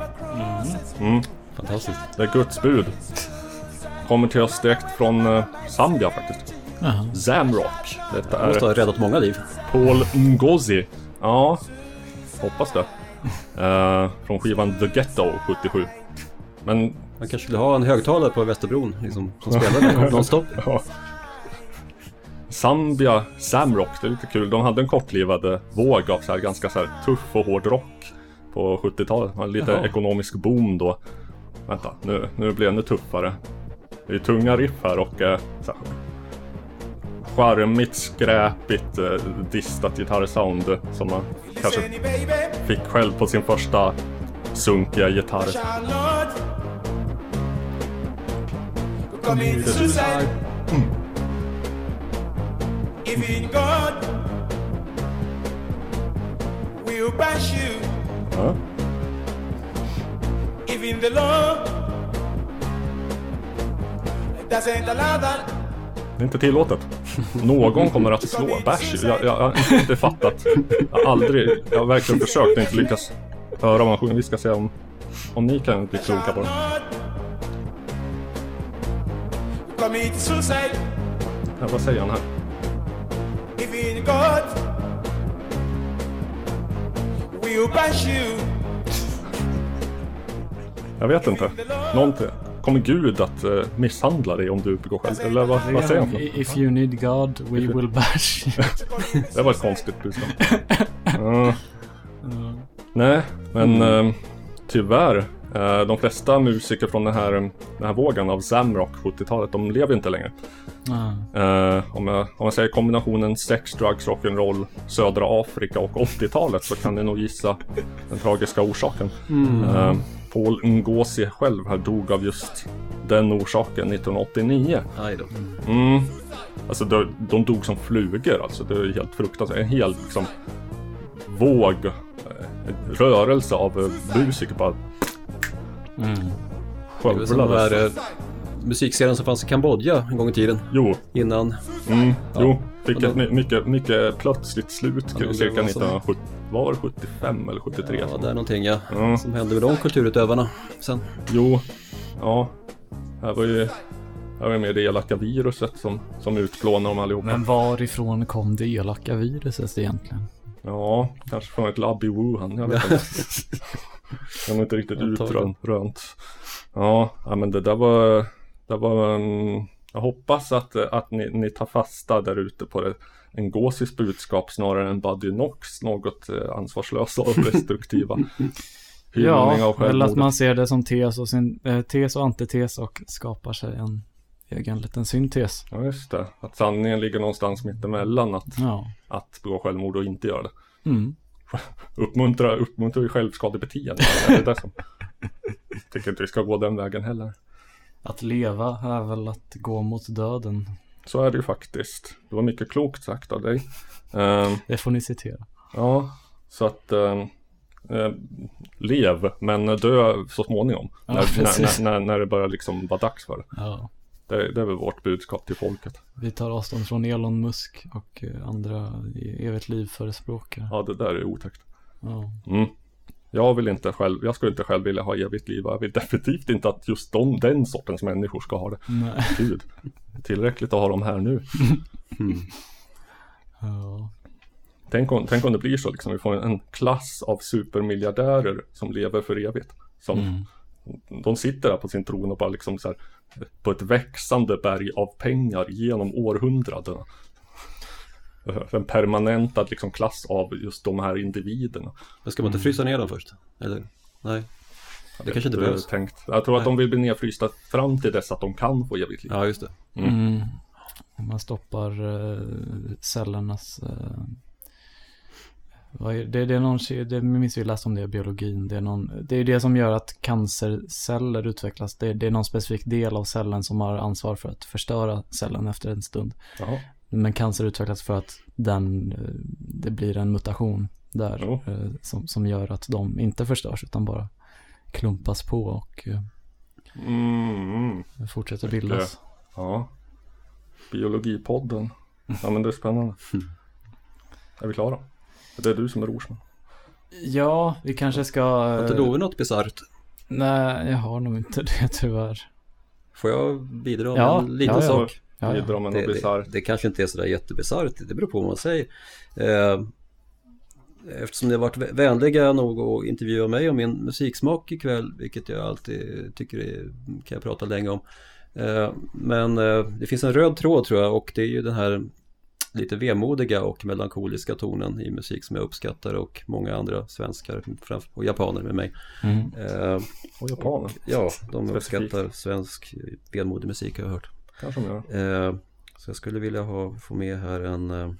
Mm, Fantastiskt. det är Guds bud. Kommer till oss direkt från eh, Zambia faktiskt. Jaha. Zamrock. Detta Det måste är ha räddat många liv. Paul Ngozi. Ja, hoppas det. Eh, från skivan The Ghetto 77. Men Man kanske skulle ha en högtalare på Västerbron liksom, som spelar den nonstop. Ja. Zambia Samrock, det är lite kul. De hade en kortlivad våg av så här ganska så här tuff och hård rock på 70-talet. Det var lite Jaha. ekonomisk boom då. Vänta, nu, nu blir det ännu tuffare. Det är tunga riff här och eh, så här, charmigt, skräpigt, eh, distat gitarrsound som man kanske fick själv på sin första sunkiga gitarr. Charlotte, in God, we'll bash you. If in the law, doesn't allow that. Det är inte tillåtet. Någon kommer att slå Bash. Jag, jag, jag har inte fattat. Jag har aldrig, jag har verkligen försökt och inte lyckats höra vad man sjunger. Vi ska se om, om ni kan bli kloka på det. Ja, vad säger han här? If God, we'll bash you. Jag vet inte. Någonting. Kommer Gud att uh, misshandla dig om du begår själv? Eller vad, vad säger han? If you need God, we will bash you. Det var ett konstigt budskap. Ja. Nej, men eh, tyvärr. eh, de flesta musiker från den här, den här vågen av Zamrock 70-talet, de lever inte längre. Ah. Eh, om, jag, om jag säger kombinationen sex, drugs, rock'n'roll, södra Afrika och 80-talet så kan ni nog gissa den tragiska orsaken. Eh, Paul Ngozi själv här dog av just den orsaken 1989. Aj då. Mm. Alltså de, de dog som flugor alltså. Det är helt fruktansvärt. En hel liksom våg, eh, rörelse av musiker bara Mm. Skövlades. Musikserien som fanns i Kambodja en gång i tiden. Jo, Innan. mm, Ja. jo. Fick ett my- mycket, mycket plötsligt slut Ja, cirka var så. 1970. Var det 75 eller 73? Ja, det är någonting ja. Ja. Som hände med de kulturutövarna sen. Jo, ja. Här var ju här var med det elaka viruset som, som utplånade dem allihopa. Men varifrån kom det elaka viruset egentligen? Ja, kanske från ett labb i Wuhan. Jag vet inte. Jag har inte riktigt utrönt. Ja, ja, men det där var, det var en, Jag hoppas att, att ni, ni tar fasta där ute på det. En gåsis budskap snarare än Buddy Knox något eh, ansvarslösa och destruktiva. Ja, eller att man ser det som tes och, sin, eh, tes och antites och skapar sig en egen liten syntes. Ja, just det. Att sanningen ligger någonstans mittemellan att, Ja. att begå självmord och inte göra det. Mm. Uppmuntra, uppmuntra ju självskadebeteende. Det är det som... Tycker inte vi ska gå den vägen heller. Att leva är väl att gå mot döden. Så är det ju faktiskt. Det var mycket klokt sagt av dig. Ehm, Det får ni citera. ja, så att eh, lev, men dö så småningom. Ja, när, när, när, när det börjar liksom vara dags för det. Ja. det. Det är väl vårt budskap till folket. Vi tar avstånd från Elon Musk och eh, andra evigt liv förespråkare. Ja, det där är otäckt. Ja. Mm. Jag vill inte själv, jag skulle inte själv vilja ha evigt liv. Jag vill definitivt inte att just de, den sortens människor ska ha det. Nej. Gud, tillräckligt att ha dem här nu. Ja. Tänk om, tänk om det blir så liksom, vi får en, en klass av supermiljardärer som lever för evigt. Som, Mm. De sitter där på sin tron och bara liksom så här, på ett växande berg av pengar genom århundradena. En permanentad liksom klass av just de här individerna. Men ska man inte frysa ner dem först? Eller? Nej. Det kanske inte behövs. Tänkt. Jag tror att de vill bli nedfrysta fram till dess att de kan få evigt liv. Ja, just det. Mm. Man stoppar eh, cellernas... Vad är, det, det är någon, det minns vi läste om det i biologin. Det är, någon, det är det som gör att cancerceller utvecklas. Det, det är någon specifik del av cellen som har ansvar för att förstöra cellen efter en stund. Jaha. Men cancer utvecklas för att den, eh, det blir en mutation där Jo. eh, som, som gör att de inte förstörs utan bara klumpas på och eh, Mm, fortsätter Mycket. bildas. Ja. Biologipodden. Ja men det är spännande. Är vi klara? Det är du som är Rorsman. Ja, vi kanske ska... Har inte Love något bisarrt? Nej, jag har nog inte det tyvärr. Får jag bidra med Ja, en liten ja, ja. sak? Ja, ja. Bidra med Det, något det, bisarrt. det kanske inte är sådär jättebisarrt, det beror på vad man säger. Eh, eftersom ni har varit vä- vänliga nog att intervjua mig om min musiksmak ikväll, vilket jag alltid tycker är, kan jag prata länge om. Eh, men eh, det finns en röd tråd tror jag och det är ju den här lite vemodiga och melankoliska tonen i musik som jag uppskattar och många andra svenskar och japaner med mig. Mm. Eh, Och japaner. ja, de Specifikt. uppskattar svensk vemodig musik har jag hört. Kanske de gör. Eh, Så jag skulle vilja ha, få med här en, eh,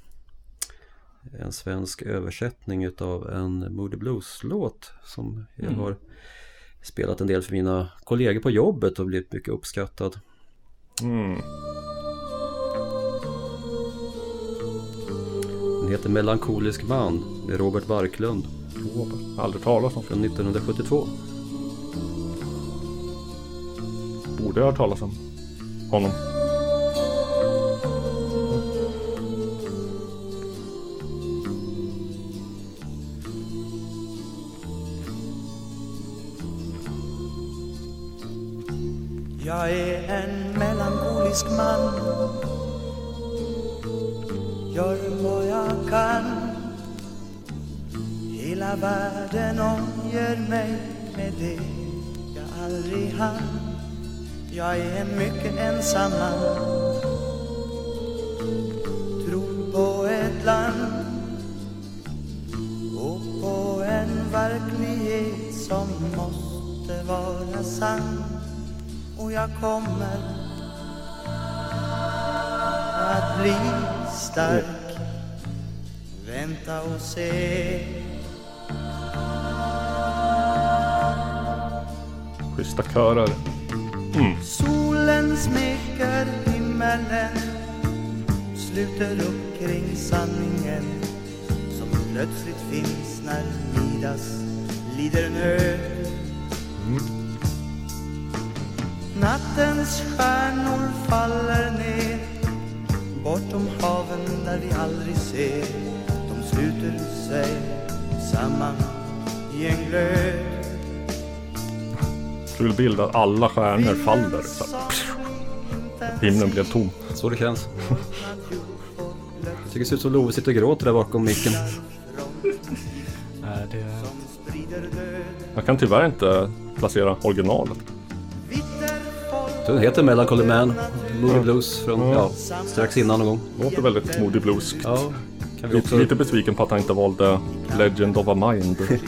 en svensk översättning utav en Moody Blues-låt som jag Mm. har spelat en del för mina kollegor på jobbet och blivit mycket uppskattad. Mm. Den heter Melankolisk man med Robert Barklund Robert. Aldrig talat om. från 1972. Borde jag ha talas om honom. Jag är en melankolisk man. Gör vad jag kan. Hela världen omger mig med det jag aldrig hann. Jag är en mycket ensam man. Tror på ett land Och på en verklighet som måste vara sann. Och jag kommer att bli stark. Vänta och se. Schyssta körer. Mm. Solen smeker himmelen Sluter upp kring sanningen Som plötsligt finns när Midas lider nöd. Nattens stjärnor faller ner Bortom haven där vi aldrig ser. De sluter sig samman i en glöd. Kul bild att alla stjärnor faller. Så här. Himlen blev tom. Så det känns. Jag tycker det ser ut som Love sitter och gråter där bakom micken. Nej, det, Jag kan tyvärr inte placera originalet. Den heter Melancholy Man, Moody Blues från, ja, strax innan någon gång. Låter väldigt Moody Blues. Ja, kan vi Lite, också lite besviken på att han inte valde Legend of a Mind.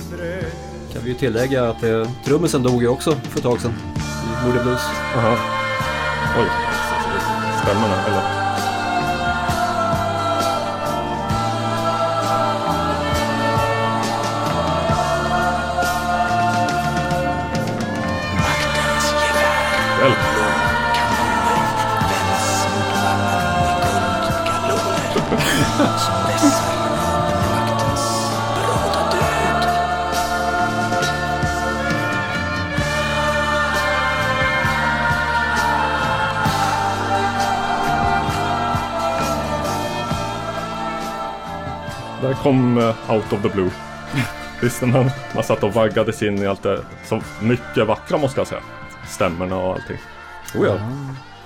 kan vi ju tillägga att eh, trummisen dog ju också för ett tag sedan. I Moody Blues. Aha. Oj. Stämmer det, eller? Kom eh, Out of the Blue. Visst man, man satt och vaggades in i allt det så mycket vackra måste jag säga. Stämmorna och allting. Oh ja.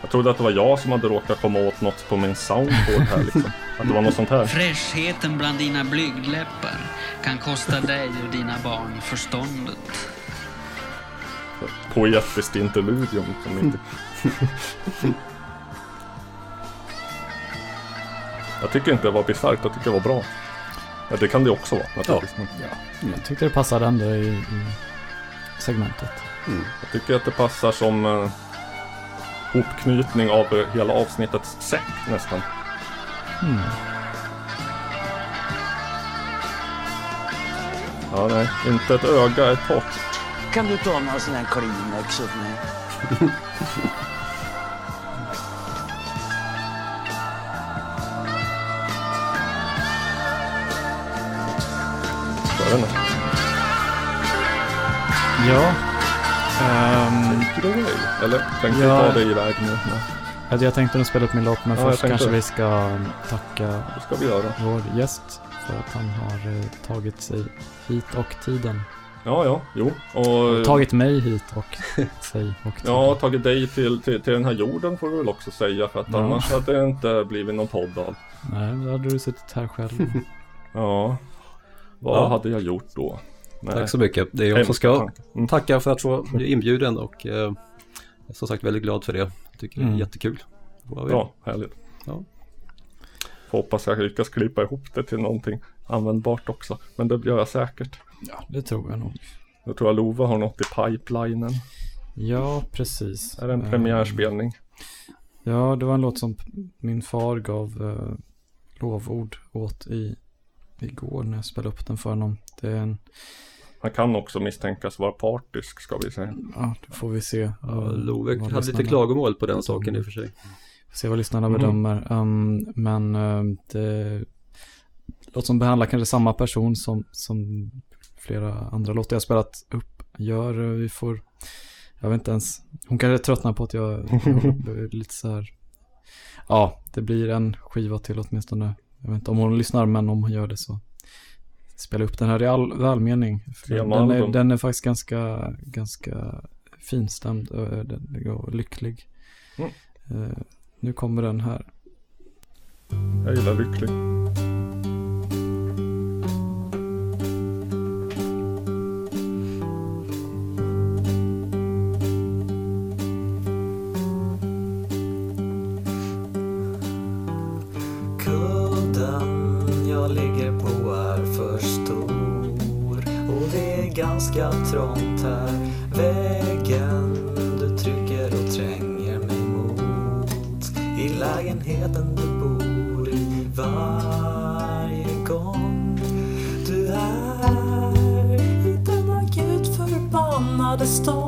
Jag trodde att det var jag som hade råkat komma åt något på min soundboard här liksom. Att det var något sånt här. Fräschheten bland dina blygdläppar kan kosta dig och dina barn förståndet. Poetiskt interludium som inte... jag tycker inte det var bisarrt, jag tycker det var bra. Ja, det kan det också vara naturligtvis. men jag tyckte det passade ändå i, i segmentet. Jag tycker att det passar som eh, hopknytning av eh, hela avsnittets säck nästan. Mm. Ja, nej, inte ett öga är torrt. Kan du ta några sådana här Kleenex åt mig? Är det nog. Ja. Ehm, Take it away. Eller tänkte Ja. ta dig iväg nu? Nej, alltså jag tänkte nog spela upp min låt men Ja, jag först kanske det. vi ska tacka det ska vi göra. vår gäst för att han har eh, tagit sig hit och tiden. Ja, ja, jo. Och, Tagit mig hit och sig och tiden. Ja, tagit dig till, till, till den här jorden får du väl också säga. För att Ja. annars hade det inte blivit någon podd av. Nej, då hade du suttit här själv. Ja, vad Ja. hade jag gjort då? Nej. Tack så mycket. Det är jag som Hemska ska. Mm. tacka för att få bli inbjuden och eh, jag är som sagt väldigt glad för det. Tycker det Mm. är jättekul. Vad vi- Bra, härligt. Ja. Hoppas jag lyckas klippa ihop det till någonting användbart också. Men det gör jag säkert. Ja, det tror jag nog. Jag tror att Lova har något i pipelinen. Ja, precis. Är det en Eh, premiärspelning? Ja, det var en låt som min far gav eh, lovord åt i, igår när jag spelade upp den för honom. Det är en, Han kan också misstänkas vara partisk ska vi säga. ja, det får vi se. Ja, Love vad hade lite klagomål på den saken i och för sig. Får se vad lyssnarna Mm. bedömer. Um, men uh, det låter som behandlar kanske samma person som, som flera andra låtar jag spelat upp gör. Vi får, jag vet inte ens, hon kanske tröttnar på att jag, jag är lite så här. Ja, det blir en skiva till åtminstone. Jag vet inte om hon lyssnar, men om hon gör det så spela upp den här i all välmening. Den är, den är faktiskt ganska, ganska finstämd och, lycklig. Mm. Eh, nu kommer den här. Jag gillar lycklig. Ganska trångt här. Väggen du trycker och tränger mig mot. I lägenheten du bor i varje gång du är. I denna gudförbannade stad.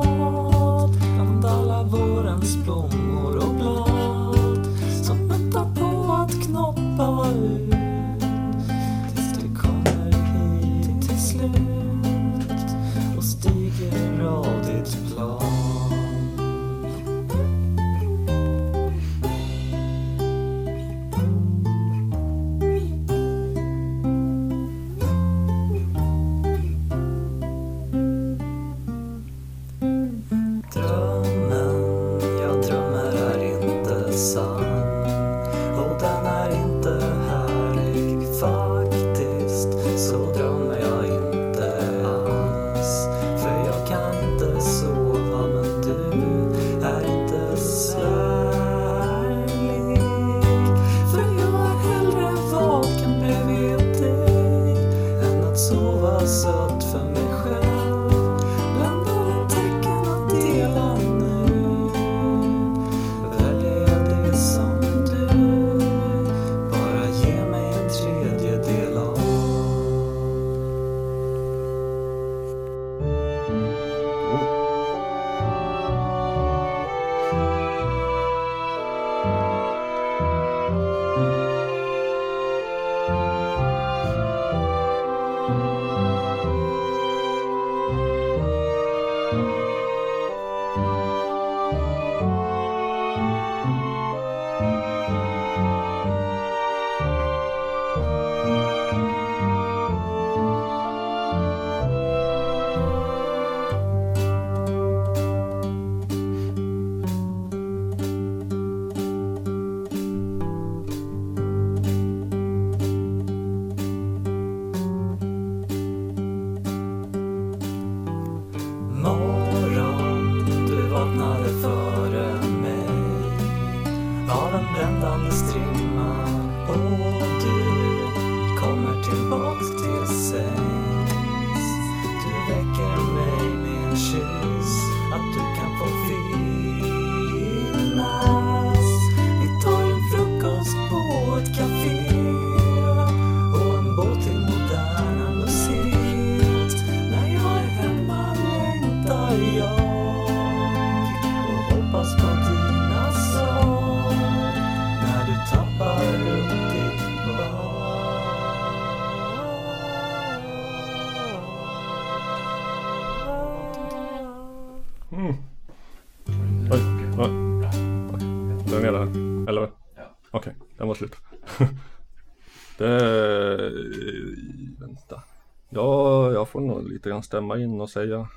Stämma in och säga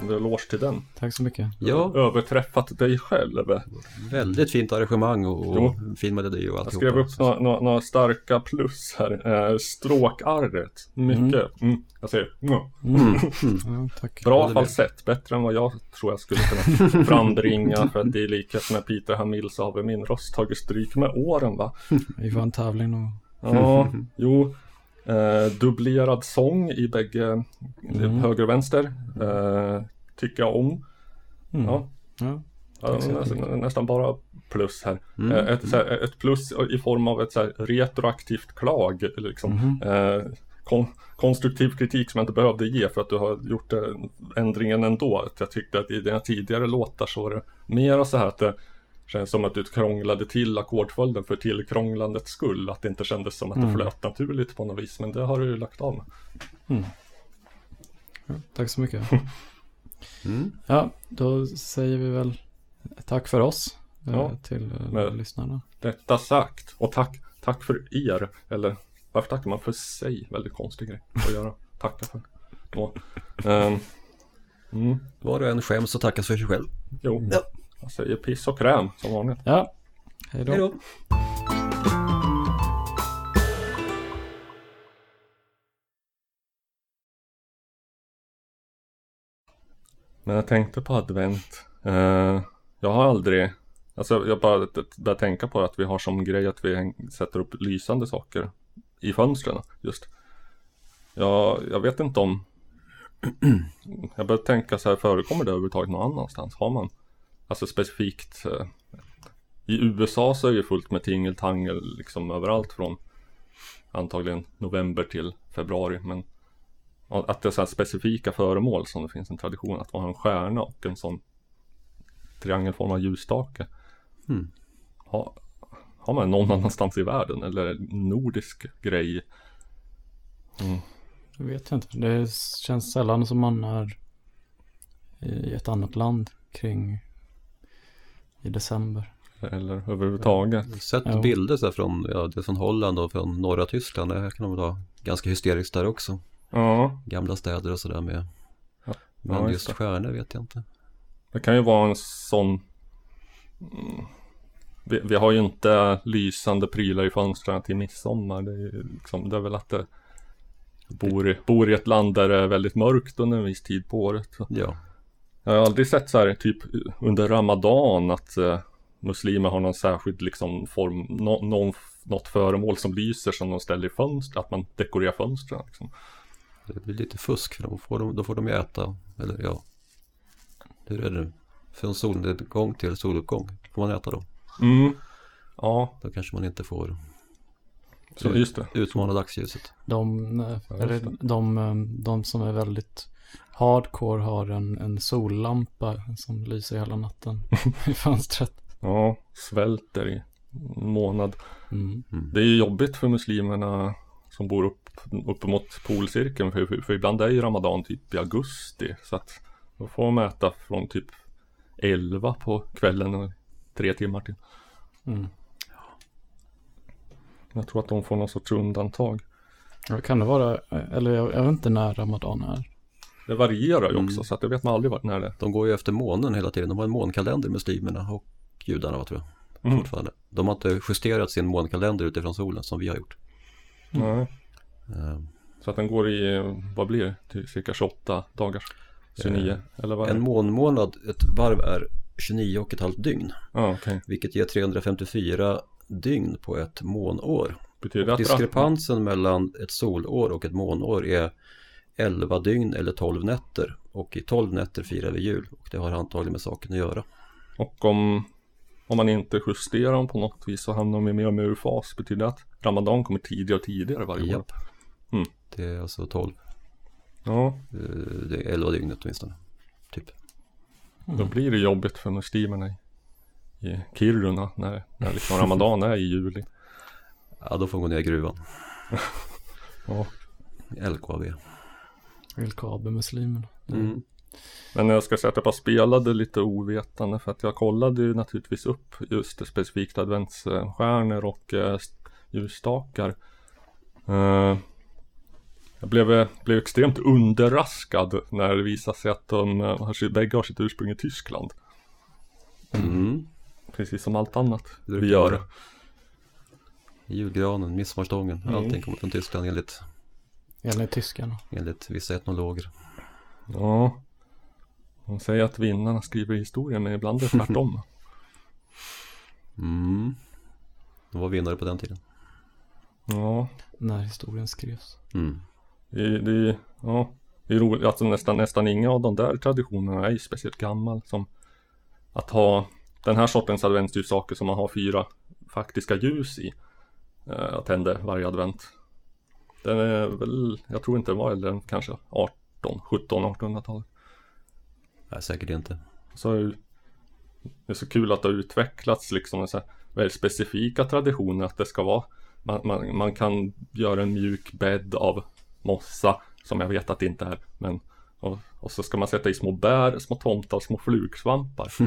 en eloge till den. Tack så mycket. Ja, Överträffat dig själv. väldigt fint arrangemang och, Jo. fin melodi och Jag alltihopa. skrev upp några, några, några starka plus här. Eh, stråkarret. Mycket. Mm. Jag säger mm. Mm. Ja, tack. Bra falsett. Bättre än vad jag tror jag skulle kunna frambringa. För att i likhet med Peter Hamil så har väl min röst tagit stryk med åren va? Vi en tävling och Ja, jo. Eh, dubblerad sång i bägge Mm. höger och vänster. Eh, jag om. Mm. Ja. Ja. Ja, nästan, nästan bara plus här. Mm. Eh, Ett, här, ett plus i form av ett så här retroaktivt klag. Liksom. Mhm. Eh, kon, konstruktiv kritik som jag inte behövde ge för att du har gjort eh, ändringen ändå. Att jag tyckte att i dina tidigare låtar så var det mer så här att det känns som att du krånglade till ackordföljden för tillkrånglandets skull. Att det inte kändes som att det Mm. flöt naturligt på något vis. Men det har du ju lagt av med. Mm. Ja, tack så mycket. Mm. Ja, då säger vi väl tack för oss eh, Ja, till eh, lyssnarna. Detta sagt. Och tack, tack för er. Eller varför tackar man för sig? Väldigt konstig grej att göra. Tacka för. Då. Ehm, mm, Var och en skäms och tackas för sig själv. jo. Jag säger piss och kräm som vanligt. Ja, hej då. Hej då. Men jag tänkte på advent. Eh, jag har aldrig, alltså jag bara började tänka på att vi har som grej att vi sätter upp lysande saker i fönstren just. Jag, jag vet inte om, jag började tänka så här, förekommer det överhuvudtaget någon annanstans? Har man, alltså specifikt, eh, i USA så är det fullt med tingeltangel liksom överallt från antagligen november till februari. Men Att det är så här specifika föremål som det finns en tradition att har en stjärna och en sån triangelformad ljusstake. Mm. Har, har man någon annanstans i världen eller nordisk grej? Mm. Jag vet inte. Det känns sällan som man är i ett annat land kring i december. Eller överhuvudtaget. Sett Ja. bilder så här från, ja, det från Holland och från norra Tyskland. Det här kan nog vara ganska hysteriskt där också. Ja, Gamla städer och sådär med. Ja, Men just just det. stjärnor vet jag inte. det kan ju vara en sån mm. vi, vi har ju inte lysande prylar i fönstren till midsommar. Det är, ju liksom, det är väl att det bor i, bor i ett land där det är väldigt mörkt under en viss tid på året. Så. Ja, Jag har aldrig sett så här typ under Ramadan att eh, muslimer har någon särskild liksom form, nå, någon, något föremål som lyser som de ställer i fönster, att man dekorerar fönstren liksom. det blir lite fusk för då får de, då får de ju äta. Eller ja, hur är det? Från solnedgång till soluppgång får man äta då. Mm. Ja, Då kanske man inte får så just det. utmana dagsljuset. De, eh, Ja, eller de, eh, de som är väldigt hardcore har en, en sollampa som lyser hela natten i fönstret. Ja, svälter i en månad. Mm. Det är ju jobbigt för muslimerna som bor upp, uppemot polcirkeln för, för, för ibland är ju Ramadan typ i augusti så att då får man äta från typ 11 på kvällen och tre timmar till. Mm. Jag tror att de får någon sorts undantag. Ja, Kan det vara, eller jag, jag vet inte när Ramadan är. Det varierar ju också Mm. så att det vet man aldrig vart när det är. De går ju efter månen hela tiden. De har en månkalender muslimerna och judarna va, tror jag. Mm. Fortfarande. De har inte justerat sin månkalender utifrån solen som vi har gjort. Nej. Eh, Så att den går i, vad blir det, till cirka 28 dagar? 29 eller vad En månmånad, ett varv är 29 och ett halvt dygn. Ja okej. Vilket ger 354 dygn på ett månår. Betyder att Diskrepansen mellan ett solår och ett månår är 11 dygn eller 12 nätter. Och i 12 nätter firar vi jul. Och det har antagligen med saken att göra. Och om, om man inte justerar dem på något vis så hamnar de mer och mer ur fas. Betyder det att Ramadan kommer tidigare och tidigare varje år? Japp. Det är alltså 12. Ja, eh, Det är 11 dygnet åtminstone. Typ. då blir det jobbigt för muslimerna i, i Kiruna när, när liksom Ramadan är i juli. Ja, då får man gå ner i gruvan. Ja. LKAB. LKAB-muslimerna. Mm. Men jag ska säga att jag bara spelade lite ovetande för att jag kollade ju naturligtvis upp just det specifikt adventsstjärnor och eh, ljusstakar. Eh, jag blev, blev extremt underraskad när det visade sig att de eh, har, sitt- bägge har sitt ursprung i Tyskland. Mm. Precis som allt annat vi gör. Julgranen, midsommarstången, Mm. allting kommer från Tyskland enligt, Enligt tyskarna. enligt vissa etnologer. Ja. De säger att vinnarna skriver historien men ibland är det tvärtom. Mm. De var vinnare på den tiden. ja. När historien skrevs. Mm. Det, det, ja, det är roligt, alltså nästan, nästan inga av de där traditionerna är ju speciellt gammal som att ha den här sortens adventsljussakor som man har fyra faktiska ljus i. Eh, jag tände varje advent. Den är väl, jag tror inte den var äldre än kanske 18, 17, 1800-talet. Nej, säkert inte. Så är det- det är så kul att det har utvecklats liksom så här väldigt specifika traditioner att det ska vara man, man, man kan göra en mjuk bädd av mossa som jag vet att det inte är men och, och så ska man sätta i små bär, små tomtar, små flugsvampar.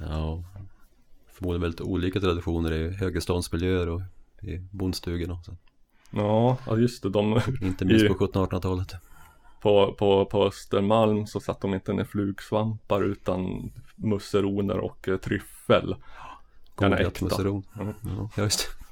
Ja, förmodligen väldigt olika traditioner i högreståndsmiljöer och i bondstugorna. Så. Ja, just det. De, Inte minst på 1700-1800-talet. på, på, på Östermalm så satt de inte ner flugsvampar utan musseroner och eh, tryffel. Äkta. musseron. Mm. Ja, just det.